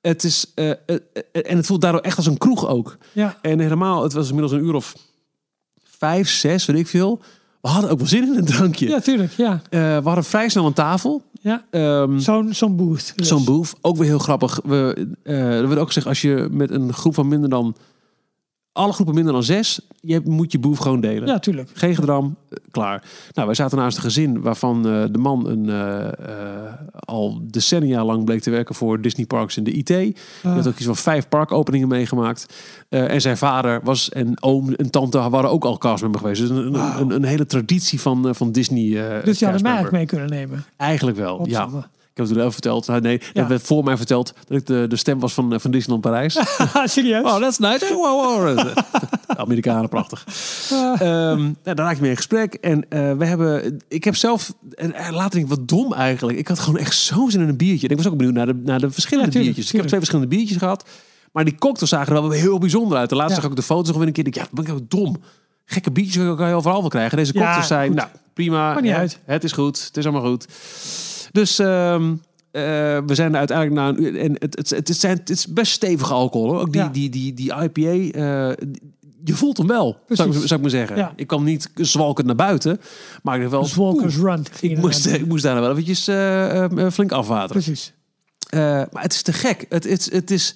Het is, eh, eh, en het voelt daardoor echt als een kroeg ook. Ja. En helemaal, het was inmiddels een uur of vijf, zes, weet ik veel. We hadden ook wel zin in een drankje. ja, tuurlijk. Ja. We hadden vrij snel een tafel. ja. Ehm, Zo'n zo'n booth. dus. Zo'n booth. Ook weer heel grappig. We, er werd ook gezegd, als je met een groep van minder dan... Alle groepen minder dan zes, je moet je booth gewoon delen. Ja, tuurlijk. Geen gedram, eh, klaar. Nou, wij zaten naast een gezin waarvan eh, de man een, eh, al decennia lang bleek te werken voor Disney Parks in de IT. Die Ah. had ook iets van vijf parkopeningen meegemaakt. En zijn vader was en oom en tante waren ook al castmember geweest. Dus een, een, een, een hele traditie van, van Disney. Dus je had hem castmember. eigenlijk mee kunnen nemen. Eigenlijk wel, ja. Ik heb het even verteld. Nou, nee, Ja. er werd voor mij verteld dat ik de, de stem was van, eh, van Disneyland Parijs. Serieus? Oh, that's nice. Wow, wow. Amerikanen, prachtig. Ah. Ehm, nou, daar raak ik mee in gesprek. En eh, we hebben... Ik heb zelf... En eh, later denk ik, wat dom eigenlijk. Ik had gewoon echt zo zin in een biertje. En ik was ook benieuwd naar de, naar de verschillende Ja, tuurlijk, biertjes. Ik heb twee verschillende biertjes gehad. Maar die cocktails zagen er wel heel bijzonder uit. De laatste Ja. zag ik de foto's nog weer een keer. Ik ja, ben ik ook dom. Gekke biertjes kan je overal wel krijgen. Deze cocktails zijn... goed. Nou, prima. Maakt niet uit. Het is goed. Het is allemaal goed. Dus... ehm, eh, we zijn er uiteindelijk na een uur. En het, het, het, zijn, het is best stevige alcohol hoor. Ook die, Ja. die, die, die IPA. eh, je voelt hem wel, zou ik, zou ik maar zeggen. Ja. Ik kwam niet zwalkend naar buiten. Maar ik wel. Walker's oeh, Run. ik, moest, ik moest daar wel eventjes eh, eh, flink afwateren. Precies. Eh, maar het is te gek. Het, het, het is,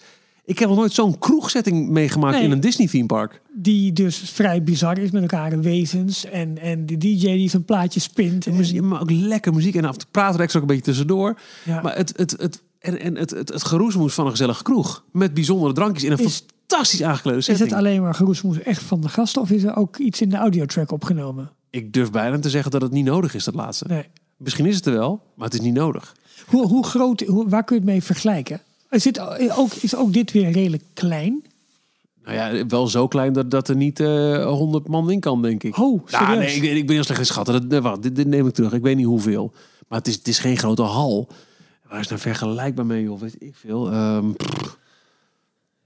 ik heb nog nooit zo'n kroegzetting meegemaakt Nee. in een Disney theme park. Die dus vrij bizar is met elkaar wezens. En, en de DJ die zijn plaatje spint. En, Muziek, maar ook lekker muziek. En af en toe praat Rex ook een beetje tussendoor. ja. Maar het, het, het, en, en het, het, het geroesmoes van een gezellige kroeg. Met bijzondere drankjes in een Is- fantastisch aangeklede is setting. het alleen maar geroesmoes echt van de gasten? Of is er ook iets in de audiotrack opgenomen? Ik durf bijna te zeggen dat het niet nodig is, dat laatste. Nee. Misschien is het er wel, maar het is niet nodig. Hoe, hoe groot, hoe, waar kun je het mee vergelijken? Is, dit ook, is ook dit weer redelijk klein? Nou ja, wel zo klein dat, dat er niet eh 100 man in kan, denk ik. Oh, Nou, serieus? nee, ik, ik ben heel slecht in schatten. Dat, nee, wacht, dit, dit neem ik terug. Ik weet niet hoeveel. Maar het is, het is geen grote hal. Waar is nou vergelijkbaar mee, joh? Weet ik veel. Ehm,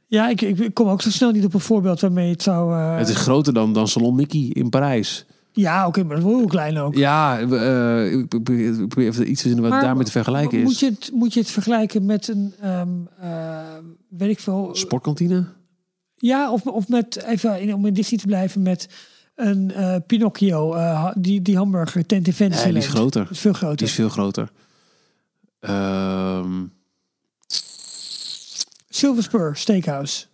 Ja, ik, ik kom ook zo snel niet op een voorbeeld waarmee het zou... eh, het is groter dan, dan Salon Mickey in Parijs. Ja, oké, maar dat is wel heel klein ook. Ja, eh, ik probeer even iets te vinden wat Maar daarmee te vergelijken is. Moet je, het, moet je het vergelijken met een, ehm, eh, weet ik veel... Sportkantine? Ja, of, of met, even in- om in Disney te blijven, met een eh, Pinocchio, eh, die, die hamburger tent in Nee, die is Fantasyland. groter. Is veel groter. Die is veel groter. Ehm, Silver Spur Steakhouse.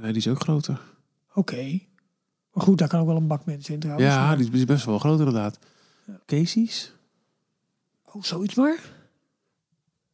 nee, die is ook groter. Oké. Maar goed, daar kan ook wel een bak mensen in trouwens. Ja, Maar- die is best wel groot inderdaad. Casey's? Oh, zoiets maar?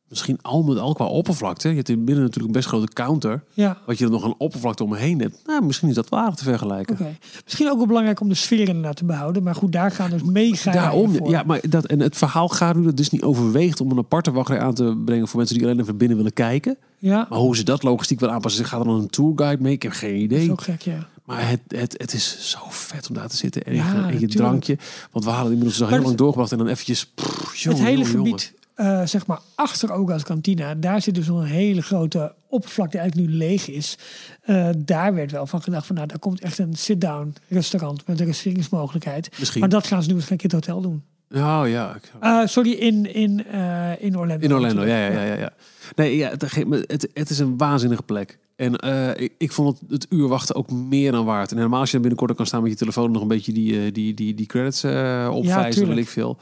Misschien al met al qua oppervlakte. Je hebt in binnen natuurlijk een best grote counter. Ja, Wat je er nog een oppervlakte omheen hebt. Nou, misschien is dat waar te vergelijken. oké. Misschien ook wel belangrijk om de sfeer inderdaad te behouden. Maar goed, daar gaan dus mega Daarom, voor. ja, maar dat, en het verhaal gaat nu dat Disney overweegt om een aparte wachtrij aan te brengen voor mensen die alleen even binnen willen kijken. Ja, Maar hoe ze dat logistiek willen aanpassen, gaat er dan een tourguide mee? Ik heb geen dat is idee. ook gek, ja. Maar het, het, het is zo vet om daar te zitten en, Ja, je- en je drankje. Want we hadden inmiddels al Maar heel lang doorgebracht en dan eventjes... jongen, het hele jongen, jongen. gebied, eh, zeg maar achter Oga's Cantina, daar zit dus een hele grote oppervlakte die eigenlijk nu leeg is. Eh, daar werd wel van gedacht van, nou, daar komt echt een sit-down restaurant met een reserveringsmogelijkheid. Misschien. Maar dat gaan ze nu waarschijnlijk in het hotel doen. Oh ja, Eh, sorry, in, in, in Orlando. In Orlando, ja, ja, ja, ja. ja. Nee, ja, het, het, het is een waanzinnige plek. En eh, ik, ik vond het, het uur wachten ook meer dan waard. En helemaal als je dan binnenkort kan staan met je telefoon nog een beetje die, eh, die, die, die credits eh opvijzen, weet ik veel.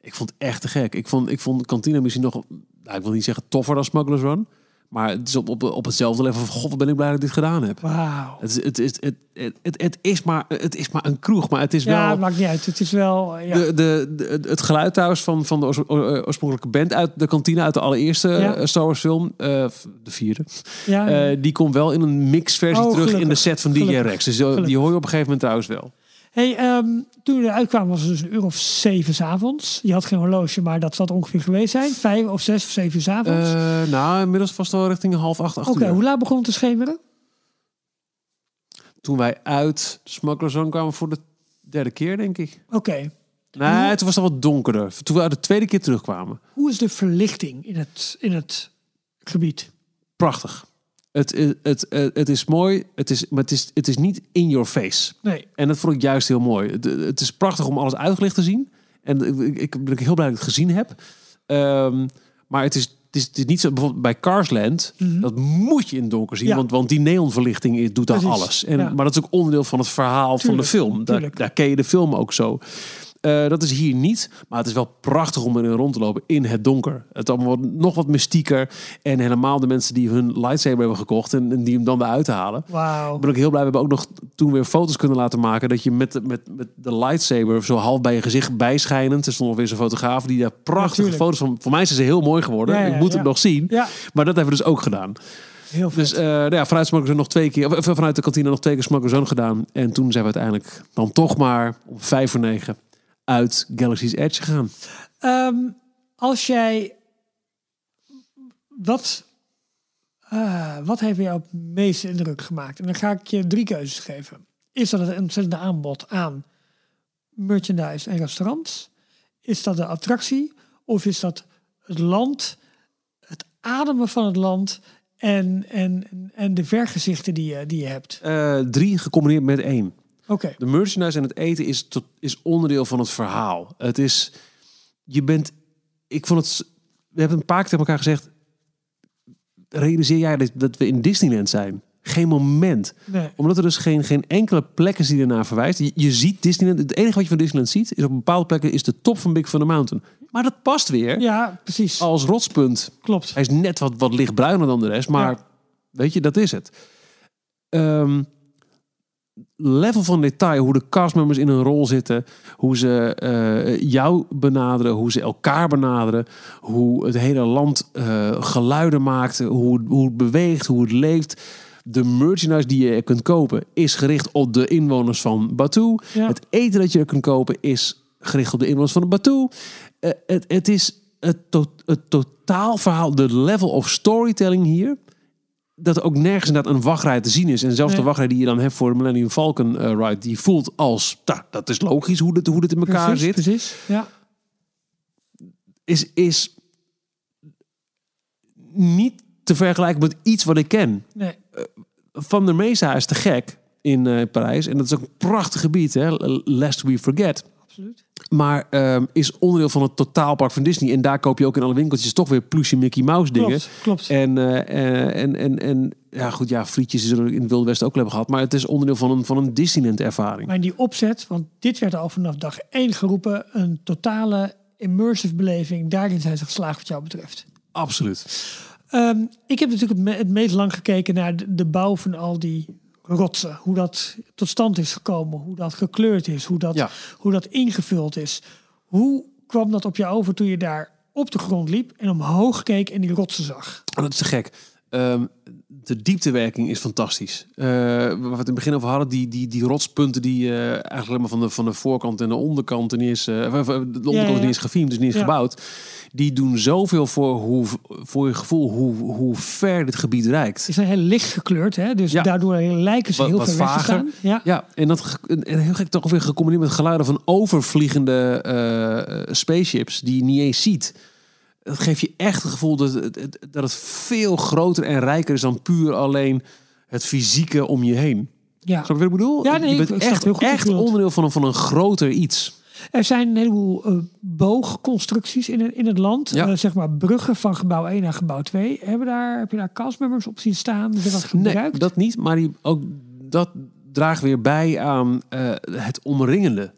Ik vond het echt te gek. Ik vond, ik vond Cantina misschien nog, nou, ik wil niet zeggen toffer dan Smugglers Run. Maar het is op, op, op hetzelfde level van... God, wat ben ik blij dat ik dit gedaan heb. Wauw. Het, is- het, is- het, het, het, het, is maar, het is maar een kroeg, maar het is Ja, wel... het maakt niet uit. Het is wel... Ja. De, de, de- het geluid trouwens van, van de oor- oorspronkelijke band uit de kantine, uit de allereerste Ja. eh, Star Wars film, eh, de vierde, ja, eh, die komt wel in een mixversie Oh, terug in de set van DJ Gelukkig. Rex. Dus eh, die Gelukkig. hoor je op een gegeven moment trouwens wel. Hey, ehm, toen we eruit kwamen was het dus een uur of zeven 's avonds. Je had geen horloge, maar dat zal het ongeveer geweest zijn. Vijf of zes of zeven uur 's avonds. Eh, nou, inmiddels was het al richting half acht, acht Oké, hoe laat begon het te schemeren? Toen wij uit Smuggler's Zone kwamen voor de derde keer, denk ik. Oké. Nee, toen was het wat donkerder. Toen we uit de tweede keer terugkwamen. Hoe is de verlichting in het, in het gebied? Prachtig. Het, het, het, het, is mooi, het is, maar het is, het is niet in your face. Nee. En dat vond ik juist heel mooi. Het, het is prachtig om alles uitgelicht te zien. En ik, ik ben heel blij dat ik het gezien heb. Ehm, maar het is, het, is, het is niet zo... Bijvoorbeeld bij Carsland, dat moet je in het donker zien. Ja. Want, want die neonverlichting is- doet daar alles. En, ja. Maar dat is ook onderdeel van het verhaal van de film. Daar, daar ken je de film ook zo. Eh, dat is hier niet, maar het is wel prachtig om erin rond te lopen in het donker. Het allemaal wat- nog wat mystieker. En helemaal de mensen die hun lightsaber hebben gekocht en, en die hem dan eruit halen. Wauw. Ik ben ook heel blij. We hebben ook nog toen weer foto's kunnen laten maken. Dat je met, de- met, met de lightsaber zo half bij je gezicht bijschijnend. Er stond nog weer zo'n fotograaf die daar prachtige Natuurlijk. foto's van. Voor mij zijn ze heel mooi geworden. Ja, ja, ik moet ja. het nog zien. Maar dat hebben we dus ook gedaan. heel. Dus eh, nou ja, vanuit Smuggler's nog twee keer. Of, eh, vanuit de kantine nog twee keer Smuggler's gedaan. En toen zijn we uiteindelijk dan toch maar om vijf voor negen uit Galaxy's Edge gegaan. Ehm, als jij... Wat, ah, wat heeft jou het meeste indruk gemaakt? En dan ga ik je drie keuzes geven. Is dat het ontzettende aanbod aan merchandise en restaurants? Is dat de attractie? Of is dat het land, het ademen van het land en, en, en de vergezichten die je, die je hebt? Eh, drie gecombineerd met één. Oké, De merchandise en het eten is, tot, is onderdeel van het verhaal. Het is, je bent, ik vond het, we hebben een paar keer tegen elkaar gezegd, realiseer jij dat, dat we in Disneyland zijn? Geen moment. nee. Omdat er dus geen, geen enkele plek is die ernaar verwijst. Je, je ziet Disneyland, het enige wat je van Disneyland ziet, is op bepaalde plekken is de top van Big Thunder Mountain. Maar dat past weer Ja, precies. als rotspunt Klopt. hij is net wat, wat lichtbruiner dan de rest, maar Ja. weet je, dat is het. Ehm, level van detail, hoe de castmembers in een rol zitten, hoe ze eh, jou benaderen, hoe ze elkaar benaderen, hoe het hele land eh, geluiden maakt, hoe, hoe het beweegt, hoe het leeft. De merchandise die je kunt kopen is gericht op de inwoners van Batu. Ja. Het eten dat je er kunt kopen is gericht op de inwoners van Batu. Eh, het, het is het, to het totaalverhaal, de level of storytelling hier. Dat er ook nergens inderdaad een wachtrij te zien is. En zelfs Nee. de wachtrij die je dan hebt voor de Millennium Falcon eh, ride, die voelt als, nou, dat is logisch hoe dit, hoe dit in elkaar precies, zit. Precies, ja. Is, is niet te vergelijken met iets wat ik ken. Nee. Van der Mesa is te gek in eh, Parijs. En dat is ook een prachtig gebied, hè? lest we forget. Absoluut. Maar ehm, is onderdeel van het totaalpark van Disney. En daar koop je ook in alle winkeltjes toch weer plusje Mickey Mouse dingen. Klopt, klopt. En, eh, eh, en, en, en ja, goed, ja, frietjes zullen in het Wilde Westen ook hebben gehad. Maar het is onderdeel van een, van een Disneyland ervaring. Maar in die opzet, want dit werd al vanaf dag één geroepen, een totale immersive beleving. Daarin zijn ze geslaagd wat jou betreft. Absoluut. Ehm, ik heb natuurlijk het, me- het meest lang gekeken naar de, de bouw van al die rotsen. Hoe dat tot stand is gekomen, hoe dat gekleurd is, hoe dat, Ja. hoe dat ingevuld is. Hoe kwam dat op jou over toen je daar op de grond liep en omhoog keek en die rotsen zag? Oh, dat is te gek. Ehm, de dieptewerking is fantastisch. Eh, waar we het in het begin over hadden, die, die, die rotspunten die eh, eigenlijk alleen maar van de, van de voorkant en de onderkant niet is, of, de onderkant ja, ja. niet is gefilmd, dus niet Ja. gebouwd. Die doen zoveel voor, hoe, voor je gevoel hoe, hoe ver dit gebied reikt. Ze zijn heel licht gekleurd, hè? dus Ja. daardoor lijken ze Wat- heel wat ver weg te vager. Ja. Ja, en, dat, en heel gek toch weer gecombineerd met geluiden van overvliegende spaceships die je niet eens ziet. Dat geeft je echt het gevoel dat het, het- dat het veel groter en rijker is dan puur alleen het fysieke om je heen. Ja. Snap je wat ik bedoel? Ja, nee, je bent ik echt, heel goed echt onderdeel van een, van een groter iets. Er zijn een heleboel eh, boogconstructies in het, in het land. Ja. Eh, zeg maar bruggen van gebouw 1 naar gebouw 2. Hebben daar, heb je daar castmembers op zien staan? Is dat gebruikt? Nee, dat niet. Maar die, ook dat draagt weer bij aan eh, het omringende.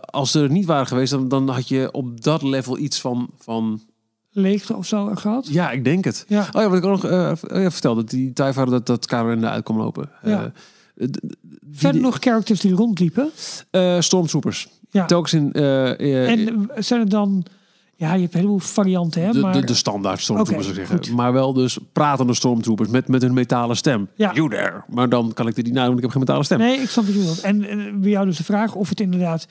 Als ze er niet waren geweest, dan, dan had je op dat level iets van, van leegte of zo gehad. Ja, ik denk het. Ja. Oh ja, wat ik ook nog eh, oh vertelde, die Fighter dat, dat KRN eruit kwam lopen. Ja. Die- nog characters die rondliepen. eh, Stormtroopers. Ja. Telkens in En zijn er dan... Ja, je hebt een heleboel varianten, hè? de, maar de, de standaard stormtroopers ik zeggen. goed. Maar wel dus pratende stormtroopers met, met hun metalen stem. Ja. You there. Maar dan kan ik er niet naar doen, want ik heb geen metalen stem. Nee, ik snap wat je bedoelt. En eh, bij jou dus de vraag of het inderdaad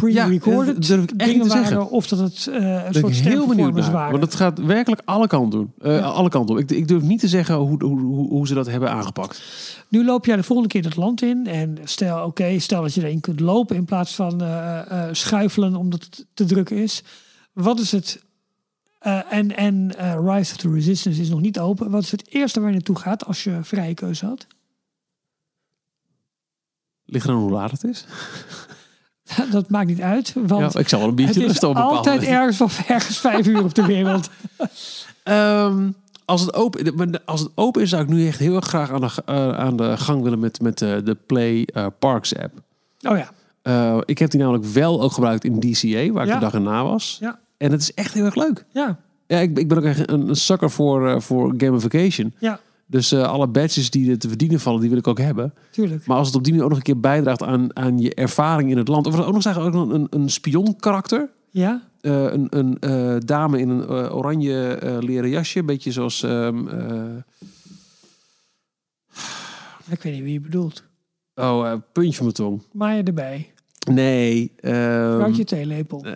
pre-recorded dat echt dingen niet te waren... zeggen. of dat het eh, een ben soort naar. waren. Want het gaat werkelijk alle kanten doen. Eh, Ja. Alle kanten op. Ik, ik durf niet te zeggen hoe, hoe, hoe, hoe ze dat hebben aangepakt. Nu loop jij de volgende keer het land in. En stel, oké, stel dat je erin kunt lopen in plaats van eh, eh, schuifelen omdat het te druk is. Wat is het? eh, en en eh, Rise of the Resistance is nog niet open. Wat is het eerste waar je naartoe gaat als je vrije keuze had? Ligt er aan hoe laat het is? Dat maakt niet uit, want Ja, ik zal wel een biertje op een bepaald altijd ergens of ergens vijf uur op de wereld. Ehm, als, het open, als het open is, zou ik nu echt heel erg graag aan de, eh, aan de gang willen met, met eh, de Play eh, Parks app. Oh ja, ik heb die namelijk wel ook gebruikt in DCA, waar ik de dag erna was. ja, En het is echt heel erg leuk. ja, Ja, ik, ik ben ook echt een, een sucker voor, voor gamification. ja, Dus eh, alle badges die er te verdienen vallen, die wil ik ook hebben. tuurlijk. Maar als het op die manier ook nog een keer bijdraagt aan, aan je ervaring in het land. Of er ook nog zeggen, ook een, een spionkarakter. Ja, Eh, een een eh, dame in een oranje leren jasje. Een beetje zoals... ehm, eh, ik weet niet wie je bedoelt. oh, puntje van mijn tong. Maya erbij. Nee. ehm, Vrouwtje theelepel.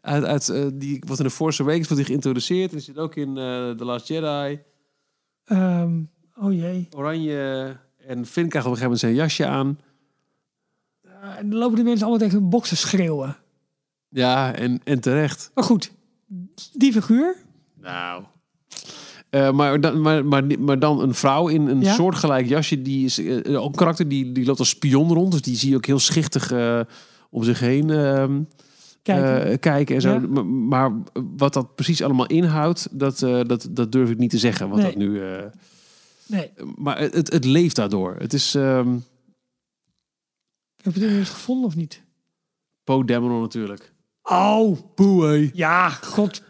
uit, uit, die wordt in de Force Awakens wordt die geïntroduceerd. En die zit ook in The Last Jedi. Ehm, oh jee. Oranje. En Finn krijgt op een gegeven moment zijn jasje aan. Eh, en dan lopen de mensen allemaal tegen hun boksen schreeuwen. Ja, en, en terecht. Maar goed, die figuur. Nou. Eh, maar, dan, maar, maar, maar dan een vrouw in een Ja? soortgelijk jasje. Die is eh, ook een karakter die, die loopt als spion rond. Dus die zie je ook heel schichtig eh, om zich heen ehm, Kijk, eh, kijken en zo. Ja. Maar, maar wat dat precies allemaal inhoudt, dat, eh, dat, dat durf ik niet te zeggen. Wat Nee. dat nu, eh, nee, maar het, het, leeft daardoor. Het is ehm heb je het gevonden of niet? Poe Dameron natuurlijk. Oh, Poe, ja, god.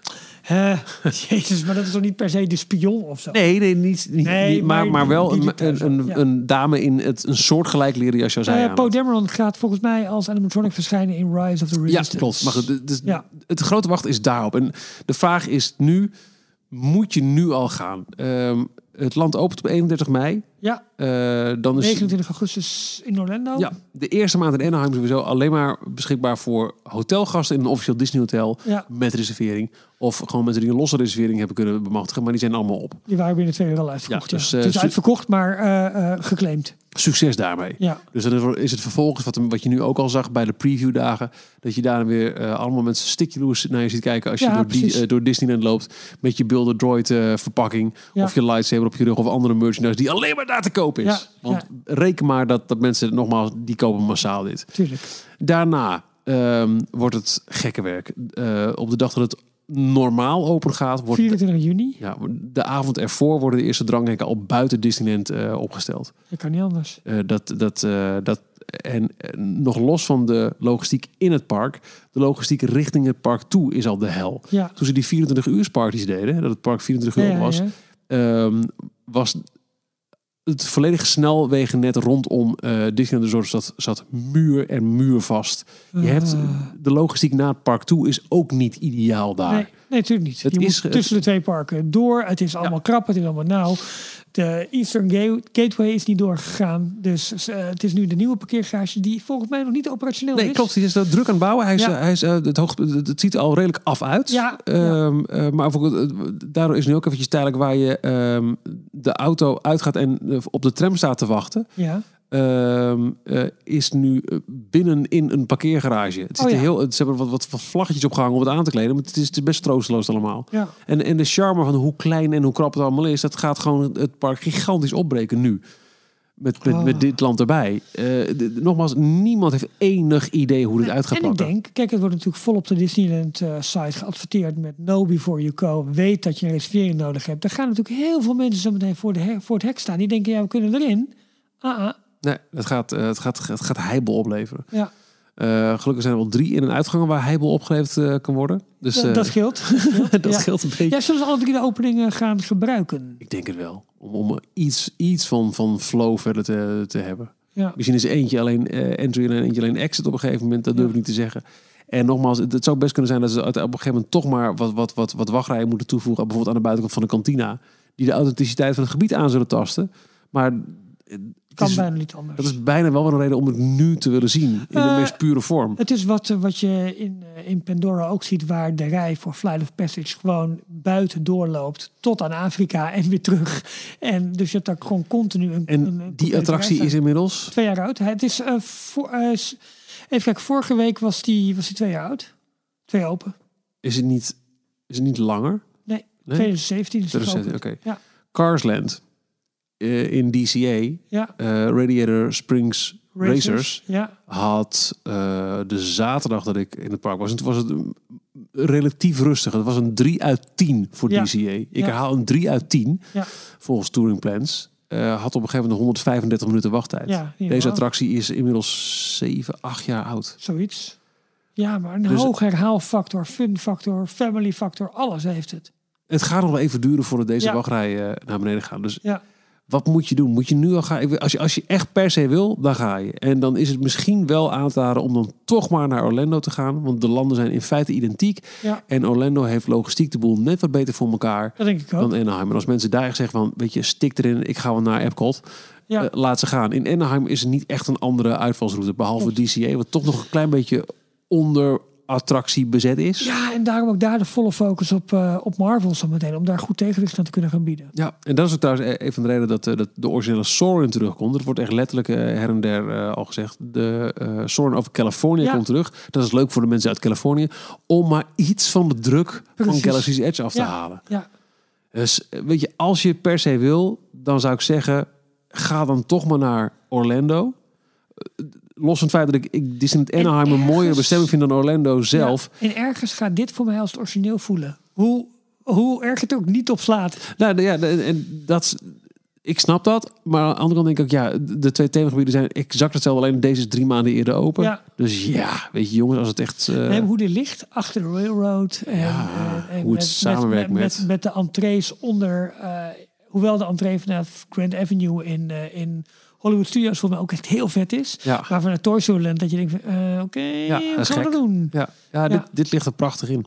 Jezus, maar dat is toch niet per se de spion of zo? Nee, nee, niet, niet, Nee, niet- maar, maar wel die een, een, een, ja. dame in het, een soortgelijk leren jasje als hij aan Poe. Dameron gaat volgens mij als animatronic verschijnen in Rise of the Ja, Resistance. klopt. Maar goed, dus Ja. het grote wacht is daarop. En de vraag is nu, moet je nu al gaan? Ehm, het land opent op 31 mei. Ja, Eh, dan is 29 augustus in Orlando. ja, de eerste maand in Anaheim sowieso alleen maar beschikbaar voor hotelgasten in een officieel Disney hotel Ja, met reservering. Of gewoon mensen die een losse reservering hebben kunnen bemachtigen, maar die zijn allemaal op. die waren binnen twee uur al uitverkocht. Ja, Ja, dus, eh, het is su- uitverkocht, maar eh, geclaimd. Succes daarmee. Ja, Dus dan is het vervolgens, wat, wat je nu ook al zag bij de previewdagen, dat je daar weer allemaal mensen stikjeloers naar je ziet kijken als je door, die, door Disneyland loopt met je Builder Droid verpakking of je lightsaber op je rug of andere merchandise die alleen maar daar te koop is. Ja, Want reken maar dat, dat mensen nogmaals, die kopen massaal dit. tuurlijk. Daarna ehm, wordt het gekke werk. Eh, op de dag dat het normaal open gaat, wordt 24 juni. ja, de avond ervoor worden de eerste dranghekken al buiten Disneyland eh, opgesteld. Dat kan niet anders. Eh, dat, dat, dat, en nog los van de logistiek in het park, de logistiek richting het park toe is al de hel. Ja, Toen ze die 24 uur parties deden, dat het park 24 uur ja, ja, was, ja. ehm, was het volledige snelwegennet rondom eh Disneyland Resort zat, zat muur en muur vast. Je hebt Ah. de logistiek naar het park toe is ook niet ideaal daar. Nee, nee, natuurlijk niet. Het je is- moet tussen de twee parken door. Het is allemaal krap, het is allemaal nauw. De Eastern Ga- Gateway is niet doorgegaan. Dus eh, het is nu de nieuwe parkeergarage die volgens mij nog niet operationeel Nee, is. klopt. Die is er druk aan het bouwen. Hij is, Ja. hij is, eh, het, hoogte, het, ziet er al redelijk af uit. Ja, Ehm, eh, maar voor, eh, daardoor is nu ook eventjes tijdelijk waar je ehm, de auto uitgaat en eh, op de tram staat te wachten. Ja, eh, is nu eh, binnen in een parkeergarage. Het Oh ja. heel, ze hebben wat, wat, wat vlaggetjes opgehangen om het aan te kleden. Maar het is, het is best troosteloos allemaal. ja. En, en de charme van hoe klein en hoe krap het allemaal is, dat gaat gewoon het park gigantisch opbreken nu. Met, met, Oh. met dit land erbij. Eh, de- nogmaals, niemand heeft enig idee hoe dit uit gaat en ik pakken. denk, kijk, het wordt natuurlijk vol op de Disneyland eh, site geadverteerd met No Before You Go. Weet dat je een reservering nodig hebt. Er gaan natuurlijk heel veel mensen zo meteen voor, de voor het hek staan. Die denken, ja, we kunnen erin. Ah, ah. Nee, het gaat, eh, het gaat, het gaat heibel opleveren. Ja. Eh, gelukkig zijn er wel drie in- en uitgangen waar heibel opgeleverd eh, kan worden. Dus dat, dat scheelt. dat ja. scheelt een beetje. Ja, zullen ze alle drie de openingen gaan gebruiken? Ik denk het wel. Om, om iets, iets van, van flow verder te, te hebben. Ja. Misschien is eentje alleen entry en eentje alleen exit op een gegeven moment. Dat durf ik Ja. niet te zeggen. En nogmaals, het, het zou best kunnen zijn dat ze op een gegeven moment toch maar wat, wat, wat, wat wachtrijen moeten toevoegen. Bijvoorbeeld aan de buitenkant van de kantina. Die de authenticiteit van het gebied aan zullen tasten. Maar Kan is, bijna niet anders. dat is bijna wel een reden om het nu te willen zien. In de Eh, meest pure vorm. Het is wat, eh, wat je in, eh, in Pandora ook ziet, waar de rij voor Flight of Passage gewoon buiten doorloopt tot aan Afrika en weer terug. En dus je hebt daar gewoon continu een. En een die attractie is inmiddels... twee jaar oud. Het is eh, voor, eh, even kijken, vorige week was die, was die twee jaar oud. Twee jaar open. Is het niet, is het niet langer? Nee, Nee? 2017 is het 2017, geopend. Oké. Ja. Carsland eh, in DCA, Ja, eh, Radiator Springs Racers, Racers. Ja, had eh, de zaterdag dat ik in het park was, en toen was het mm, relatief rustig. Het was een 3 uit 10 voor Ja. DCA. Ik herhaal een 3 uit 10 Ja. volgens Touring Plans. Had op een gegeven moment 135 minuten wachttijd. Deze attractie is inmiddels 7, 8 jaar oud. Zoiets. Ja, maar een Dus- hoog herhaalfactor, fun factor, family factor, alles heeft het. Het gaat nog wel even duren voordat deze wachtrij naar beneden gaat. Dus Ja. Wat moet je doen? Moet je nu al gaan? Als je, als je echt per se wil, dan ga je. En dan is het misschien wel aan te raden om dan toch maar naar Orlando te gaan. Want de landen zijn in feite identiek. Ja, En Orlando heeft logistiek de boel net wat beter voor elkaar dat denk ik ook. dan Anaheim. En als mensen daar zeggen van, weet je, stik erin, ik ga wel naar Epcot. Ja. eh, laat ze gaan. In Anaheim is er niet echt een andere uitvalsroute. Behalve DCA, wat toch nog een klein beetje onder attractie bezet is. Ja, en daarom ook daar de volle focus op, eh, op Marvel zo meteen. Om daar goed tegenwicht aan te kunnen gaan bieden. Ja, en dat is ook trouwens e- een van de redenen dat, eh, dat de originele Soarin terugkomt. Er wordt echt letterlijk eh, her en der eh, al gezegd. De eh Soarin over California Ja. komt terug. Dat is leuk voor de mensen uit Californië. Om maar iets van de druk van. Galaxy's Edge af te Ja. halen. Ja, Dus weet je, als je per se wil, dan zou ik zeggen, ga dan toch maar naar Orlando. Eh, Los van het feit dat ik, ik Disneyland Anaheim een mooiere bestemming vind dan Orlando zelf. Ja, en ergens gaat dit voor mij als het origineel voelen. Hoe, hoe erg het ook niet op slaat. Nou ja, en dat, ik snap dat. Maar aan de andere kant denk ik ook, ja, de twee themagebieden zijn exact hetzelfde. Alleen deze is drie maanden eerder open. Ja. Dus ja, weet je jongens, als het echt... eh, Nee, hoe die ligt achter de railroad. En, Ja, en- en hoe het samenwerkt met, met- met, met de entrees onder. eh, hoewel de entree vanuit Grand Avenue in, eh, in Hollywood Studios voor mij ook echt heel vet is. Ja. Maar vanuit Toy Story Land dat je denkt, eh, oké, Ja, wat gaan we doen? Ja, ja, Dit, ligt er prachtig in.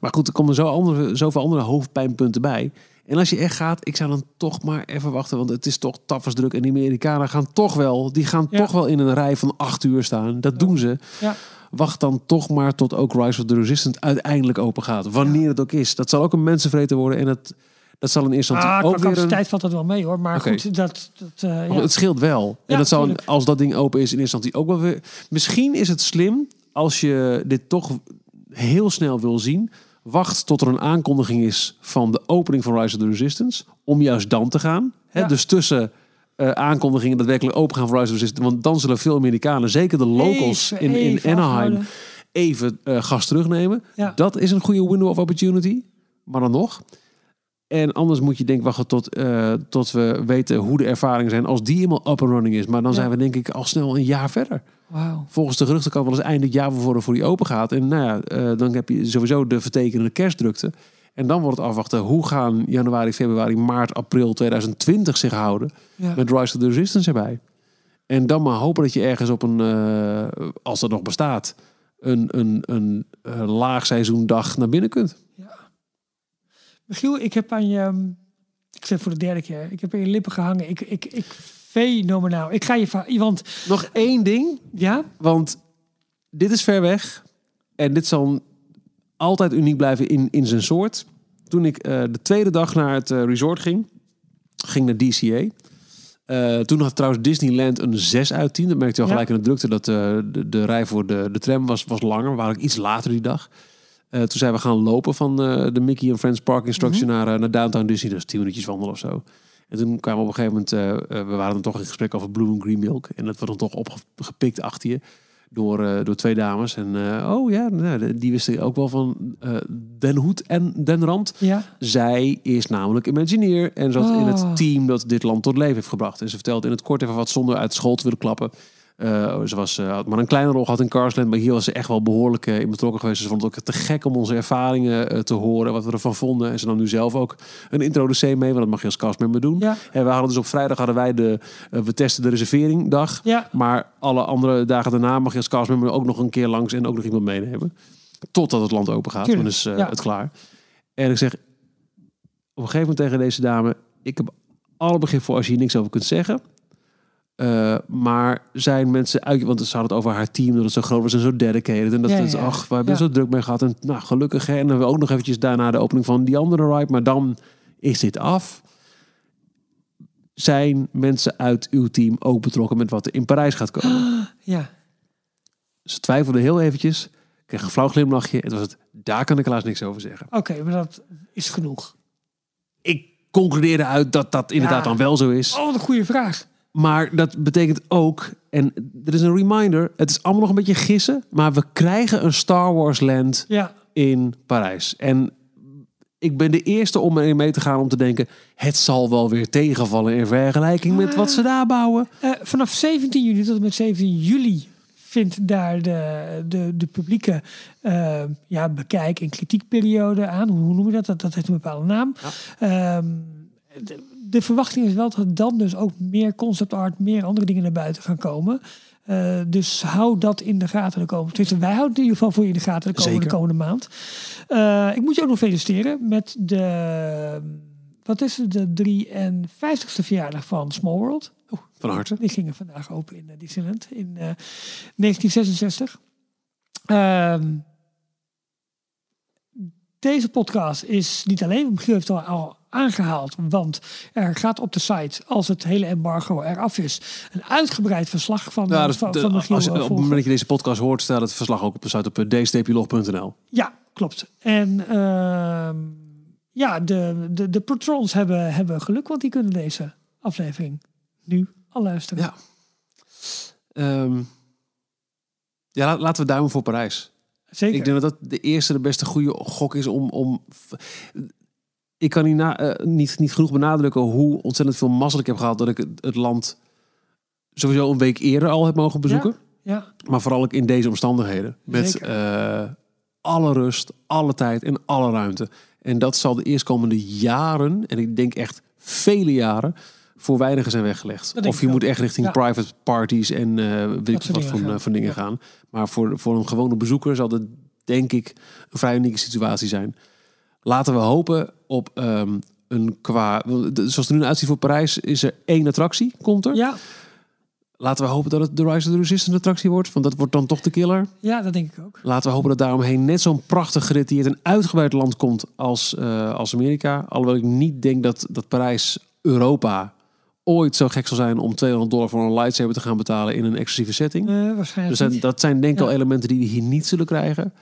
Maar goed, er komen zo andere, zoveel andere hoofdpijnpunten bij. En als je echt gaat, ik zou dan toch maar even wachten. Want het is toch tafelsdruk. En die Amerikanen gaan toch wel, die gaan toch wel in een rij van acht uur staan. Dat doen ze. Ja. Wacht dan toch maar tot ook Rise of the Resistance uiteindelijk open gaat. Wanneer het ook is. Dat zal ook een mensenvreten worden. En dat, dat zal in eerste Ah, instantie qua ook weer een... capaciteit valt dat wel mee hoor. Maar goed, dat, dat eh, ja. Het scheelt wel. En Ja, dat zal, als dat ding open is, in eerste instantie ook wel weer. Misschien is het slim als je dit toch heel snel wil zien. Wacht tot er een aankondiging is van de opening van Rise of the Resistance. Om juist dan te gaan. Hè, Ja. Dus tussen eh, aankondigingen daadwerkelijk open gaan voor Rise of the Resistance. Want dan zullen veel Amerikanen, zeker de locals Even- in, in even Anaheim, afhouden. even eh, gas terugnemen. Ja. Dat is een goede window of opportunity. Maar dan nog. En anders moet je denk ik wachten tot, eh, tot we weten hoe de ervaringen zijn. Als die helemaal up and running is. Maar dan Ja. zijn we denk ik al snel een jaar verder. Volgens de geruchten kan wel eens eind dit jaar voor, voor die open gaat. En nou ja, eh, dan heb je sowieso de vertekende kerstdrukte. En dan wordt het afwachten. Hoe gaan januari, februari, maart, april 2020 zich houden. Ja. Met Rise of the Resistance erbij. En dan maar hopen dat je ergens op een, eh, als dat nog bestaat, een, een, een, eh, laagseizoendag naar binnen kunt. Michiel, ik heb aan je, ehm, ik zeg voor de derde keer, ik heb aan je lippen gehangen. Ik, ik, ik, fenomenaal. Ik ga je, want Nog één ding, ja, want dit is ver weg. En dit zal altijd uniek blijven in, in zijn soort. Toen ik eh, de tweede dag naar het eh, resort ging, ging naar DCA. Eh, toen had trouwens Disneyland een 6 uit 10. Dat merkte je al Ja. gelijk in de drukte dat de, de rij voor de, de tram was, was langer. We waren ook iets later die dag. Eh, toen zijn we gaan lopen van eh, de Mickey and Friends Park Instruction naar, eh, naar Downtown Disney. Is 10 minuutjes wandelen of zo. En toen kwamen we op een gegeven moment, we waren dan toch in gesprek over Blue and Green Milk. En dat wordt dan toch opgepikt achter je door, door twee dames. En oh ja, nou, die wisten ook wel van Den Hoed en Den Rand. ja, Zij is namelijk Imagineer en zat in Oh. het team dat dit land tot leven heeft gebracht. En ze vertelt in het kort even wat zonder uit school te willen klappen. Eh, ze was, eh, had maar een kleine rol gehad in Carsland, maar hier was ze echt wel behoorlijk eh, in betrokken geweest. Ze vond het ook te gek om onze ervaringen te horen, wat we ervan vonden. En ze nam nu zelf ook een introducee mee, want dat mag je als castmember doen. Ja, En we hadden dus op vrijdag hadden wij de, we testen de reserveringdag. ja. Maar alle andere dagen daarna mag je als castmember ook nog een keer langs en ook nog iemand meenemen. Totdat het land open gaat, dan is ja. het klaar. En ik zeg op een gegeven moment tegen deze dame, ik heb alle begrip voor als je hier niks over kunt zeggen. Eh, maar zijn mensen uit, want ze hadden het over haar team, dat het zo groot was en zo dedicated. En dat Ja, het, ja, ach, we hebben Ja. zo druk mee gehad. En nou, gelukkig. Hè, en dan hebben we ook nog eventjes daarna de opening van die andere ride. Maar dan is dit af. Zijn mensen uit uw team ook betrokken met wat er in Parijs gaat komen? ja. Ze twijfelde heel eventjes. Kreeg een flauw glimlachje. Het was het, daar kan ik helaas niks over zeggen. Oké, maar dat is genoeg. Ik concludeerde uit dat dat inderdaad dan wel zo is. Oh, wat een goede vraag. Maar dat betekent ook, en er is een reminder, het is allemaal nog een beetje gissen, maar we krijgen een Star Wars land Ja, in Parijs. En ik ben de eerste om erin mee te gaan om te denken, het zal wel weer tegenvallen in vergelijking met wat ze daar bouwen. Eh, vanaf 17 juni tot en met 17 juli vindt daar de, de, de publieke eh, ja, bekijk- en kritiekperiode aan. Hoe noem je dat? Dat, dat heeft een bepaalde naam. Ehm, de, de verwachting is wel dat er dan dus ook meer concept art, meer andere dingen naar buiten gaan komen. Eh, dus hou dat in de gaten de komende. tenminste, Wij houden het in ieder geval voor je in de gaten de komende, Zeker. komende maand. Eh, ik moet je ook nog feliciteren met de. Wat is het? De 53ste verjaardag van Small World. Van harte. Die gingen vandaag open in eh, Disneyland in eh, 1966. Ehm, deze podcast is niet alleen, Michiel heeft al aangehaald, want er gaat op de site, als het hele embargo eraf is, een uitgebreid verslag van, Ja, dus van, de- van Michiel als, je- eh, op het moment dat je deze podcast hoort, staat het verslag ook op de site op eh, dstplog.nl. Ja, klopt. En ehm, ja, de, de, de patrons hebben, hebben geluk, want die kunnen deze aflevering nu al luisteren. Ja. Ehm, ja, la- laten we duimen voor Parijs. Zeker. Ik denk dat dat de eerste, de beste goede gok is om. om ik kan niet, na, eh, niet, niet genoeg benadrukken hoe ontzettend veel mazzel ik heb gehad dat ik het, het land sowieso een week eerder al heb mogen bezoeken. ja, Maar vooral ook in deze omstandigheden. Met eh, alle rust, alle tijd en alle ruimte. En dat zal de eerstkomende jaren, en ik denk echt vele jaren, voor weinigen zijn weggelegd. Of je moet echt richting Ja. private parties en eh weet ik wat gaan. eh, voor dingen gaan. Maar voor, voor een gewone bezoeker zal dit denk ik een vrij unieke situatie zijn. Laten we hopen op ehm, een qua... Zoals het er nu uitziet voor Parijs is er één attractie, komt er. ja, Laten we hopen dat het de Rise of the Resistance attractie wordt. Want dat wordt dan toch de killer. ja, dat denk ik ook. Laten we hopen dat daaromheen net zo'n prachtig gedetailleerd en uitgebreid land komt als, eh, als Amerika. Alhoewel ik niet denk dat, dat Parijs Europa ooit zo gek zal zijn om 200 dollar voor een lightsaber te gaan betalen in een exclusieve setting. Eh, Dus waarschijnlijk dat, niet. dat zijn denk ik al elementen die we hier niet zullen krijgen.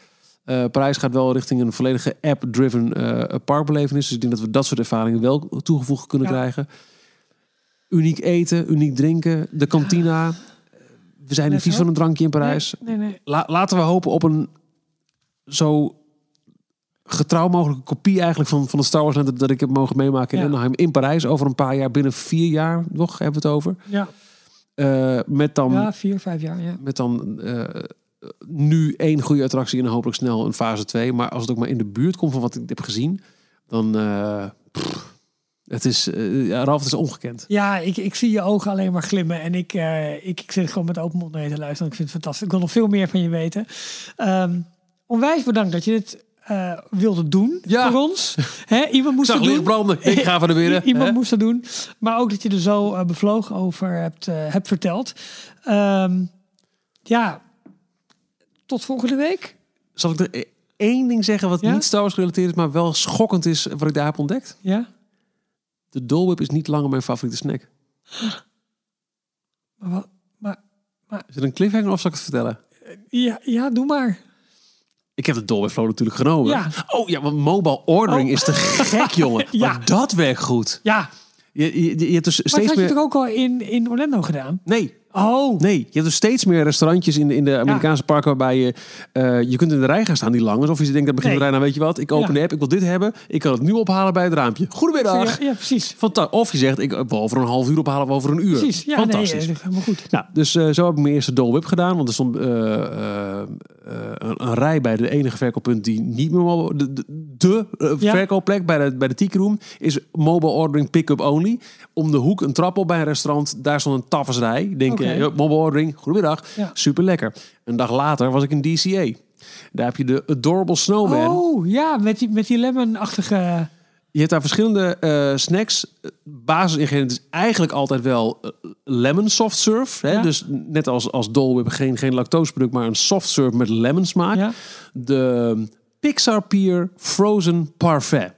Eh Parijs gaat wel richting een volledige app-driven eh parkbelevenis. Dus ik denk dat we dat soort ervaringen wel toegevoegd kunnen Ja. krijgen. Uniek eten, uniek drinken, de kantina. We zijn niet vies van een drankje in Parijs. Nee, nee. La- laten we hopen op een zo getrouw mogelijke kopie eigenlijk van, van de Star Wars dat- dat ik heb mogen meemaken in Ja. Anaheim in Parijs over een paar jaar, binnen vier jaar nog hebben we het over. Ja, Eh, met dan, ja, vier, vijf jaar. Ja. met dan nu één goede attractie en hopelijk snel een fase 2. Maar als het ook maar in de buurt komt van wat ik heb gezien, dan eh, pff, het is, eh ja, Ralf, het is ongekend. Ja, ik, ik zie je ogen alleen maar glimmen. En ik, eh, ik, ik zit gewoon met open mond naar je te luisteren. Ik vind het fantastisch. Ik wil nog veel meer van je weten. Ehm, onwijs bedankt dat je dit wilde doen Ja. voor ons. Hè, iemand moest het doen. branden. Ik ga van de binnen. Iemand moest dat doen. Maar ook dat je er zo bevlogen over hebt, hebt verteld. Ehm, ja, tot volgende week. Zal ik er één ding zeggen wat Ja? niet Star Wars gerelateerd is, maar wel schokkend is wat ik daar heb ontdekt? Ja, De Dole Whip is niet langer mijn favoriete snack. maar wat? Maar, Is het een cliffhanger of zal ik het vertellen? ja, ja, doe maar. Ik heb de Whip Flow natuurlijk genomen. Ja. Oh ja, want mobile ordering Oh. is te gek, jongen. Ja. Maar dat werkt goed. Ja, Je, je, je hebt dus maar dat steeds had je toch ook al in, in Orlando gedaan? Nee, Oh, Nee, je hebt dus steeds meer restaurantjes in de, in de Amerikaanse parken waarbij je... eh, je kunt in de rij gaan staan die lang is. Of je denkt, dat begint de Nee. rij, nou weet je wat, ik open Ja. de app, ik wil dit hebben. Ik kan het nu ophalen bij het raampje. Goedemiddag. ja, ja, precies. Fanta- of je zegt, ik wil over een half uur ophalen of over een uur. Precies. Ja, Fantastisch. Nee, helemaal goed. Nou, dus eh, zo heb ik mijn eerste Dole Whip gedaan. Want er stond eh, een, een rij bij de enige verkooppunt die niet meer... mo- De, de, de, eh, Ja. verkoopplek bij de, bij de Tiki Room is mobile ordering pick-up only. Om de hoek een trap op bij een restaurant. Daar stond een tafelsrij. Denk, Oké. eh, mobile ordering, goedemiddag. Ja. Super lekker. Een dag later was ik in DCA. Daar heb je de Adorable Snowman. Oh, ja, met die, met die lemon-achtige... Je hebt daar verschillende eh, snacks. Basisingrediënt is eigenlijk altijd wel eh, lemon soft serve. Hè? Ja. Dus net als, als Dole Whip geen, geen lactoseproduct, maar een soft serve met lemon smaak. Ja. De Pixar Pier Frozen Parfait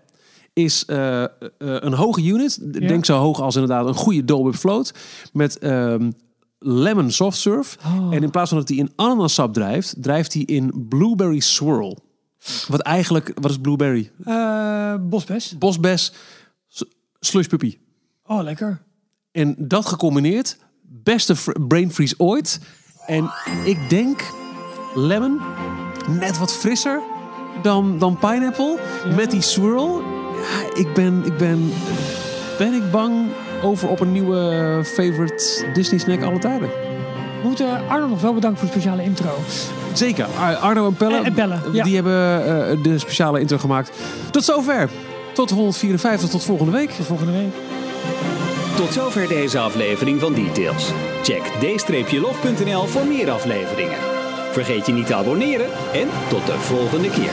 is eh, een hoge unit. Ja. Denk zo hoog als inderdaad een goede Whip float. Met ehm, lemon soft serve. Oh. En in plaats van dat hij in ananassap drijft, drijft hij in blueberry swirl. Wat eigenlijk, wat is blueberry? eh bosbes. Bosbes, slush puppy. Oh, lekker. En dat gecombineerd, beste brain freeze ooit. En ik denk lemon, net wat frisser dan, dan pineapple. Met die swirl. Ja, ik ben, ik ben, ben ik bang over op een nieuwe favorite Disney snack alle tijden. We moeten Arno nog wel bedanken voor de speciale intro. Zeker. Ar- Arno en Pelle, En- en Pelle, ja. die hebben eh, de speciale intro gemaakt. Tot zover. Tot 154, tot volgende week. Tot volgende week. Tot zover deze aflevering van Details. Check d-log.nl voor meer afleveringen. Vergeet je niet te abonneren en tot de volgende keer.